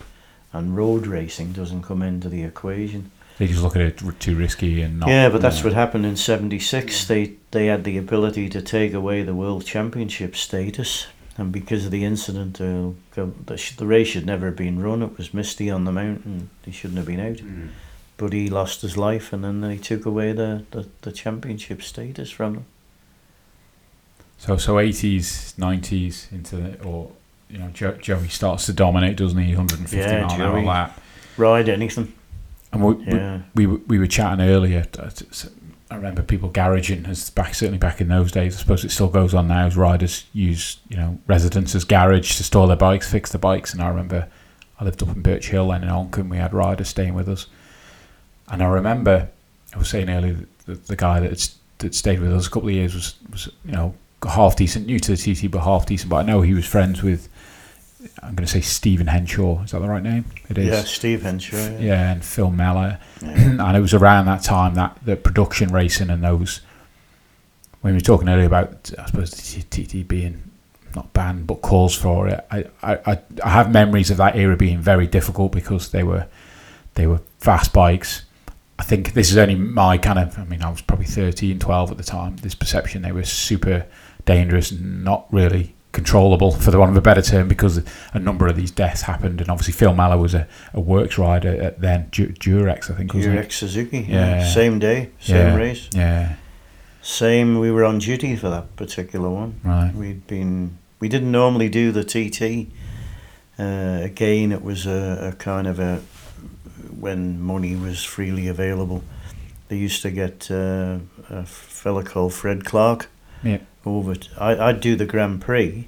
And road racing doesn't come into the equation. They just look at it too risky and not. yeah, but that's yeah. what happened in '76. They they had the ability to take away the world championship status, and because of the incident, uh, the, the race should never have been run. It was misty on the mountain. He shouldn't have been out. Mm. But he lost his life, and then they took away the, the, the championship status from him. So so eighties, nineties into the or you know jo- Joey starts to dominate, doesn't he? 150 Yeah, mile an hour lap. Ride anything. And we, we- Yeah. we, were- we were chatting earlier. I remember people garaging as back certainly back in those days. I suppose it still goes on now. As riders use you know residents as garage to store their bikes, fix the bikes. And I remember I lived up in Birch Hill and in Onchan. We had riders staying with us, and I remember I was saying earlier that the, the guy that that stayed with us a couple of years was was you know half decent, new to the TT, but half decent. But I know he was friends with. I'm going to say Stephen Henshaw. Is that the right name? It is. Yeah, Steve Henshaw. Yeah. Yeah, and Phil Mellor Yeah. and it was around that time that the production racing and those when we were talking earlier about I suppose TT being not banned but calls for it. I, I, I- I have memories of that era being very difficult because they were they were fast bikes. I think this is only my kind of I mean I was probably 13, 12 at the time. This perception they were super dangerous and not really controllable for the want of a better term because a number of these deaths happened and obviously Phil Mellor was a, a works rider at then Du- Durex I think was Your ex Suzuki. Yeah. Same day, same Yeah. race. yeah Same. We were on duty for that particular one. right We'd been. We didn't normally do the TT. Uh, again, it was a, a kind of a when money was freely available. They used to get uh, a fella called Fred Clark Yeah. Over. T- I I'd do the Grand Prix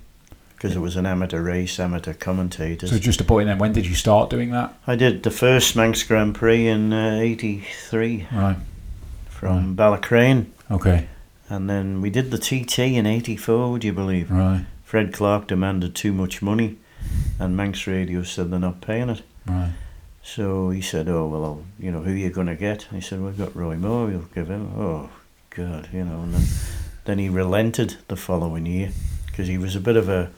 because it was an amateur race, amateur commentators. so just a point then when did you start doing that I did the first Manx Grand Prix in uh, '83 right from Ballacraine. okay And then we did the TT in '84. Would you believe? right Fred Clark demanded too much money, and Manx Radio said they're not paying it. right So he said, "Oh well, I'll, you know, who are you gonna get?" He said, "We've got Roy Moore. We'll give him." Oh, God, you know. And then, then he relented the following year because he was a bit of a,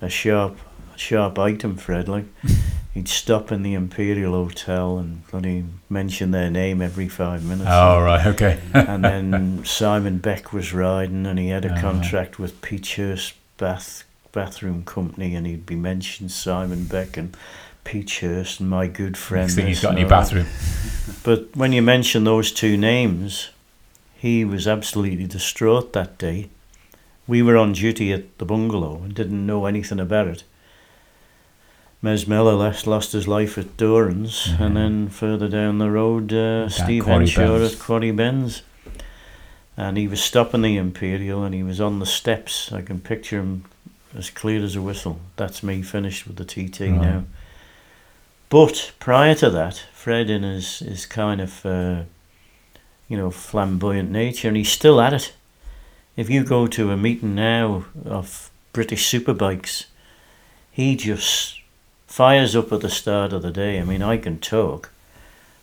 a sharp, sharp item. Fred, like he'd stop in the Imperial Hotel and bloody mention their name every five minutes. oh right okay and then Simon Beck was riding, and he had a Oh, right. contract with Peachhurst Bath Bathroom Company, and he'd be mentioned Simon Beck and Peachhurst and my good friend. next thing he's got in your bathroom But when you mention those two names, he was absolutely distraught that day. We were on duty at the bungalow and didn't know anything about it. Mez Mellor lost, lost his life at Doran's, Mhm. and then further down the road, uh, Steve Henshaw Bends. at Quarry Bends. And he was stopping the Imperial and he was on the steps. I can picture him as clear as a whistle. That's me finished with the TT Right. now. But prior to that, Fred in his, his kind of, uh, you know, flamboyant nature, and he's still at it. If you go to a meeting now of British superbikes, he just fires up at the start of the day. I mean, I can talk,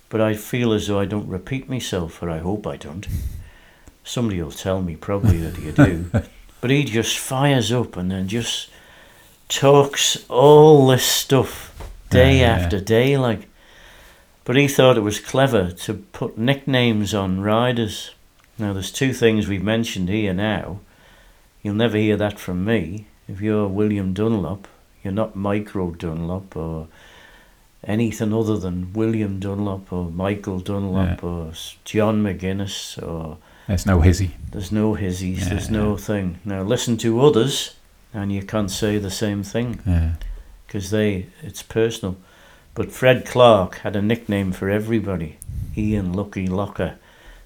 but I feel as though I don't repeat myself, or I hope I don't. Somebody will tell me probably that you do. but he just fires up and then just talks all this stuff day Yeah, yeah. after day, like. But he thought it was clever to put nicknames on riders. Now, there's two things we've mentioned here now. You'll never hear that from me. If you're William Dunlop, you're not Micro Dunlop or anything other than William Dunlop or Michael Dunlop or John McGuinness or There's no hizzy. there's no hizzies, Yeah, there's no thing. Now listen to others and you can't say the same thing Yeah. because they it's personal. But Fred Clark had a nickname for everybody. Ian Lucky Lougher,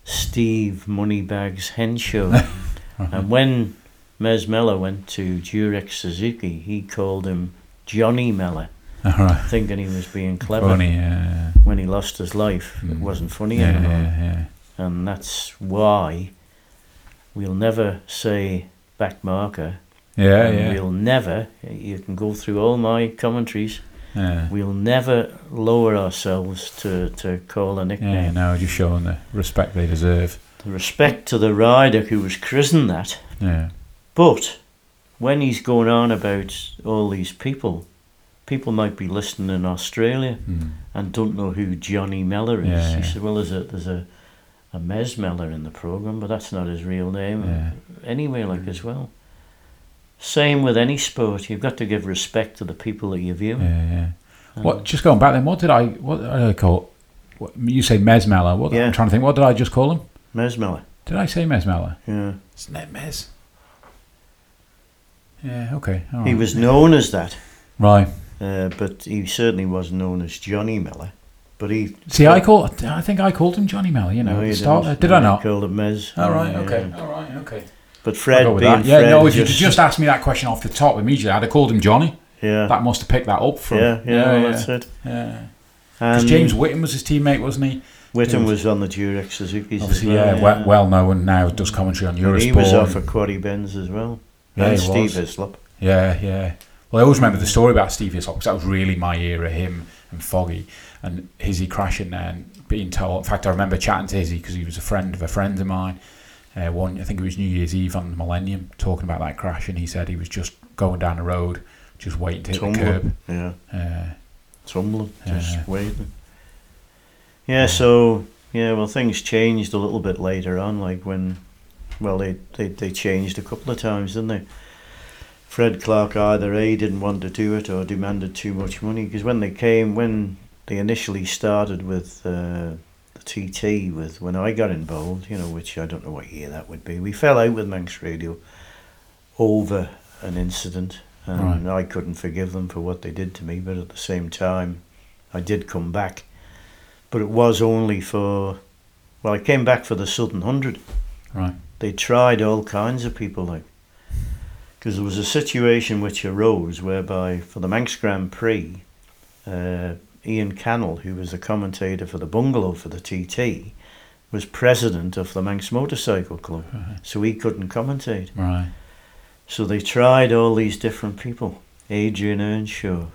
Steve Moneybags Henshaw. and when Mez Mellor went to Durex Suzuki, he called him Johnny All right. thinking he was being clever. Funny. Yeah. When he lost his life, it Mm. wasn't funny Yeah. anymore. Yeah. Yeah. And that's why we'll never say back marker. Yeah. and Yeah. We'll never, you can go through all my commentaries, Yeah. we'll never lower ourselves to, to call a nickname. Yeah, no, just showing the respect they deserve. The respect to the rider who was christened that. Yeah. But when he's going on about all these people, people might be listening in Australia Mm. and don't know who Johnny Mellor is. Yeah, He yeah. said, well, there's a, there's a, a Mez Mellor in the programme, but that's not his real name. Yeah. Anyway, like as well. Same with any sport. You've got to give respect to the people that you view. Yeah. Yeah. And What? Just going back then. What did I? What did I call? What, you say Mesmella. What? Yeah. I'm trying to think. What did I just call him? Mez Mellor. Did I say Mesmella? Yeah. Isn't it Mes? Yeah. Okay. all He was known as that, right. uh, but he certainly wasn't known as Johnny Mellor. But he. See, I call. I think I called him Johnny Mel. You know, No, you didn't. Did No, I not? Called him Mez. All right. Okay. yeah. All right. Okay. But Fred being that. Yeah. Fred no, if you just, just asked me that question off the top immediately, I'd have called him Johnny. yeah, That must have picked that up from. yeah, yeah, well, that's it. Yeah. Because James Whitham was his teammate, wasn't he? Whitham James- was on the Durex Suzuki's Obviously, as yeah, well. well, well known now, does commentary on Eurosport. he was off at Quaddy Benz as well. Yeah, and Steve was. Hislop. Yeah, yeah. Well, I always remember the story about Steve Hislop because that was really my era, him and Foggy and Hizzy crashing there and being told. In fact, I remember chatting to Hizzy because he was a friend of a friend of mine. Uh, one, I think it was New Year's Eve on the Millennium, talking about that crash, and he said he was just going down the road, just waiting to hit the curb. Tumbling. Yeah. Uh, tumbling, just Yeah. waiting. Yeah, so yeah, well, things changed a little bit later on, like when, well, they they, they changed a couple of times, didn't they? Fred Clark either a didn't want to do it or demanded too much money because when they came, when they initially started with uh, the TT, with when I got involved, you know, which I don't know what year that would be, we fell out with Manx Radio over an incident, and I couldn't forgive them for what they did to me, but at the same time, I did come back. But it was only for, well, I came back for the Southern Hundred. right. They tried all kinds of people, like, because there was a situation which arose whereby for the Manx Grand Prix, uh, Ian Cannell, who was the commentator for the bungalow for the TT, was president of the Manx Motorcycle Club, Right. so he couldn't commentate. Right. So they tried all these different people Adrian Earnshaw,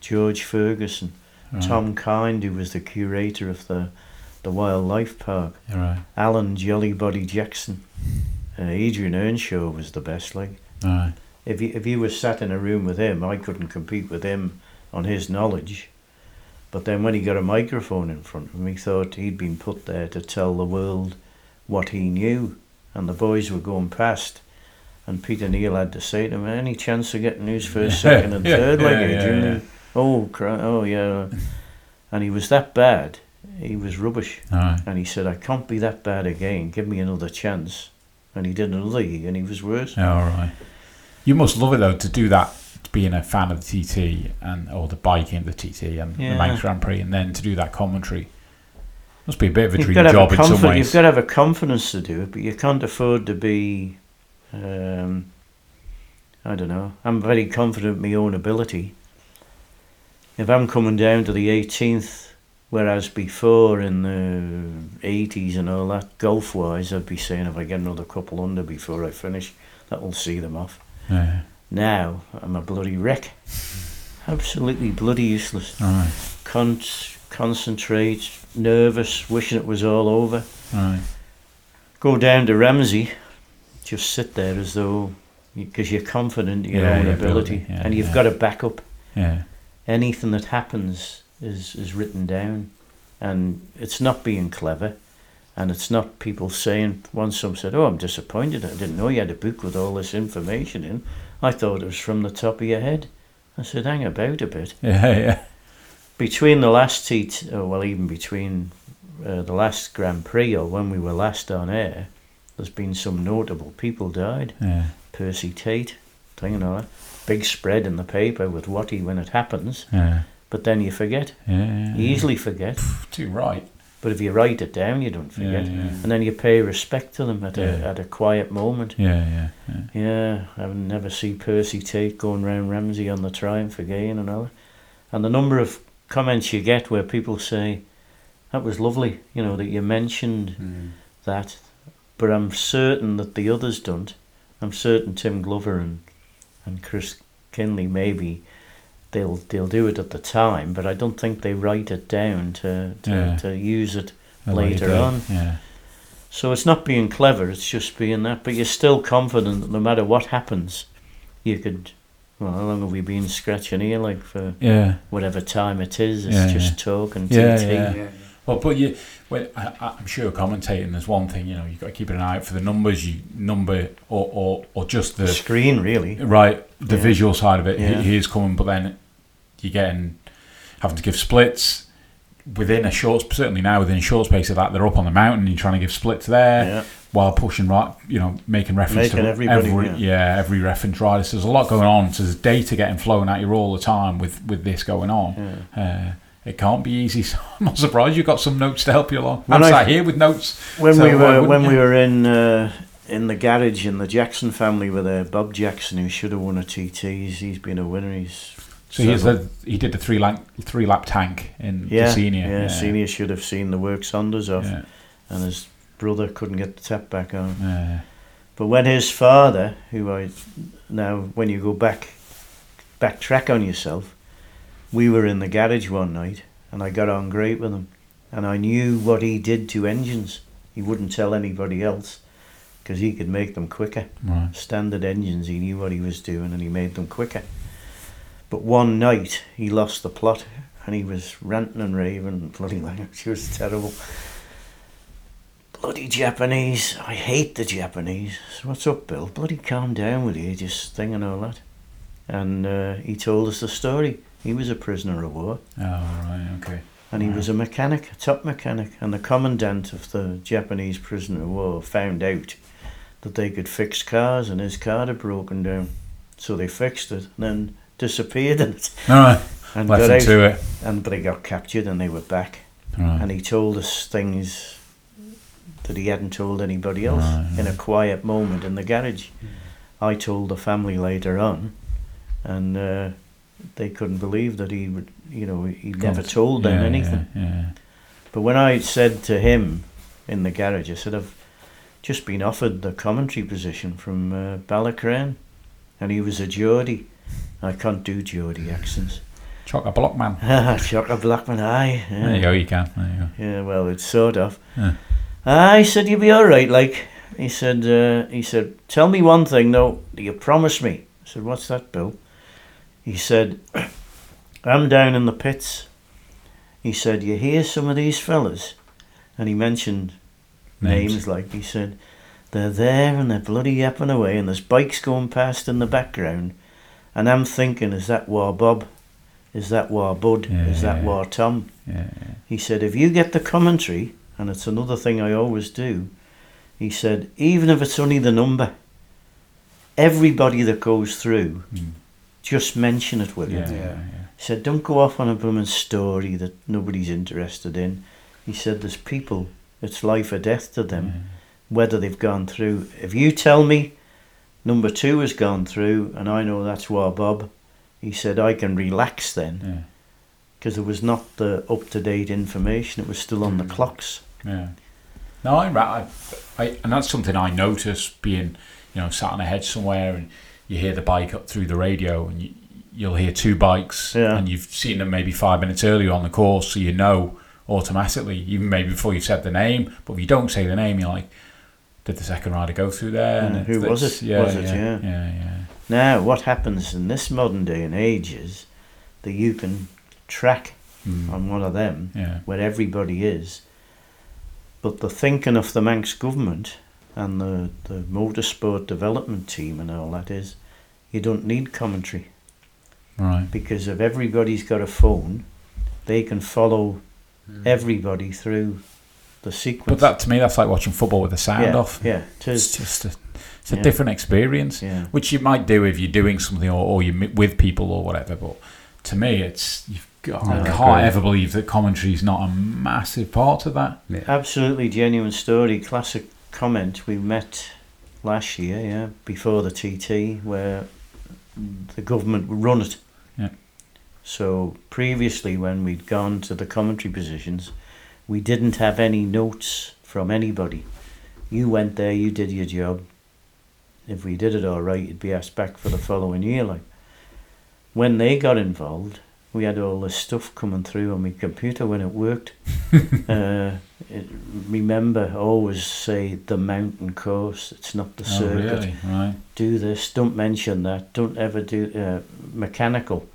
George Ferguson, right. Tom Kind, who was the curator of the, the wildlife park, Right. Alan Jollybody Jackson. Uh, Adrian Earnshaw was the best. Like Right. if you if you were sat in a room with him, I couldn't compete with him on his knowledge. But then when he got a microphone in front of him, he thought he'd been put there to tell the world what he knew, and the boys were going past. And Peter Kneale had to say to him, "Any chance of getting who's first, second, and Yeah, third, like yeah, yeah, Adrian?" yeah. Oh, cry, oh yeah. and he was that bad. He was rubbish. Right. And he said, I can't be that bad again. Give me another chance. And he did another year and he was worse. All right. You must love it though to do that, being a fan of the TT and or the biking, of the TT and Yeah. the Manx Grand Prix, and then to do that commentary. Must be a bit of a dream got, to have job a in some ways. you've got to have a confidence to do it, but you can't afford to be, um, I don't know, I'm very confident in my own ability. if I'm coming down to the 18th, whereas before in the 80s and all that, golf wise, I'd be saying if I get another couple under before I finish, that will see them off. Yeah. Now, I'm a bloody wreck. Absolutely bloody useless. Right. Con- concentrate, nervous, wishing it was all over. Right. Go down to Ramsey, just sit there as though, because you're confident in your Yeah, own ability, yeah, and you've got a backup. Yeah. anything that happens is is written down, and it's not being clever, and it's not people saying. Once some said, "Oh, I'm disappointed. I didn't know you had a book with all this information in. I thought it was from the top of your head." I said, "Hang about a bit." Yeah. Yeah. Between the last heat, or well, even between uh, the last Grand Prix or when we were last on air, there's been some notable people died. Yeah. Percy Tait, thing and all that. Big spread in the paper with what he when it happens, Yeah. but then you forget. Yeah. You easily forget. Too right. But if you write it down, you don't forget. Yeah. And then you pay respect to them at a at a quiet moment. Yeah. Yeah. yeah. Yeah, I would never see Percy Tait going round Ramsey on the triumph again and all. And the number of comments you get where people say, "That was lovely," you know, that you mentioned Mm. that, but I'm certain that the others don't. I'm certain Tim Glover and and Chris Kinley maybe they'll they'll do it at the time, but I don't think they write it down to to, Yeah. to use it later on. Yeah. So it's not being clever, it's just being that. But you're still confident that no matter what happens, you could. Well, how long have we been scratching here? Like for Yeah. whatever time it is, it's Yeah, just talk and Yeah, TT. yeah. Yeah. Well, but you, well, I, I'm sure commentating. There's one thing you know you've got to keep an eye out for the numbers. You number or or, or just The the screen, really. right the Yeah. visual side of it. Yeah. He, he is coming, but then you're getting having to give splits within a short. Certainly now within a short space of that, they're up on the mountain. and You're trying to give splits there. Yeah. while pushing right, you know, making reference Making to everybody, every, yeah. yeah. every reference rider. So there's a lot going on. So there's data getting flown at you all the time with with this going on. Uh, it can't be easy. So I'm not surprised you've got some notes to help you along. I'm sat here with notes. When So we were when you? we were in uh, in the garage in the Jackson family with uh, Bob Jackson, who should have won a TT. He's, he's been a winner. He's So he's the, he did the three lap three lap tank in yeah, the senior. yeah, the senior should have seen the work Saunders off, Yeah, and his brother couldn't get the tap back on. yeah, But when his father, who I now, when you go back, backtrack on yourself, we were in the garage one night, and I got on great with him, and I knew what he did to engines. He wouldn't tell anybody else, because he could make them quicker. right. Standard engines, he knew what he was doing, and he made them quicker. But one night he lost the plot, and he was ranting and raving, bloody language. It was terrible. Bloody Japanese. I hate the Japanese. So what's up, Bill? Bloody calm down with you, just thing and all that. And uh, he told us the story. He was a prisoner of war, Oh, right, okay. and he was a mechanic, a top mechanic. And the commandant of the Japanese prisoner of war found out that they could fix cars, and his car had broken down. So they fixed it, and then disappeared in it, All right, and left got out. to it. And but they got captured, and they were back. Right. and he told us things that he hadn't told anybody else Right, in a quiet moment in the garage. I told the family later on, and uh, they couldn't believe that he would, you know, he never told them Yeah, anything. Yeah, yeah. But when I said to him in the garage, I said, I've just been offered the commentary position from uh, Ballacraine, and he was a Geordie. I can't do Geordie accents. Chock a block man. Chuck a Blackman, aye. yeah. There you go. You can. There you go. Yeah, well, it's sort of. Yeah. I said you'll be all right. Like he said, uh, he said, tell me one thing though. Do you promise me? I said, what's that, Bill? He said, I'm down in the pits. He said, you hear some of these fellas, and he mentioned names, Names. like he said, they're there and they're bloody yapping away, and there's bikes going past in the background, and I'm thinking, is that War Bob? Is that War Bud? Is that Yeah. War Tom? Yeah, He said, if you get the commentary, and it's another thing I always do, he said, even if it's only the number, everybody that goes through, Mm. Just mention it with yeah, him. yeah, Yeah. yeah. He said, don't go off on a blooming story that nobody's interested in. He said, there's people, it's life or death to them, Yeah. whether they've gone through. If you tell me number two has gone through, and I know that's why Bob, he said, I can relax then Yeah. because there was not the up to date information. It was still on the Mm. clocks. Yeah. No, I'm. I, I, and that's something I notice being, you know, sat on a hedge somewhere and you hear the bike up through the radio and you, you'll hear two bikes Yeah. and you've seen them maybe five minutes earlier on the course, so you know automatically, even maybe before you've said the name. But if you don't say the name, you're like, did the second rider go through there? Yeah, who was it? Yeah, Was it? yeah, Yeah. yeah, yeah. Now, what happens in this modern day and age is that you can track Mm. on one of them where everybody is. But the thinking of the Manx government and the, the motorsport development team and all that is you don't need commentary Right. because if everybody's got a phone, they can follow hmm. everybody through the sequence. But that to me, that's like watching football with the sound yeah, off. Yeah, it It's just a, it's a Yeah. different experience. Yeah. which you might do if you're doing something or, or you're with people or whatever. But to me, it's you've got, I I can't agree. ever believe that commentary is not a massive part of that. Yeah. Absolutely genuine story, classic comment. We met last year, yeah, before the TT, where the government would run it. Yeah. So previously, when we'd gone to the commentary positions, we didn't have any notes from anybody. You went there, you did your job. If we did it all right, you'd be asked back for the following year. Like when they got involved, we had all this stuff coming through on my computer when it worked. uh, remember, always say the mountain course. It's not the Oh, circuit. really? Right. Do this. Don't mention that. Don't ever do uh, mechanical.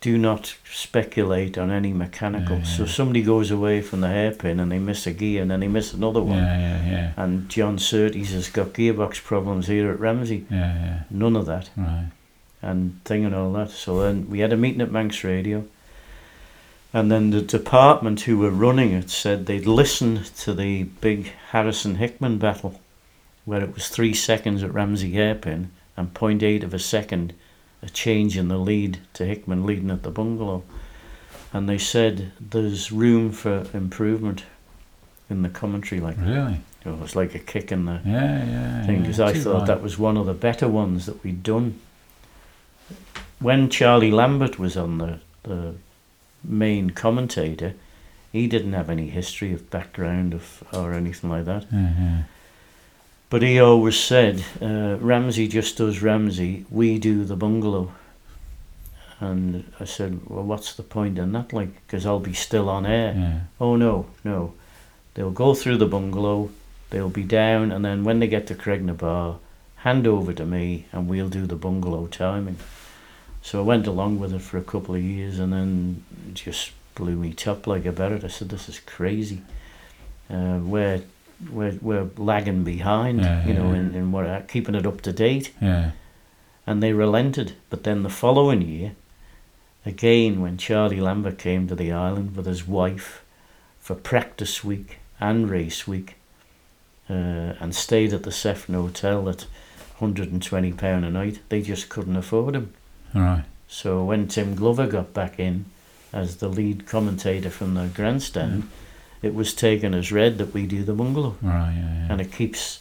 Do not speculate on any mechanical. Yeah, So yeah. somebody goes away from the hairpin and they miss a gear and then they miss another one. Yeah, yeah, yeah, And John Surtees has got gearbox problems here at Ramsey. yeah, yeah. None of that Right. and thing and all that. So then we had a meeting at Manx Radio, and then the department who were running it said they'd listened to the big Harrison Hickman battle, where it was three seconds at Ramsey hairpin and 0.8 of a second a change in the lead to Hickman leading at the bungalow. And they said there's room for improvement in the commentary. Like Really? it was like a kick in the Yeah, yeah. thing yeah. because I thought right. that was one of the better ones that we'd done. When Charlie Lambert was on the, the main commentator, he didn't have any history of background of or anything like that. Yeah. But he always said, uh, Ramsey just does Ramsey, we do the bungalow. And I said, well, what's the point in that? Like, because I'll be still on air. yeah. Oh no, no. They'll go through the bungalow, they'll be down, and then when they get to Creg-ny-Baa, hand over to me and we'll do the bungalow timing. So I went along with it for a couple of years and then it just blew me top like a barrett. I said, This is crazy. Uh, we're, we're, we're lagging behind, Yeah, you know, yeah. in, in what, keeping it up to date Yeah. and they relented. But then the following year, again, when Charlie Lambert came to the island with his wife for practice week and race week, uh, and stayed at the Sefton Hotel at £120 a night, they just couldn't afford him. Right. So when Tim Glover got back in as the lead commentator from the grandstand, mm-hmm. it was taken as read that we do the bungalow Right. Yeah. yeah. and it keeps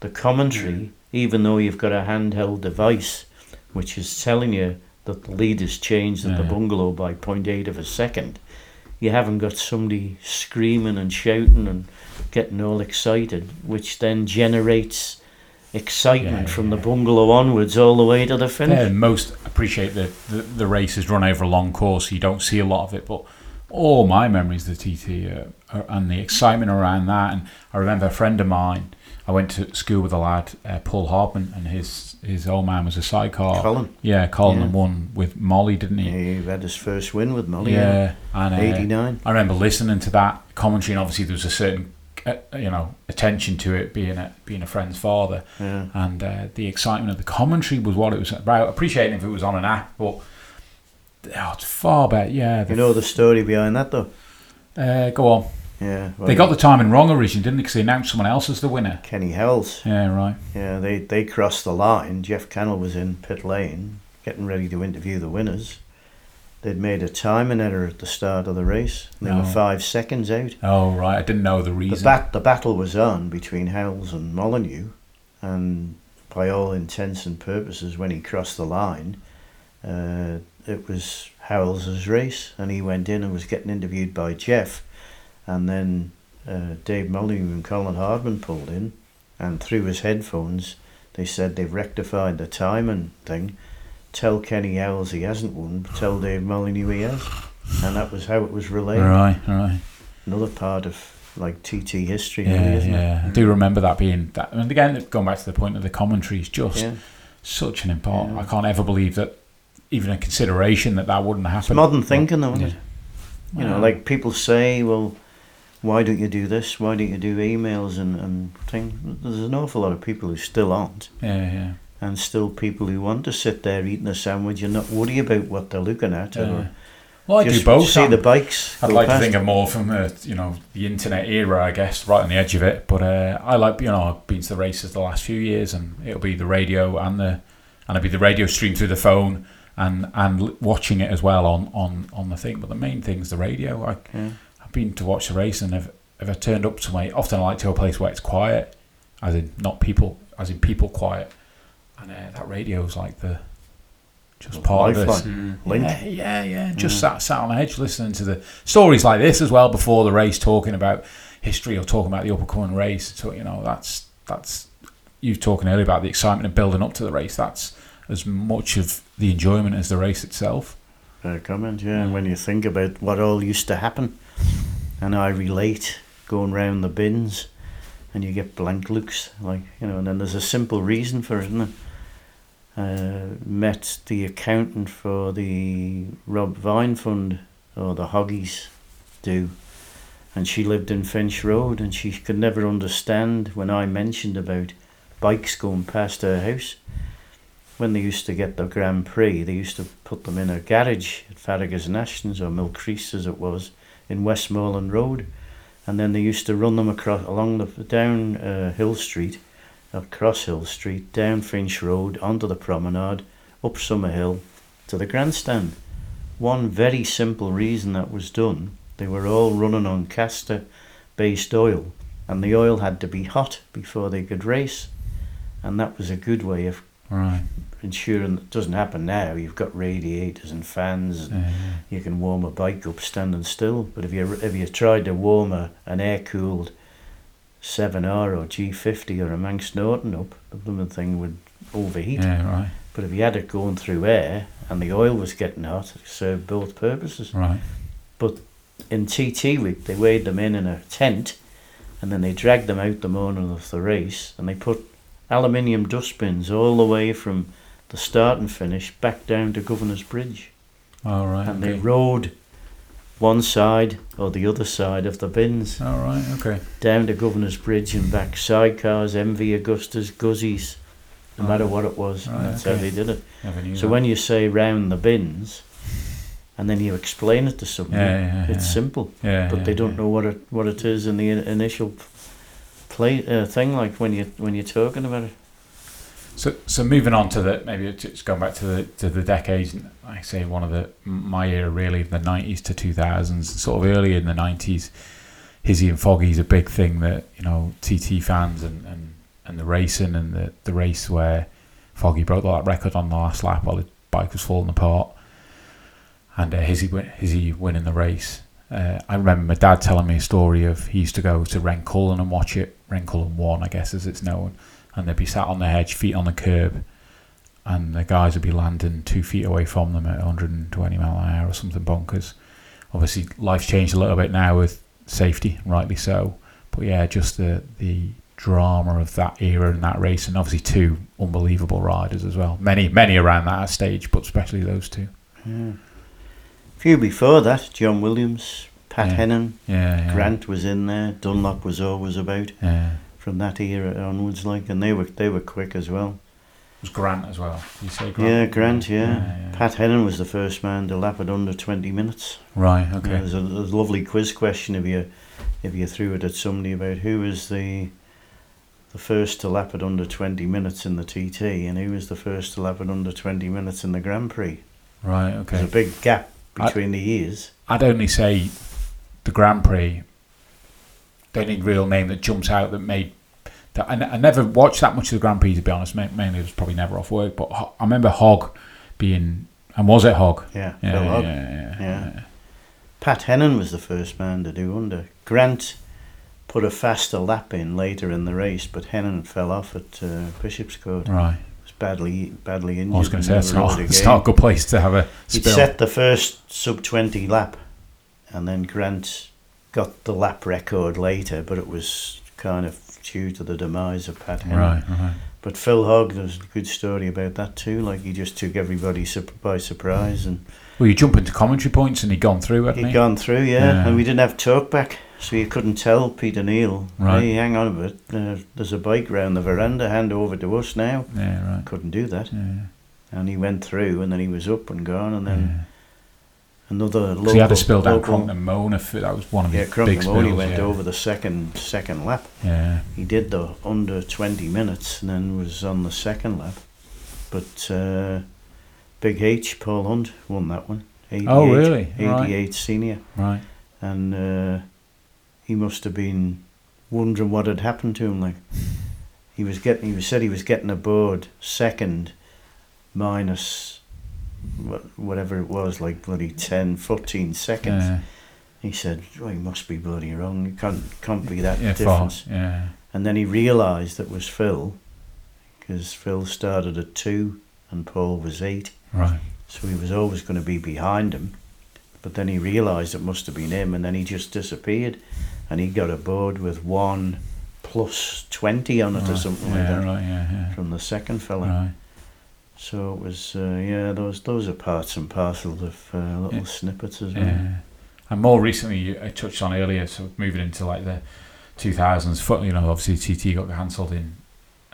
the commentary, even though you've got a handheld device, which is telling you that the lead has changed at the Yeah. bungalow by 0.8 of a second. You haven't got somebody screaming and shouting and getting all excited, which then generates excitement Yeah, from the bungalow onwards all the way to the finish. Yeah, most appreciate the, the the race is run over a long course, so you don't see a lot of it. But all my memories of the TT uh, and the excitement around that, and I remember a friend of mine. I went to school with a lad, uh, Paul Hardman, and his his old man was a sidecar. Colin. Yeah, Colin Yeah. won with Molly, didn't he? He had his first win with Molly. Yeah, and uh, 89. I remember listening to that commentary, and obviously there was a certain, uh, you know, attention to it being a being a friend's father, Yeah. and uh, the excitement of the commentary was what it was about. Appreciating if it was on an app, but oh, it's far better. Yeah, the, You know the story behind that though? uh, go on. Yeah. They got the timing wrong originally, didn't they? Because they announced someone else as the winner. Kenny Howells. Yeah, right. Yeah, they, they crossed the line. Geoff Cannell was in pit lane, getting ready to interview the winners. They'd made a timing error at the start of the race. They Oh. were five seconds out. Oh, right. I didn't know the The, reason. bat, the battle was on between Howells and Molyneux, and by all intents and purposes, when he crossed the line, uh, it was Howells's race, and he went in and was getting interviewed by Geoff, and then uh, Dave Molyneux and Colin Hardman pulled in, and through his headphones, they said they've rectified the timing thing. Tell Kenny Howells he hasn't won, but tell Dave Molyneux he has, and that was how it was relayed. Right, right. Another part of like TT history, Yeah, really, isn't yeah. I do remember that being that. And again, going back to the point of the commentary, is just Yeah. such an important. Yeah. I can't ever believe that even a consideration that that wouldn't It's happen. modern thinking, though, isn't Yeah. it? You know, like people say, well, why don't you do this? Why don't you do emails and, and things? There's an awful lot of people who still aren't, Yeah, yeah. And still people who want to sit there eating a sandwich and not worry about what they're looking at. yeah. Well, I just do both. see the bikes. I'd like to past. think of more from the you know the internet era, I guess, right on the edge of it. But uh, I like you know I've been to the races the last few years, and it'll be the radio and the and it'll be the radio stream through the phone and and watching it as well on on on the thing. But the main thing's the radio. I, Yeah. I've been to watch the race, and if if I turned up to my often I like to a place where it's quiet, as in not people, as in people quiet, and uh, that radio's like the just part of this. Mm. Link. Yeah, yeah, yeah. Just sat sat on the edge listening to the stories like this as well before the race, talking about history or talking about the up and coming race. So you know, that's that's you talking earlier about the excitement of building up to the race. That's as much of the enjoyment as the race itself. Fair comment, yeah. And when you think about what all used to happen, and I relate going round the bins, and you get blank looks, like you know, and then there's a simple reason for it, isn't it? Uh, met the accountant for the Rob Vine Fund, or the Hoggies do, and she lived in Finch Road, and she could never understand when I mentioned about bikes going past her house. When they used to get the Grand Prix, they used to put them in a garage at Farragher's Nations or Milcrease as it was in Westmoreland Road, and then they used to run them across along the down uh, Hill Street, across Hill Street, down Finch Road, onto the promenade, up Summer Hill, to the grandstand. One very simple reason that was done: they were all running on castor-based oil, and the oil had to be hot before they could race, and that was a good way of Right. ensuring that doesn't happen now. You've got radiators and fans, and Yeah, you can warm a bike up standing still. But if you if you tried to warm a, an air cooled seven R or G fifty or a Manx Norton up, the blooming thing would overheat. yeah, right, But if you had it going through air and the oil was getting hot, it served both purposes. right. But in TT week, they weighed them in in a tent, and then they dragged them out the morning of the race, and they put aluminium dustbins all the way from the start and finish back down to Governor's Bridge, All right. and they rode one side or the other side of the bins All right. Okay. down to Governor's Bridge and back. Sidecars, MV Agustas, Guzzies, no Oh. matter what it was. Right, that's okay. how they did it. So that. when you say round the bins, and then you explain it to somebody, Yeah, yeah, it's yeah. simple. yeah, But they don't know what it what it is in the initial play uh, thing. Like when you when you're talking about it. So, so moving on to the maybe it's going back to the to the decades. I say one of the my era really the nineties to two thousands, sort of early in the nineties. Hizzy and Foggy's a big thing that you know TT fans and, and, and the racing and the, the race where Foggy broke that record on the last lap while his bike was falling apart, and uh, Hizzy Hizzy winning the race. Uh, I remember my dad telling me a story of he used to go to Rhencullen and watch it. Rhencullen one, I guess, as it's known and they'd be sat on the hedge, feet on the curb, and the guys would be landing two feet away from them at 120 mile an hour or something bonkers. Obviously, life's changed a little bit now with safety, rightly so. But yeah, just the the drama of that era and that race, and obviously two unbelievable riders as well. Many, many around that stage, but especially those two. Yeah. A few before that, John Williams, Pat Yeah. Yeah, yeah. Grant was in there. Dunlop was always about from that era onwards. Like, and they were they were quick as well. Was Grant as well. Did you say Grant? Yeah, Grant. Yeah. Yeah, yeah. Pat Hennen was the first man to lap it under twenty minutes. Right. Yeah, Okay. there's, a, there's a lovely quiz question if you if you threw it at somebody about who was the the first to lap it under 20 minutes in the TT and who was the first to lap it under 20 minutes in the Grand Prix. Right. Okay. There's a big gap I- between the years. I'd only say the Grand Prix. The only real name that jumps out that made I, n- I never watched that much of the Grand Prix to be honest. ma- Mainly it was probably never off work, but Ho- I remember Hog being And was it Hogg? Yeah, Yeah, Phil yeah, Hogg. yeah, Yeah. Pat Hennen was the first man to do under. Grant put a faster lap in later in the race, but Hennen fell off at uh, Bishopscourt. Right. Was badly badly injured. I was going to say it's not, it's not a good place to have a He'd set the first sub 20 lap, and then Grant got the lap record later, but it was kind of due to the demise of Pat Hennen. Right, right. But Phil Hogg, there's a good story about that too. Like he just took everybody by surprise, and Well, you jump into commentary points and he'd gone through, hadn't he'd he? gone through, yeah, Yeah. And we didn't have talkback, so you couldn't tell Peter Kneale, Right. hey, hang on a bit, uh, there's a bike round the veranda, hand over to us now. Yeah, right. Couldn't do that, Yeah, and he went through, and then he was up and gone, and then another local. He had a spill down Cronk-ny-Mona. f- That was one of Yeah, his big spills. only went yeah. over the second second lap. Yeah, He did the under 20 minutes and then was on the second lap. But uh, Big H, Paul Hunt, won that one. 88, Oh, really? 88 Right. senior. right. And uh, he must have been wondering what had happened to him. Like he was getting, he said he was getting aboard second minus whatever it was, like bloody 10, 14 seconds. Yeah, He said, "Oh, he must be bloody wrong. It can't can't be that yeah, difference." far. Yeah, And then he realised it was Phil, because Phil started at two and Paul was eight, right. so he was always going to be behind him. But then he realised it must have been him, and then he just disappeared, and he got aboard with one plus twenty on it or something yeah, like that right. Yeah, yeah. from the second fella. Right. So it was, uh, yeah, those those are parts and parcels of uh, little Yeah. snippets as well. Yeah. And more recently, I touched on earlier, so moving into like the 2000s, foot, you know, obviously TT got cancelled in.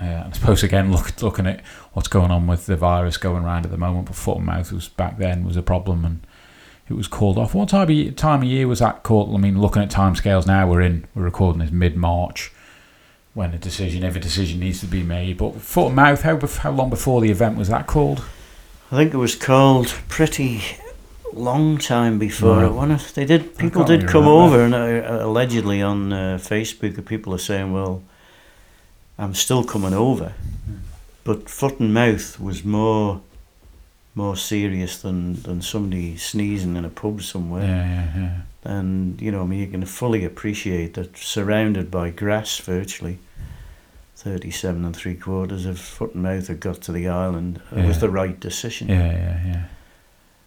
Uh, and I suppose again, look, looking at what's going on with the virus going around at the moment, but foot and mouth was back then was a problem, and it was called off. What time of year, time of year was that called? I mean, looking at timescales now, we're in, we're recording this mid March, when a decision, if a decision needs to be made. But foot and mouth, how how long before the event was that called? I think it was called pretty long time before. Right. I wonder if they did. People did come over, and uh, allegedly on uh, Facebook, people are saying, "Well, I'm still coming over," but foot and mouth was more more serious than than somebody sneezing in a pub Yeah, somewhere. yeah, yeah. And you know, I mean, you can fully appreciate that surrounded by grass, virtually. 37 and three quarters of foot and mouth had got to the island. It was the right decision. Yeah, yeah, yeah.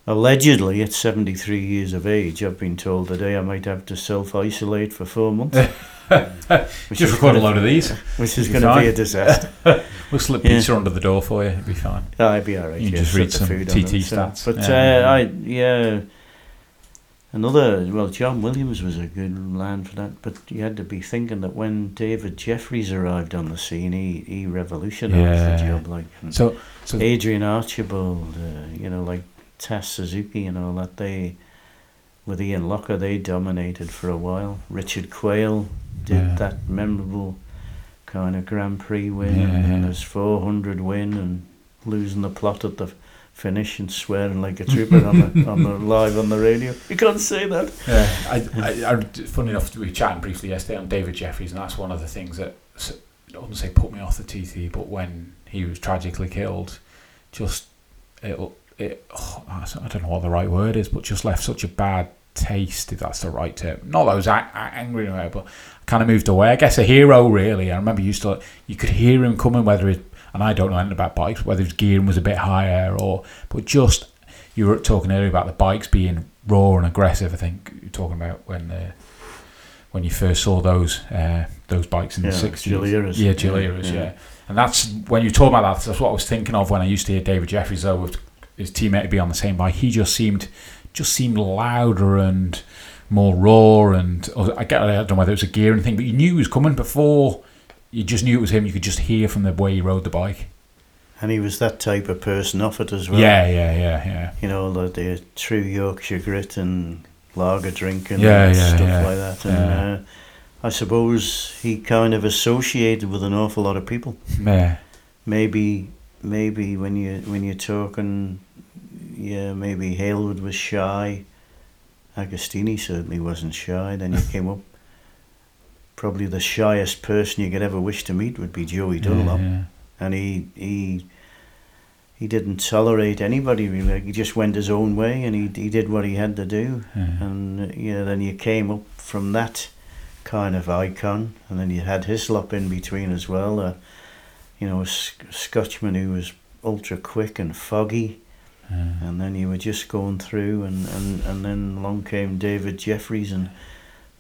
Allegedly, at 73 years of age, I've been told today I might have to self isolate for four months. which Just is record a load of these. Which is going to be a disaster. We'll slip Yeah. pizza under the door for you. It'll be fine. Oh, I'd be alright. You yeah, just read some TT stats. But Yeah. uh, I, yeah, another. Well, John Williams was a good land for that, but you had to be thinking that when David Jeffries arrived on the scene, he he revolutionised Yeah. the job. Like So, so Adrian Archibald, uh, you know, like TAS Suzuki and all that. They with Ian Lougher, they dominated for a while. Richard Quayle did Yeah. that memorable kind of Grand Prix win, Yeah, and his 400 win, and losing the plot at the finish and swearing like a trooper on the, on the live on the radio. You can't say that. yeah, I, I, I, funny enough, we were chatting briefly yesterday on David Jeffries, and that's one of the things that I wouldn't say put me off the TT, but when he was tragically killed, just it it oh, I don't know what the right word is, but just left such a bad taste, if that's the right term. Not that I was a- angry about, it, but kind of moved away. I guess a hero, really. I remember you used to you could hear him coming, whether it and I don't know anything about bikes, whether his gearing was a bit higher or, but just you were talking earlier about the bikes being raw and aggressive. I think you're talking about when uh, when you first saw those uh, those bikes in Yeah, the sixties. Gileras. Yeah, Yeah, Gileras, yeah. yeah. And that's when you talk about that. That's what I was thinking of when I used to hear David Jeffries though with his teammate to be on the same bike. He just seemed just seemed louder and more raw. And I get I don't know whether it was a gearing thing, but you knew he was coming before. You just knew it was him. You could just hear from the way he rode the bike. And he was that type of person off it as well. Yeah, yeah, yeah, yeah. You know, the, the true Yorkshire grit and lager drinking Yeah, and yeah, stuff yeah, like that. And uh, I suppose he kind of associated with an awful lot of people. Yeah, maybe maybe when you when you're talking yeah maybe Hailwood was shy Agostini certainly wasn't shy then you came up probably the shyest person you could ever wish to meet would be Joey Dunlop yeah, and he he he didn't tolerate anybody really. He just went his own way, and he he did what he had to do. Yeah. And uh, yeah, then you came up from that kind of icon, and then you had Hislop in between as well. Uh, you know, a Scotchman who was ultra quick and foggy, and then you were just going through, and, and, and then along came David Jeffries and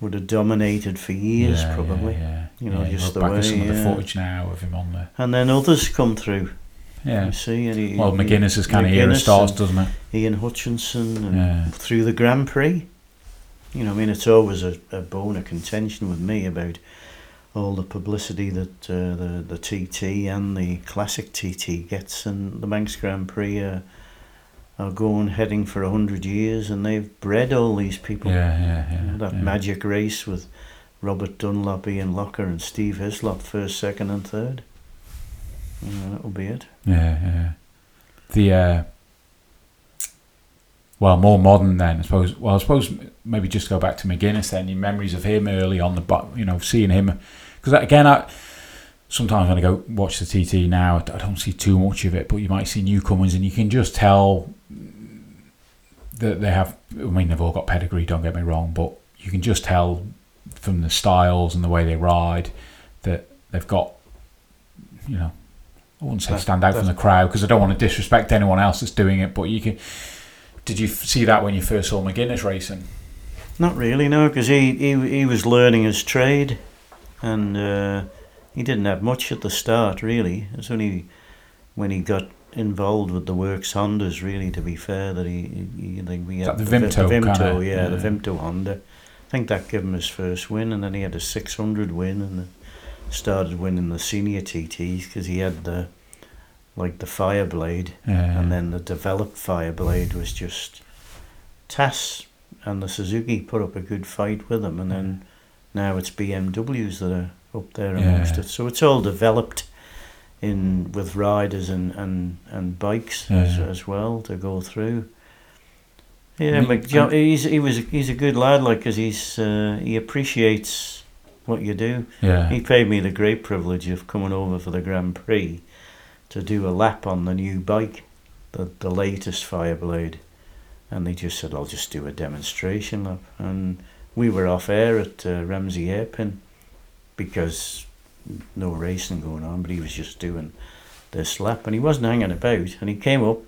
would have dominated for years Yeah, probably. Yeah, yeah. You know, just the back way, at some of the footage now of him on there. And then others come through. Yeah. You see, and he, Well, he- McGuinness's kind of era McGuinness starts, doesn't it? Ian Hutchinson through the Grand Prix. You know, I mean, it's always a, a bone of contention with me about all the publicity that uh, the the TT and the classic TT gets, and the Manx Grand Prix uh, are going heading for a hundred years, and they've bred all these people. Yeah, yeah, You yeah. know, that yeah. magic race with Robert Dunlop, Ian Lougher, and Steve Hislop first, second, and third. You know, that'll be it. Yeah, yeah. The uh, well, more modern then, I suppose. Well, I suppose maybe just go back to McGuinness then. Your memories of him early on the, bu- you know, seeing him because again, I sometimes when I go watch the TT now, I don't see too much of it, but you might see newcomers and you can just tell that they have. I mean, they've all got pedigree. Don't get me wrong, but you can just tell from the styles and the way they ride that they've got, you know, I wouldn't say That- stand out from the crowd because I don't want to disrespect anyone else that's doing it, but you can. Did you see that when you first saw McGuinness racing? Not really, no, because he, he he was learning his trade, and uh, he didn't have much at the start. Really, it's only when he got involved with the Works Hondas, really, to be fair, that he, he, think we had the Vi- Vimto Vimto, kinda? yeah, the Yeah. Vimto Honda. I think that gave him his first win, and then he had a six hundred win, and started winning the senior TTs because he had the like the Fireblade, Yeah, and then the developed Fireblade was just TAS and the Suzuki put up a good fight with them, and then now it's BMWs that are up there amongst Yeah. it. So it's all developed in with riders and and, and bikes as, Yeah. as well to go through. Yeah, I mean, Mc- Jo- I'm- he's he was he's a good lad, like, 'cause he's uh, he appreciates what you do. yeah, He paid me the great privilege of coming over for the Grand Prix to do a lap on the new bike, the, the latest Fireblade. And they just said, I'll just do a demonstration lap. And we were off air at uh, Ramsey Hairpin because no racing going on, but he was just doing this lap. And he wasn't hanging about. And he came up,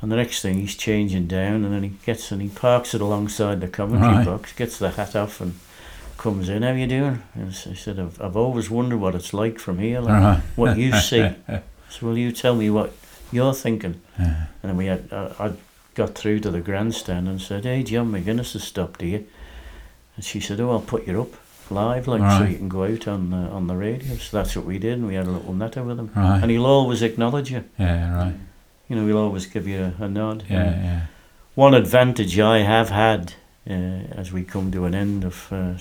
and the next thing he's changing down, and then he gets and he parks it alongside the commentary Right. box, gets the hat off, and comes in. How you doing? And I said, I've, I've always wondered what it's like from here, like Uh-huh. what you see. So will you tell me what you're thinking? Yeah. And then we had, uh, I got through to the grandstand and said, hey, John McGuinness has stopped here. And she said, oh, I'll put you up live, like, so you can go out on the, on the radio. So that's what we did, and we had a little natter with him. Right. And he'll always acknowledge you. yeah, right. You know, he'll always give you a, a nod. Yeah, And yeah. One advantage I have had uh, as we come to an end of uh,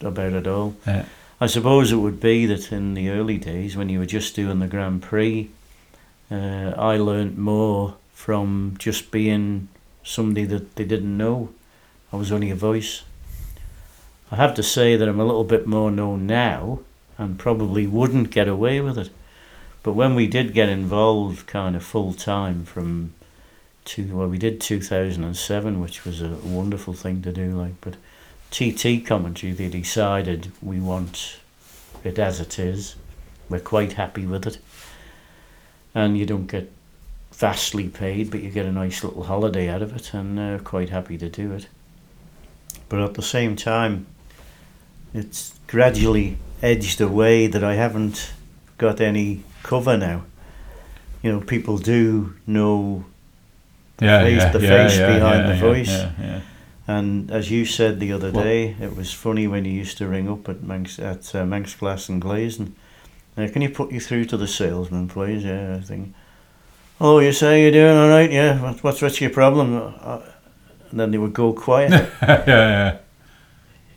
about it all Yeah. I suppose it would be that in the early days when you were just doing the Grand Prix, uh, I learnt more from just being somebody that they didn't know. I was only a voice. I have to say that I'm a little bit more known now and probably wouldn't get away with it. But when we did get involved kind of full time from two, well, we did 2007, which was a wonderful thing to do, like, but TT commentary, they decided we want it as it is. We're quite happy with it. And you don't get vastly paid, but you get a nice little holiday out of it, and uh, quite happy to do it. But at the same time, it's gradually edged away that I haven't got any cover now. You know, people do know Yeah, face- yeah, the yeah, face behind the voice. Yeah, yeah. And as you said the other Well- day, it was funny when you used to ring up at Manx at uh, Manx Glass and Glazing. Uh, can you put you through to the salesman, please? Yeah, I think. Oh, you say you're doing all right? Yeah. What, what's what's your problem? Uh, and then they would go quiet, yeah, yeah.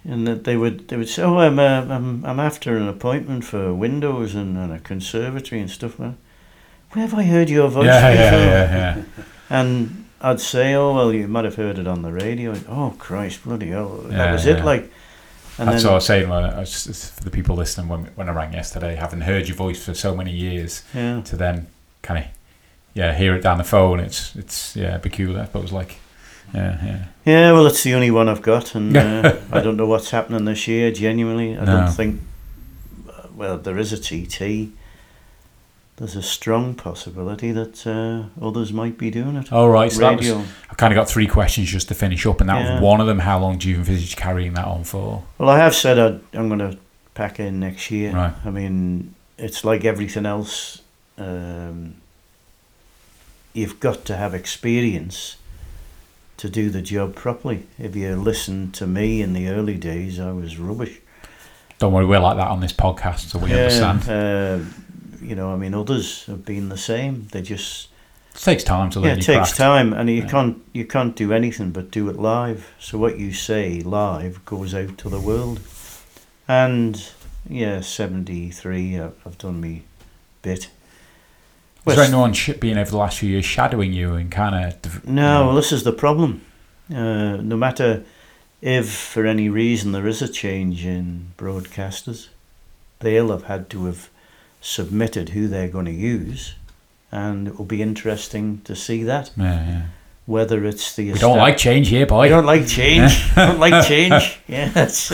And that they would they would say, "Oh, I'm uh, I'm I'm after an appointment for windows and, and a conservatory and stuff." Where have I heard your voice Yeah, yeah, before? yeah, yeah. And I'd say, oh, well, you might have heard it on the radio. Oh, Christ, bloody hell. that was yeah. it, like. And That's then, what I was saying when I was, for the people listening when, when I rang yesterday, having heard your voice for so many years, yeah. to then kind of yeah, hear it down the phone. It's it's yeah peculiar. I was like yeah yeah. Yeah, well, it's the only one I've got, and uh, I don't know what's happening this year. Genuinely, I No. don't think. uh, Well, there is a TT. There's a strong possibility that uh, others might be doing it. All right, so that was, I've kind of got three questions just to finish up, and that Yeah. was one of them. How long do you envisage carrying that on for? Well, I have said I'd, I'm going to pack in next year. Right. I mean, it's like everything else. Um, you've got to have experience to do the job properly. If you listen to me in the early days, I was rubbish. Don't worry, we're like that on this podcast, so we understand. Uh, you know, I mean, others have been the same. They just It takes time to learn. yeah, it takes craft. time, and you Yeah. can't you can't do anything but do it live. So what you say live goes out to the world, and yeah, seventy three. I've done me bit. Is there Well, anyone sh- been over the last few years shadowing you and kind of? No, well, this is the problem. Uh, no matter if for any reason there is a change in broadcasters, they'll have had to have submitted who they're going to use, and it will be interesting to see that. Yeah, yeah. Whether it's the We don't like change here, boy. I don't like change. I don't like change. Yeah, that's.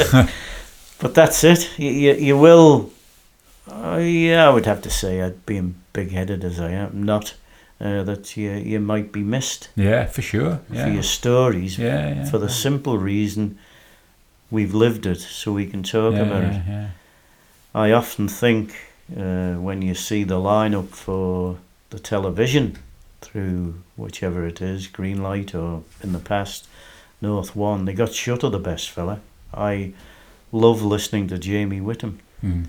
but that's it. You, you, you will. Uh, yeah, I would have to say, I'd being big-headed as I am, not uh, that you you might be missed Yeah, for sure. for your stories yeah, yeah. for the simple reason we've lived it, so we can talk yeah, about yeah, it. yeah. I often think uh, when you see the lineup for the television through whichever it is, Greenlight or in the past, North One, they got shut of the best fella. I love listening to Jamie Whitham, Mm.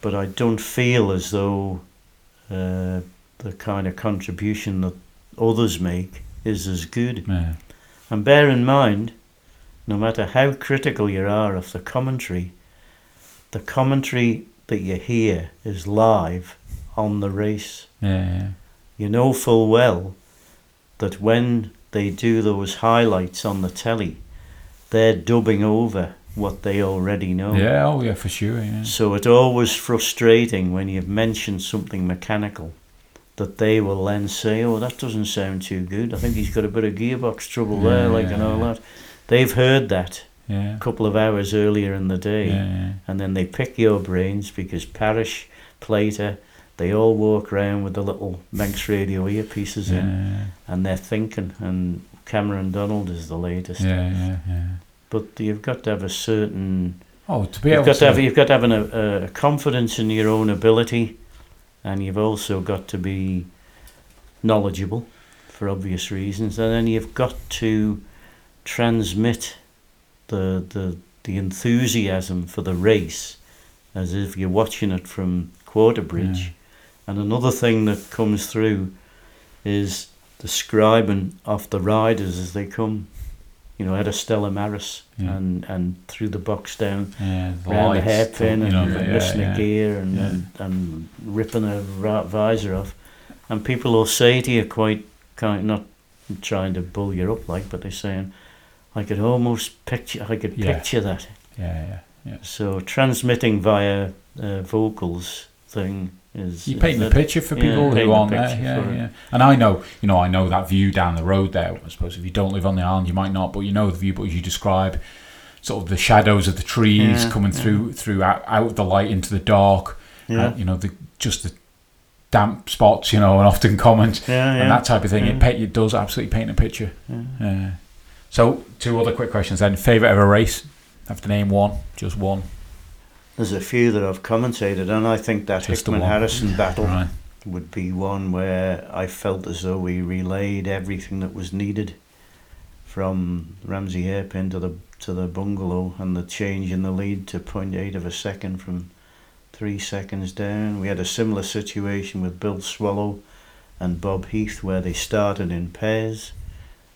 but I don't feel as though uh, the kind of contribution that others make is as good. yeah. And bear in mind, no matter how critical you are of the commentary, the commentary that you hear is live on the race. Yeah, yeah. You know full well that when they do those highlights on the telly, they're dubbing over what they already know. Yeah, oh yeah, for sure. Yeah. So it's always frustrating when you've mentioned something mechanical that they will then say, "Oh, that doesn't sound too good. I think he's got a bit of gearbox trouble there, Yeah, like and all that." They've heard that Yeah. a couple of hours earlier in the day, yeah. and then they pick your brains because Parrish, Plater, they all walk around with the little Manx radio earpieces in, and they're thinking. And Cameron Donald is the latest, yeah, yeah, yeah. But you've got to have a certain Oh, to be You've able got to, to have you've got to have an, a, a confidence in your own ability, and you've also got to be knowledgeable, for obvious reasons, and then you've got to transmit the the the enthusiasm for the race, as if you're watching it from Quarterbridge. Yeah. And another thing that comes through is describing of the riders as they come. You know, had a Stella Maris Yeah. and, and through the box down yeah, the round the hairpin you and, know, and the- yeah, missing a gear and, and, and ripping a ra- visor off. And people will say to you quite kind not trying to bull you up like, but they're saying, I could almost picture, I could picture that. Yeah, yeah, yeah. So transmitting via uh, vocals thing is. You paint the picture for people paint who aren't there. picture Yeah, it. yeah. And I know, you know, I know that view down the road there. I suppose if you don't live on the island, you might not, but you know the view. But you describe sort of the shadows of the trees Yeah, coming yeah. through through out, out of the light into the dark. Yeah. Uh, you know, the just the damp spots. You know, and often comments yeah, yeah. and that type of thing. It, Yeah. it does absolutely paint a picture. Yeah. Yeah. So, two other quick questions then. Favorite ever race? Have to name one, just one. There's a few that I've commentated, and I think that Just Hickman Harrison battle Right. would be one where I felt as though we relayed everything that was needed from Ramsey hairpin to the to the bungalow and the change in the lead to 0.8 of a second from three seconds down. We had a similar situation with Bill Swallow and Bob Heath where they started in pairs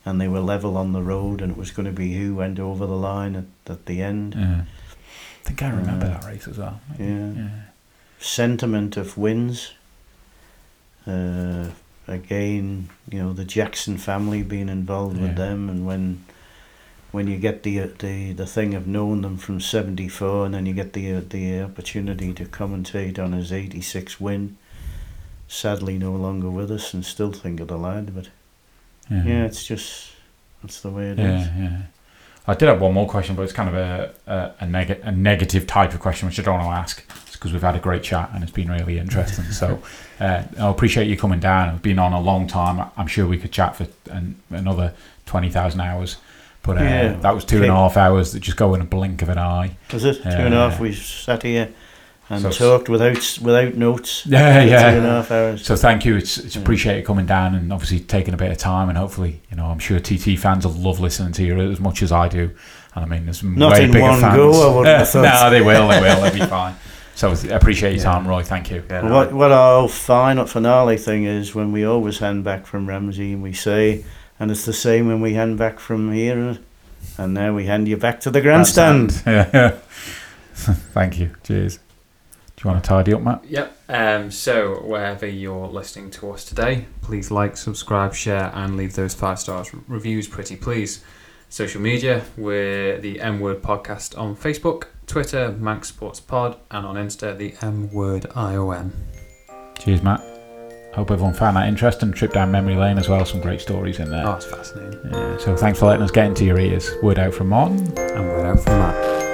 and they were level on the road and it was going to be who went over the line at, at the end. Yeah. I think I remember that race as well. Yeah. Yeah. sentiment of wins. Uh, again, you know the Jackson family being involved Yeah. with them, and when when you get the the the thing of knowing them from '74, and then you get the the opportunity to commentate on his '86 win. sadly no longer with us and still think of the lad. But Yeah. yeah, it's just that's the way it is. Yeah, yeah. I did have one more question, but it's kind of a a, a, neg- a negative type of question, which I don't want to ask. It's because we've had a great chat and it's been really interesting. so uh, I appreciate you coming down. I've been on a long time. I'm sure we could chat for an, another twenty thousand hours. But uh, Yeah. that was two and a half hours that just go in a blink of an eye. Was it two Yeah, and a half? We sat here and So talked without without notes. Yeah, yeah. Two and a half hours. So thank you. It's it's Yeah. appreciated coming down and obviously taking a bit of time and hopefully you know I'm sure TT fans will love listening to you as much as I do. And I mean there's Not way in bigger one fans. go, I wouldn't have thought. no, they will. They will. They'll be fine. So I appreciate your Yeah. time, Roy. Thank you. Yeah, no, what what our final finale thing is when we always hand back from Ramsey and we say, and it's the same when we hand back from here, and now we hand you back to the grandstand. Yeah. Thank you. Cheers. Do you want to tidy up, Matt? Yep. Um, so wherever you're listening to us today, please like, subscribe, share, and leave those five stars reviews. Pretty please. Social media, we're the M Word Podcast on Facebook, Twitter, Manx Sports Pod, and on Insta, the M Word IOM. Cheers, Matt. Hope everyone found that interesting. Trip down memory lane as well. Some great stories in there. Oh, it's fascinating. Yeah, so thanks for letting us get into your ears. Word out from Martin. And we're out from that.